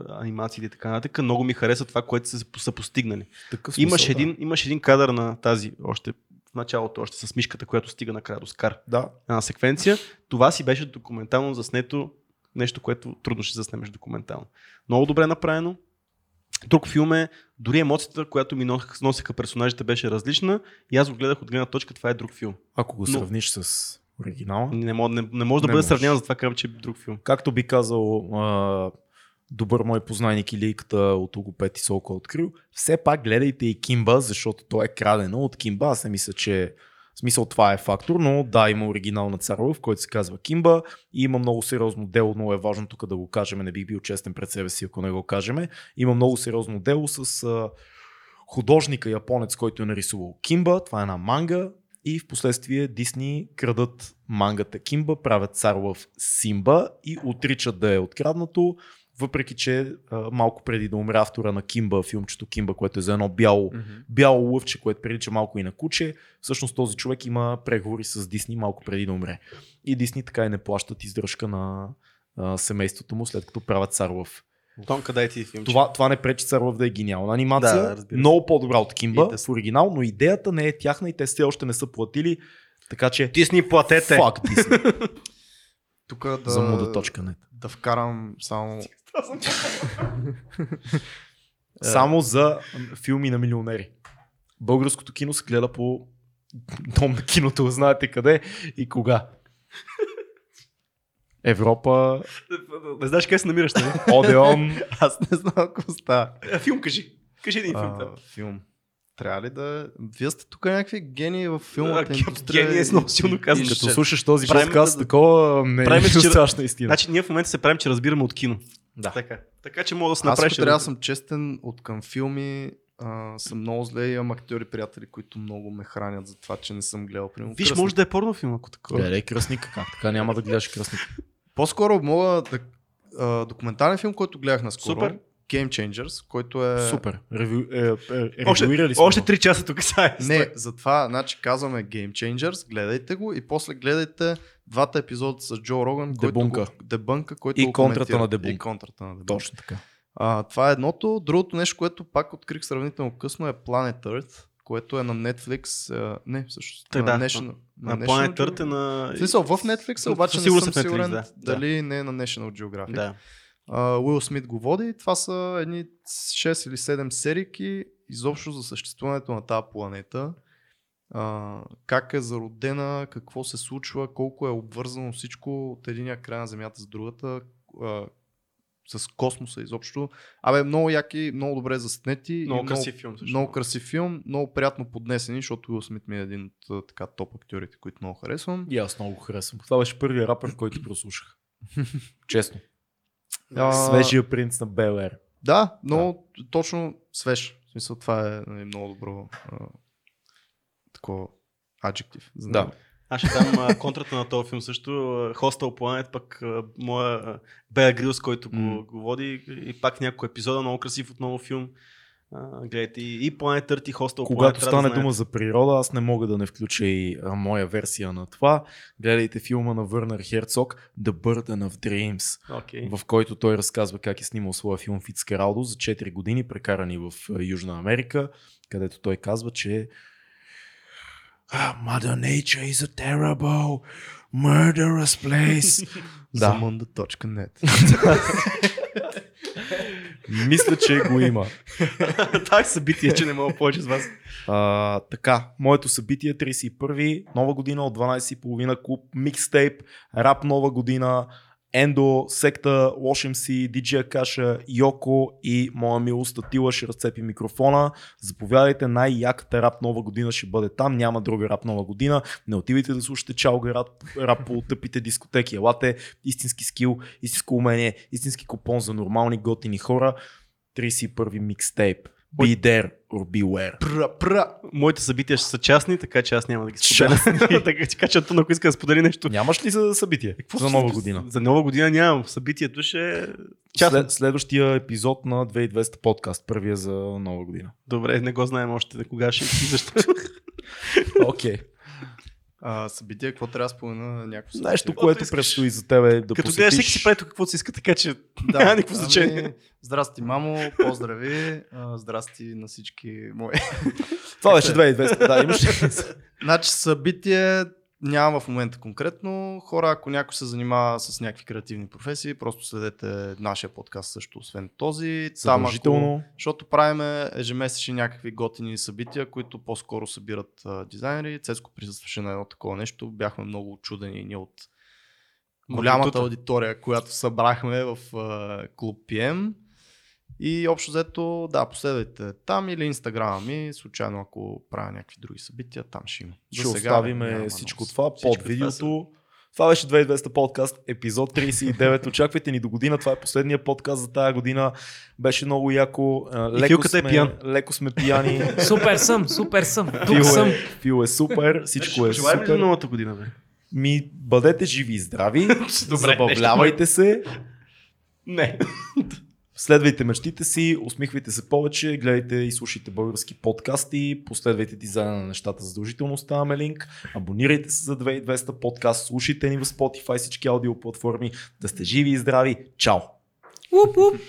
[SPEAKER 1] анимациите и така нататък, много ми хареса това, което са, са постигнали.
[SPEAKER 2] Такъв
[SPEAKER 1] Имаш
[SPEAKER 2] смисъл,
[SPEAKER 1] един, имаш един кадър на тази, още в началото, още с мишката, която стига накрая до Скар.
[SPEAKER 2] Да.
[SPEAKER 1] Една секвенция. Това си беше документално заснето, нещо, което трудно ще заснемеш документално. Много добре направено. Друг филм е, дори емоцията, която ми носеха, персонажите, беше различна и аз го гледах от гледна точка, това е друг филм.
[SPEAKER 2] Ако го
[SPEAKER 1] Но-
[SPEAKER 2] сравниш с оригинала,
[SPEAKER 1] Не, мога, не, не може да
[SPEAKER 2] Не
[SPEAKER 1] бъде
[SPEAKER 2] можеш.
[SPEAKER 1] сравняван, затова казвам, че е друг филм.
[SPEAKER 2] както би казал а, добър мой познайник Илийката от Логопед и Солко открил, все пак гледайте и Кимба, защото то е крадено от Кимба. Аз не мисля, че в смисъл това е фактор, но да, има оригинал на Царов, в който се казва Кимба и има много сериозно дело, много е важно тук да го кажем, не бих бил честен пред себе си, ако не го кажем. Има много сериозно дело с а, художника японец, който е нарисувал Кимба, това е една манга и в последствие Дисни крадат мангата Кимба, правят цар в Симба и отричат да е откраднато, въпреки че а, малко преди да умре автора на Кимба, филмчето Кимба, което е за едно бяло, бяло лъвче, което прилича малко и на куче, всъщност този човек има преговори с Дисни малко преди да умре. И Дисни така и не плащат издръжка на а, семейството му, след като правят цар в
[SPEAKER 1] Тонка, дай ти филм.
[SPEAKER 2] това, това не пречи Царлов да е гениална анимация.
[SPEAKER 1] Да,
[SPEAKER 2] много по-добра от Кимба
[SPEAKER 1] да-
[SPEAKER 2] в оригинал, но идеята не е тяхна и те все още не са платили. Така че
[SPEAKER 1] Дисни, платете!
[SPEAKER 2] фак Дисни. <laughs>
[SPEAKER 3] Тук да,
[SPEAKER 2] За муда.нет.
[SPEAKER 3] да вкарам само... <laughs>
[SPEAKER 2] Само за филми на милионери. Българското кино се гледа по дом на киното, знаете къде и кога. Европа,
[SPEAKER 1] Не знаеш къде се намираш, нали? <laughs>
[SPEAKER 2] Одеон,
[SPEAKER 3] Аз не знам какво става.
[SPEAKER 1] А, филм кажи. Кажи един филм.
[SPEAKER 2] а, филм.
[SPEAKER 3] Трябва ли да... Вие сте тук някакви гении в филмата индустрия.
[SPEAKER 1] гении е много силно казано.
[SPEAKER 3] и
[SPEAKER 2] Като
[SPEAKER 3] ще-
[SPEAKER 2] слушаш този
[SPEAKER 1] Правим
[SPEAKER 2] подкаст,
[SPEAKER 1] да-
[SPEAKER 2] такова не
[SPEAKER 1] правим,
[SPEAKER 2] е
[SPEAKER 1] че-
[SPEAKER 2] страшна истина.
[SPEAKER 1] Значи ние в момента се правим, че разбираме от кино.
[SPEAKER 2] Да.
[SPEAKER 1] Така. Така че мога да се
[SPEAKER 3] Аз
[SPEAKER 1] направиш.
[SPEAKER 3] трябва да съм честен, от към филми а, съм много зле и имам актьори приятели, които много ме хранят за това, че не съм гледал. Примерно,
[SPEAKER 1] Виж,
[SPEAKER 3] Кръстник.
[SPEAKER 1] може да е порнофилм, ако такова.
[SPEAKER 2] Гледай кръстник, как така няма да гледаш кръстник.
[SPEAKER 3] По-скоро мога да... А, документален филм, който гледах наскоро.
[SPEAKER 1] Супер.
[SPEAKER 3] Game Changers, който е...
[SPEAKER 2] Супер. Ревю, е, е,
[SPEAKER 1] Още,
[SPEAKER 2] сме
[SPEAKER 1] още
[SPEAKER 2] го.
[SPEAKER 1] 3 часа тук са.
[SPEAKER 3] Не, затова, значи казваме Game Changers, гледайте го и после гледайте двата епизода с Джо Роган,
[SPEAKER 2] Дебунка.
[SPEAKER 3] който го, дебънка, който
[SPEAKER 2] И
[SPEAKER 3] го
[SPEAKER 2] контрата на Дебунка.
[SPEAKER 3] И контрата на Дебунка.
[SPEAKER 2] Точно така.
[SPEAKER 3] А, това е едното. Другото нещо, което пак открих сравнително късно е Planet Earth, което е на Netflix. А, не, всъщност.
[SPEAKER 1] Та,
[SPEAKER 3] на
[SPEAKER 1] да,
[SPEAKER 3] National,
[SPEAKER 1] На
[SPEAKER 3] National
[SPEAKER 1] Planet
[SPEAKER 3] Geo-
[SPEAKER 1] Earth е на...
[SPEAKER 3] Смисъл, в Netflix, обаче не съм
[SPEAKER 1] е Netflix,
[SPEAKER 3] сигурен
[SPEAKER 1] да.
[SPEAKER 3] дали не е на National Geographic.
[SPEAKER 1] Да.
[SPEAKER 3] Uh, Уил Смит го води. Това са едни 6 или 7 серики изобщо за съществуването на тази планета. Uh, как е зародена, какво се случва, колко е обвързано всичко от единия край на Земята с другата, uh, с космоса изобщо. Абе, много яки, много добре заснети.
[SPEAKER 1] Много красив филм. Също.
[SPEAKER 3] много красив филм, много приятно поднесени, защото Уил Смит ми е един от така топ актьорите, които много харесвам.
[SPEAKER 2] И аз много го харесвам. Това беше първият рапър, който прослушах. <laughs> Честно.
[SPEAKER 3] А,
[SPEAKER 2] Свежия принц на Бел Ер.
[SPEAKER 3] Да, но точно свеж. В смисъл, това е нали, много добро а, такова аджектив.
[SPEAKER 2] Да.
[SPEAKER 1] Аз ще дам а, контрата на този филм също. Hostel Planet, пък а, моя Бея Грилс, който го, го води и пак няколко епизода, много красив отново филм. А, гледайте и, и Planet Earth и Hostel
[SPEAKER 2] Когато
[SPEAKER 1] Planet.
[SPEAKER 2] стане
[SPEAKER 1] да
[SPEAKER 2] дума за природа, аз не мога да не включа и а, моя версия на това. Гледайте филма на Върнер Херцог The Burden of Dreams,
[SPEAKER 1] Окей.
[SPEAKER 2] в който той разказва как е снимал своя филм Фицкералдо за 4 години, прекарани в Южна Америка, където той казва, че "Ah, Mother Nature is a terrible, murderous place. <laughs> да,
[SPEAKER 3] Zamunda.net <laughs>
[SPEAKER 2] мисля, че го има. <laughs>
[SPEAKER 1] Това е събитие, че не мога повече с вас.
[SPEAKER 2] А, така, моето събитие 31 нова година от 12.30 клуб, микстейп, рап нова година, Ендо, секта, Лошем си, диджея Каша, Йоко и моя милост Татила ще разцепи микрофона. Заповядайте, най-яката рап нова година ще бъде там, няма друга рап нова година. Не отивайте да слушате чалга рап, рап по тъпите дискотеки. Елате, истински скил, истинско умение, истински купон за нормални готини хора. 31 микстейп. Be there or beware.
[SPEAKER 3] Пра, пра.
[SPEAKER 1] Моите събития ще са частни, така че аз няма да ги споделя. <laughs> така че така че Антон, ако иска да сподели нещо.
[SPEAKER 2] Нямаш ли за събитие? За нова година.
[SPEAKER 1] За нова година нямам. Събитието ще е частно.
[SPEAKER 2] След, следващия епизод на 2200 подкаст, първия за нова година.
[SPEAKER 1] Добре, не го знаем още кога ще и <laughs> защо.
[SPEAKER 2] Окей. Okay.
[SPEAKER 3] А, събитие, какво трябва да спомена някакво събитие?
[SPEAKER 2] Нещо, което
[SPEAKER 1] искаш.
[SPEAKER 2] предстои за тебе да
[SPEAKER 1] Като гледаш, всеки
[SPEAKER 2] посетиш.
[SPEAKER 1] си прави тук каквото си иска, така че
[SPEAKER 3] Да, <laughs>
[SPEAKER 1] няма никакво значение.
[SPEAKER 3] Ами, здрасти, мамо, поздрави. А, здрасти на всички мои.
[SPEAKER 2] Това беше 2200. Да, имаш. <laughs>
[SPEAKER 3] Значи събитие нямам в момента конкретно. Хора, ако някой се занимава с някакви креативни професии, просто следете нашия подкаст също, освен този. Там, ако,
[SPEAKER 2] Задължително.
[SPEAKER 3] защото правиме ежемесечни някакви готини събития, които по-скоро събират а, дизайнери. Цецко присъстваше на едно такова нещо. Бяхме много чудени ние от голямата аудитория, която събрахме в а, клуб PM. И общо взето, да, последвайте там или инстаграма ми, случайно ако правя някакви други събития, там ще има.
[SPEAKER 2] Ще
[SPEAKER 3] За сега
[SPEAKER 2] оставиме
[SPEAKER 3] няма
[SPEAKER 2] всичко
[SPEAKER 3] много.
[SPEAKER 2] това
[SPEAKER 1] Всичко
[SPEAKER 2] под
[SPEAKER 1] това
[SPEAKER 2] видеото. Това беше 2200 подкаст, епизод 39. Очаквайте ни до година. Това е последния подкаст за тази година. Беше много яко. Леко
[SPEAKER 1] е
[SPEAKER 2] сме,
[SPEAKER 1] пиян.
[SPEAKER 2] леко сме пияни. <laughs>
[SPEAKER 4] Супер съм, супер съм.
[SPEAKER 2] Фил
[SPEAKER 4] Тук съм.
[SPEAKER 2] е, Фил е супер. Всичко е
[SPEAKER 1] Желаем ли
[SPEAKER 2] супер.
[SPEAKER 1] новата година, бе?
[SPEAKER 2] Ми, бъдете живи и здрави. <laughs>
[SPEAKER 1] Добре,
[SPEAKER 2] забавлявайте се.
[SPEAKER 1] Не. <laughs>
[SPEAKER 2] Следвайте мечтите си, усмихвайте се повече, гледайте и слушайте български подкасти, последвайте дизайна на нещата, задължително оставяме линк, абонирайте се за 2200 подкаст, слушайте ни в Spotify, всички аудиоплатформи, да сте живи и здрави. Чао!
[SPEAKER 4] Уп, уп.